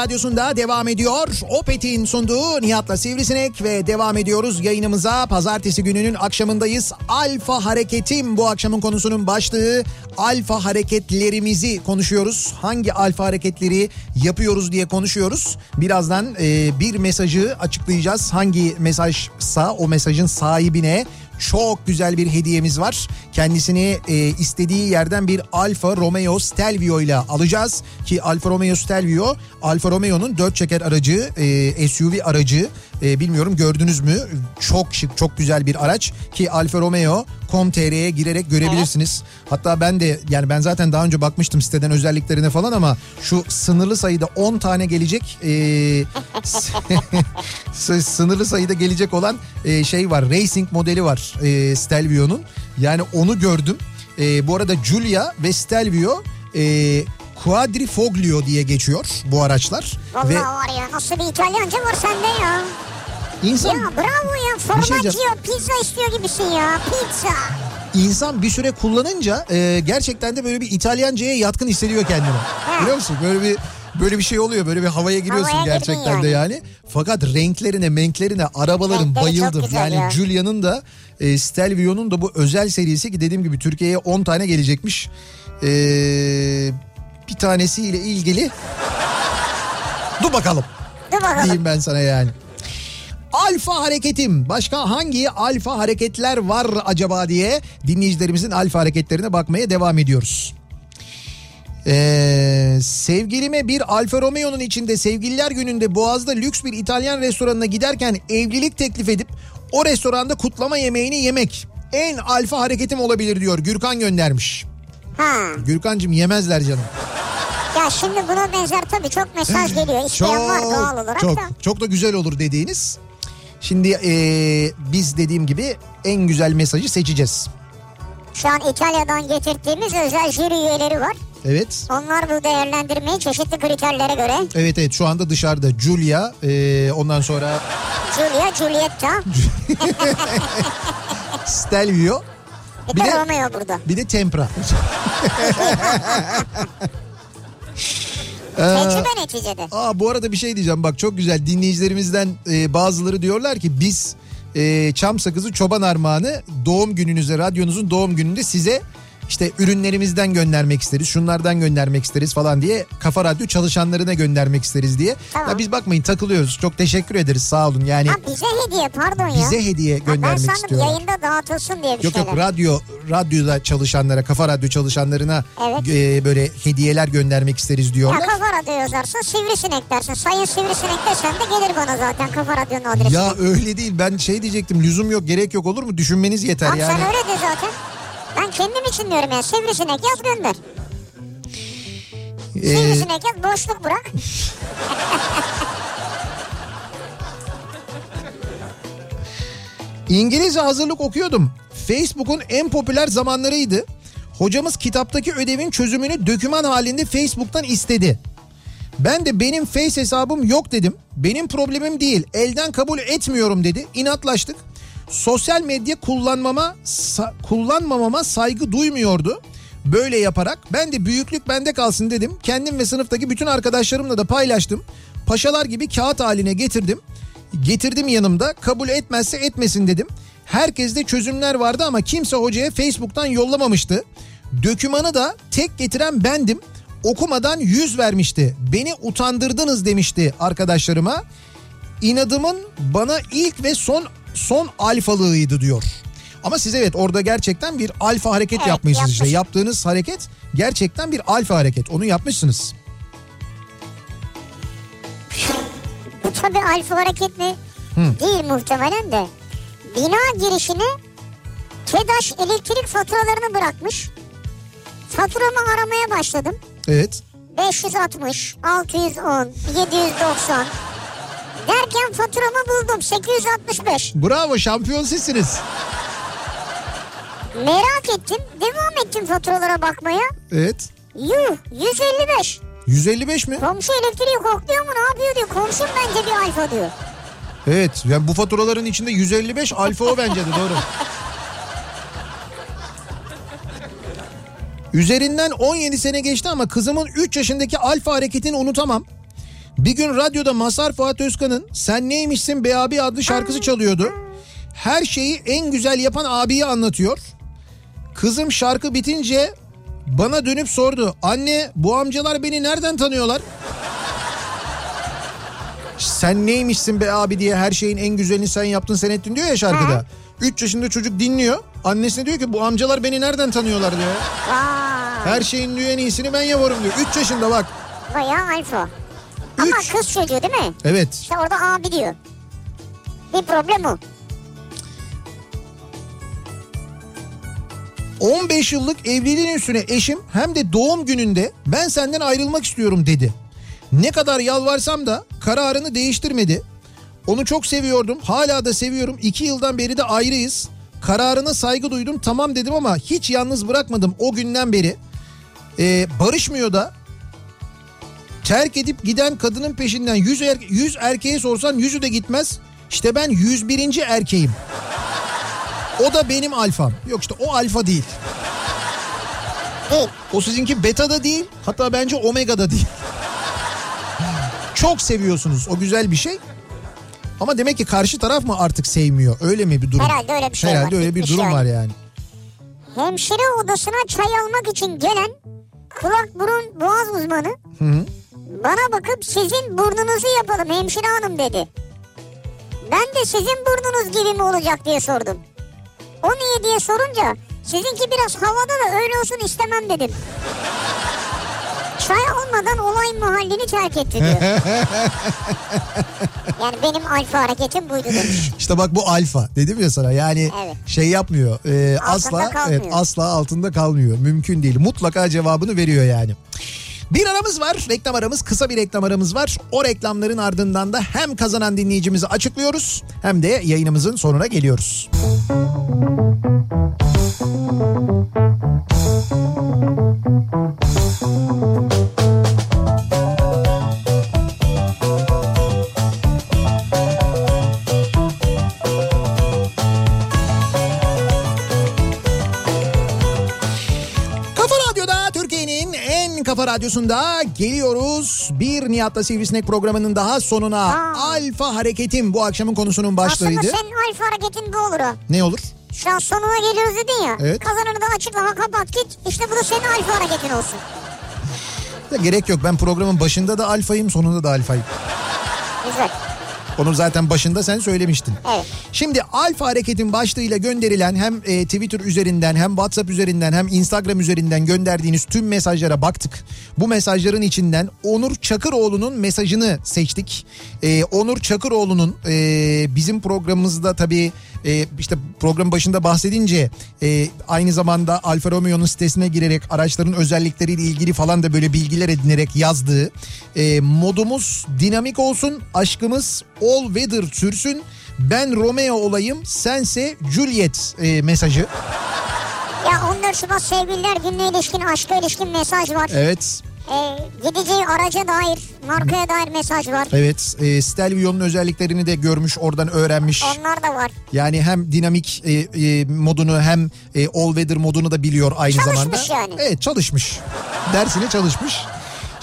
[SPEAKER 1] Radyosu'nda devam ediyor. Opet'in sunduğu Nihat'la Sivrisinek ve devam ediyoruz yayınımıza. Pazartesi gününün akşamındayız. Alfa Hareketim bu akşamın konusunun başlığı. Alfa hareketlerimizi konuşuyoruz. Hangi alfa hareketleri yapıyoruz diye konuşuyoruz. Birazdan e, bir mesajı açıklayacağız. Hangi mesajsa o mesajın sahibine çok güzel bir hediyemiz var. Kendisini e, istediği yerden bir Alfa Romeo Stelvio ile alacağız. Ki Alfa Romeo Stelvio Alfa Romeo'nun dört çeker aracı, e, SUV aracı. E, bilmiyorum gördünüz mü? Çok şık, çok güzel bir araç. Ki Alfa Romeo com.tr'ye girerek görebilirsiniz. Hatta ben de yani ben zaten daha önce bakmıştım siteden özelliklerine falan ama şu sınırlı sayıda 10 tane gelecek e, sınırlı sayıda gelecek olan e, şey var. Racing modeli var e, Stelvio'nun. Yani onu gördüm. E, bu arada Giulia ve Stelvio e, Quadrifoglio diye geçiyor bu araçlar.
[SPEAKER 2] Vallahi
[SPEAKER 1] Ve
[SPEAKER 2] var ya nasıl bir İtalyanca var sende ya.
[SPEAKER 1] insan
[SPEAKER 2] Ya bravo ya
[SPEAKER 1] şey
[SPEAKER 2] formaggio pizza istiyor gibisin ya pizza.
[SPEAKER 1] insan bir süre kullanınca e, gerçekten de böyle bir İtalyanca'ya yatkın hissediyor kendini. Biliyor musun? Böyle bir böyle bir şey oluyor. Böyle bir havaya giriyorsun
[SPEAKER 2] Havaya
[SPEAKER 1] gerçekten de yani. Fakat renklerine, menklerine, arabaların
[SPEAKER 2] Renkleri
[SPEAKER 1] bayıldım. Yani
[SPEAKER 2] ya.
[SPEAKER 1] Giulia'nın da e, Stelvio'nun da bu özel serisi ki dediğim gibi Türkiye'ye 10 tane gelecekmiş. E, bir tanesiyle ilgili dur bakalım
[SPEAKER 2] Dur bakalım.
[SPEAKER 1] diyeyim ben sana yani. Alfa hareketim. Başka hangi alfa hareketler var acaba diye dinleyicilerimizin alfa hareketlerine bakmaya devam ediyoruz. Ee, sevgilime bir Alfa Romeo'nun içinde sevgililer gününde Boğaz'da lüks bir İtalyan restoranına giderken evlilik teklif edip o restoranda kutlama yemeğini yemek en alfa hareketim olabilir diyor Gürkan göndermiş.
[SPEAKER 2] Ha.
[SPEAKER 1] Gürkancığım yemezler canım.
[SPEAKER 2] Ya şimdi buna benzer tabii çok mesaj geliyor. İsteyen var doğal olarak
[SPEAKER 1] çok,
[SPEAKER 2] da.
[SPEAKER 1] çok da güzel olur dediğiniz. Şimdi ee, biz dediğim gibi en güzel mesajı seçeceğiz.
[SPEAKER 2] Şu an İtalya'dan getirdiğimiz özel jüri üyeleri var.
[SPEAKER 1] Evet.
[SPEAKER 2] Onlar bu değerlendirmeyi çeşitli kriterlere göre
[SPEAKER 1] Evet evet şu anda dışarıda Julia ee, ondan sonra
[SPEAKER 2] Giulia, Giulietta,
[SPEAKER 1] Stelvio
[SPEAKER 2] bir,
[SPEAKER 1] Bir
[SPEAKER 2] de
[SPEAKER 1] de-
[SPEAKER 2] Romeo burada.
[SPEAKER 1] bir de Tempra. Ee,
[SPEAKER 2] Tecrübe neticede.
[SPEAKER 1] Aa bu arada bir şey diyeceğim bak çok güzel dinleyicilerimizden e, bazıları diyorlar ki biz e, çam sakızı çoban armağanı doğum gününüze radyonuzun doğum gününde size işte ürünlerimizden göndermek isteriz şunlardan göndermek isteriz falan diye Kafa Radyo çalışanlarına göndermek isteriz diye.
[SPEAKER 2] Tamam.
[SPEAKER 1] Ya biz bakmayın takılıyoruz çok teşekkür ederiz sağ olun yani
[SPEAKER 2] Ha bize hediye pardon ya.
[SPEAKER 1] bize hediye
[SPEAKER 2] Ha, ben
[SPEAKER 1] göndermek
[SPEAKER 2] sandım
[SPEAKER 1] istiyorlar.
[SPEAKER 2] yayında dağıtılsın diye bir
[SPEAKER 1] Yok
[SPEAKER 2] şeyler.
[SPEAKER 1] yok radyo radyoda çalışanlara kafa radyo çalışanlarına
[SPEAKER 2] Evet.
[SPEAKER 1] e, böyle hediyeler göndermek isteriz
[SPEAKER 2] Ya
[SPEAKER 1] diyorlar.
[SPEAKER 2] kafa radyo yazarsın sivrisinek dersin. Sayın sivrisinek desen de gelir bana zaten kafa radyonun adresi.
[SPEAKER 1] Ya öyle değil ben şey diyecektim lüzum yok gerek yok olur mu düşünmeniz yeter
[SPEAKER 2] Tamam
[SPEAKER 1] yani.
[SPEAKER 2] sen öyle de zaten. Ben kendim için diyorum ya sivrisinek yaz gönder.
[SPEAKER 1] Ee,
[SPEAKER 2] Sivrisinek yaz boşluk bırak.
[SPEAKER 1] İngilizce hazırlık okuyordum. Facebook'un en popüler zamanlarıydı. Hocamız kitaptaki ödevin çözümünü döküman halinde Facebook'tan istedi. Ben de benim Face hesabım yok dedim. Benim problemim değil. Elden kabul etmiyorum dedi. İnatlaştık. Sosyal medya kullanmama kullanmamama saygı duymuyordu. Böyle yaparak ben de büyüklük bende kalsın dedim. Kendim ve sınıftaki bütün arkadaşlarımla da paylaştım. Paşalar gibi kağıt haline getirdim. Getirdim yanımda. Kabul etmezse etmesin dedim. Herkeste çözümler vardı ama kimse hocaya Facebook'tan yollamamıştı. Dökümanı da tek getiren bendim. Okumadan yüz vermişti. Beni utandırdınız demişti arkadaşlarıma. İnadımın bana ilk ve son son alfalığıydı diyor. Ama siz evet orada gerçekten bir alfa hareket
[SPEAKER 2] Evet,
[SPEAKER 1] yapmışsınız işte.
[SPEAKER 2] yapmış.
[SPEAKER 1] Yaptığınız hareket gerçekten bir alfa hareket. Onu yapmışsınız.
[SPEAKER 2] Bu tabii alfa hareketli değil muhtemelen de. Bina girişine TEDAŞ elektrik faturalarını bırakmış. Faturamı aramaya başladım.
[SPEAKER 1] Evet.
[SPEAKER 2] 560, 610, 790. Derken faturamı buldum 865.
[SPEAKER 1] Bravo şampiyon sizsiniz.
[SPEAKER 2] Merak ettim. Devam ettim faturalara bakmaya.
[SPEAKER 1] Evet.
[SPEAKER 2] Yuh 155.
[SPEAKER 1] 155 mi?
[SPEAKER 2] Komşu elektriği kokluyor mu ne yapıyor diyor. Komşum bence bir alfa diyor.
[SPEAKER 1] Evet. Yani bu faturaların içinde 155 alfa o bence de doğru. Üzerinden 17 sene geçti ama kızımın 3 yaşındaki alfa hareketini unutamam. Bir gün radyoda Masar Fuat Özkan'ın Sen Neymişsin Be Abi adlı şarkısı çalıyordu. Her şeyi en güzel yapan abiyi anlatıyor. Kızım şarkı bitince bana dönüp sordu. Anne bu amcalar beni nereden tanıyorlar? Sen neymişsin be abi diye her şeyin en güzelini sen yaptın sen ettin diyor ya şarkıda. 3 yaşında çocuk dinliyor. Annesine diyor ki bu amcalar beni nereden tanıyorlar diyor.
[SPEAKER 2] Vay.
[SPEAKER 1] Her şeyin diyor en iyisini ben yaparım diyor. 3 yaşında bak.
[SPEAKER 2] Bayağı alfa. Ama
[SPEAKER 1] Üç.
[SPEAKER 2] kız çocuğu değil mi?
[SPEAKER 1] Evet.
[SPEAKER 2] İşte orada abi diyor. Bir problem o.
[SPEAKER 1] 15 yıllık evliliğin üstüne eşim hem de doğum gününde ben senden ayrılmak istiyorum dedi. Ne kadar yalvarsam da kararını değiştirmedi. Onu çok seviyordum. Hala da seviyorum. 2 yıldan beri de ayrıyız. Kararına saygı duydum. Tamam dedim ama hiç yalnız bırakmadım o günden beri. Ee, barışmıyor da. Terk edip giden kadının peşinden 100, er, 100 erkeğe sorsan yüzü de gitmez. İşte ben 101. erkeğim. O da benim alfam. Yok işte o alfa değil.
[SPEAKER 2] Değil.
[SPEAKER 1] O sizinki beta da değil. Hatta bence omega da değil. Çok seviyorsunuz. O güzel bir şey. Ama demek ki karşı taraf mı artık sevmiyor? Öyle mi bir durum?
[SPEAKER 2] Herhalde öyle bir şey var.
[SPEAKER 1] Herhalde öyle bir durum
[SPEAKER 2] yani.
[SPEAKER 1] var yani.
[SPEAKER 2] Hemşire odasına çay almak için gelen kulak burun boğaz uzmanı bana bakıp sizin burnunuzu yapalım hemşire hanım dedi. Ben de sizin burnunuz gibi mi olacak diye sordum. O niye diye sorunca sizinki biraz havada da öyle olsun istemem dedim. Çay almadan olay mahallini terk etti diyor. yani benim alfa hareketim buydu demiş.
[SPEAKER 1] İşte bak bu alfa dedim ya sana yani
[SPEAKER 2] Evet.
[SPEAKER 1] şey yapmıyor e,
[SPEAKER 2] Altında
[SPEAKER 1] asla
[SPEAKER 2] kalmıyor.
[SPEAKER 1] evet asla altında kalmıyor mümkün değil mutlaka cevabını veriyor yani. Bir aramız var reklam aramız kısa bir reklam aramız var o reklamların ardından da hem kazanan dinleyicimizi açıklıyoruz hem de yayınımızın sonuna geliyoruz. Kafa radyosunda geliyoruz. Bir Nihat'la Sivrisinek programının daha sonuna.
[SPEAKER 2] Aa.
[SPEAKER 1] Alfa Hareketim bu akşamın konusunun başlığıydı.
[SPEAKER 2] Aslında senin alfa hareketin bu olur o.
[SPEAKER 1] Ne olur?
[SPEAKER 2] Şu an sonuna geliyoruz dedin ya.
[SPEAKER 1] Evet.
[SPEAKER 2] Kazananı da açıklama kapat git. İşte bu da senin alfa hareketin olsun.
[SPEAKER 1] Ya gerek yok ben programın başında da alfayım sonunda da alfayım.
[SPEAKER 2] Güzel.
[SPEAKER 1] Onu zaten başında sen söylemiştin.
[SPEAKER 2] Evet.
[SPEAKER 1] Şimdi Alfa Hareket'in başlığıyla gönderilen hem e, Twitter üzerinden hem WhatsApp üzerinden hem Instagram üzerinden gönderdiğiniz tüm mesajlara baktık. Bu mesajların içinden Onur Çakıroğlu'nun mesajını seçtik. E, Onur Çakıroğlu'nun e, bizim programımızda tabii e, işte program başında bahsedince e, aynı zamanda Alfa Romeo'nun sitesine girerek araçların özellikleriyle ilgili falan da böyle bilgiler edinerek yazdığı e, modumuz dinamik olsun aşkımız all weather sürsün ben Romeo olayım sense Juliet e, mesajı.
[SPEAKER 2] Ya 14 Şubat sevgililer gününe ilişkin aşka ilişkin mesaj var.
[SPEAKER 1] Evet
[SPEAKER 2] Ee, gideceği araca dair markaya dair mesaj var.
[SPEAKER 1] evet e, Stelvio'nun özelliklerini de görmüş oradan öğrenmiş.
[SPEAKER 2] Onlar da var.
[SPEAKER 1] Yani hem dinamik e, e, modunu hem e, all weather modunu da biliyor aynı
[SPEAKER 2] Çalışmış
[SPEAKER 1] zamanda.
[SPEAKER 2] yani.
[SPEAKER 1] Evet çalışmış. Dersini çalışmış.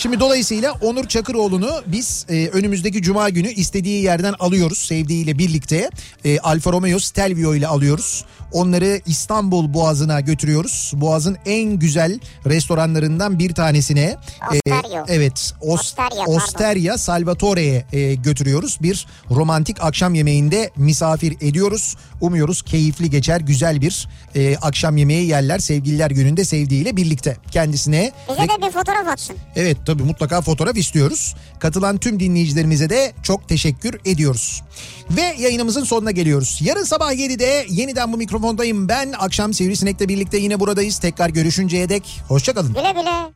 [SPEAKER 1] Şimdi dolayısıyla Onur Çakıroğlu'nu biz e, önümüzdeki cuma günü istediği yerden alıyoruz sevdiğiyle birlikte. E, Alfa Romeo Stelvio ile alıyoruz. Onları İstanbul Boğazı'na götürüyoruz. Boğaz'ın en güzel restoranlarından bir tanesine. e,
[SPEAKER 2] Osterio.
[SPEAKER 1] evet. Os-
[SPEAKER 2] Osteria.
[SPEAKER 1] Osteria Salvatore'ye e, götürüyoruz. Bir romantik akşam yemeğinde misafir ediyoruz. Umuyoruz keyifli geçer, güzel bir e, akşam yemeği yerler sevgililer gününde sevdiğiyle birlikte. Kendisine
[SPEAKER 2] Bize
[SPEAKER 1] ve-
[SPEAKER 2] de bir fotoğraf atsın.
[SPEAKER 1] Evet tabii mutlaka fotoğraf istiyoruz. Katılan tüm dinleyicilerimize de çok teşekkür ediyoruz. Ve yayınımızın sonuna geliyoruz. Yarın sabah 7'de yeniden bu mikrofondayım ben. Akşam Sivrisinek'le birlikte yine buradayız. Tekrar görüşünceye dek hoşçakalın.
[SPEAKER 2] Güle güle.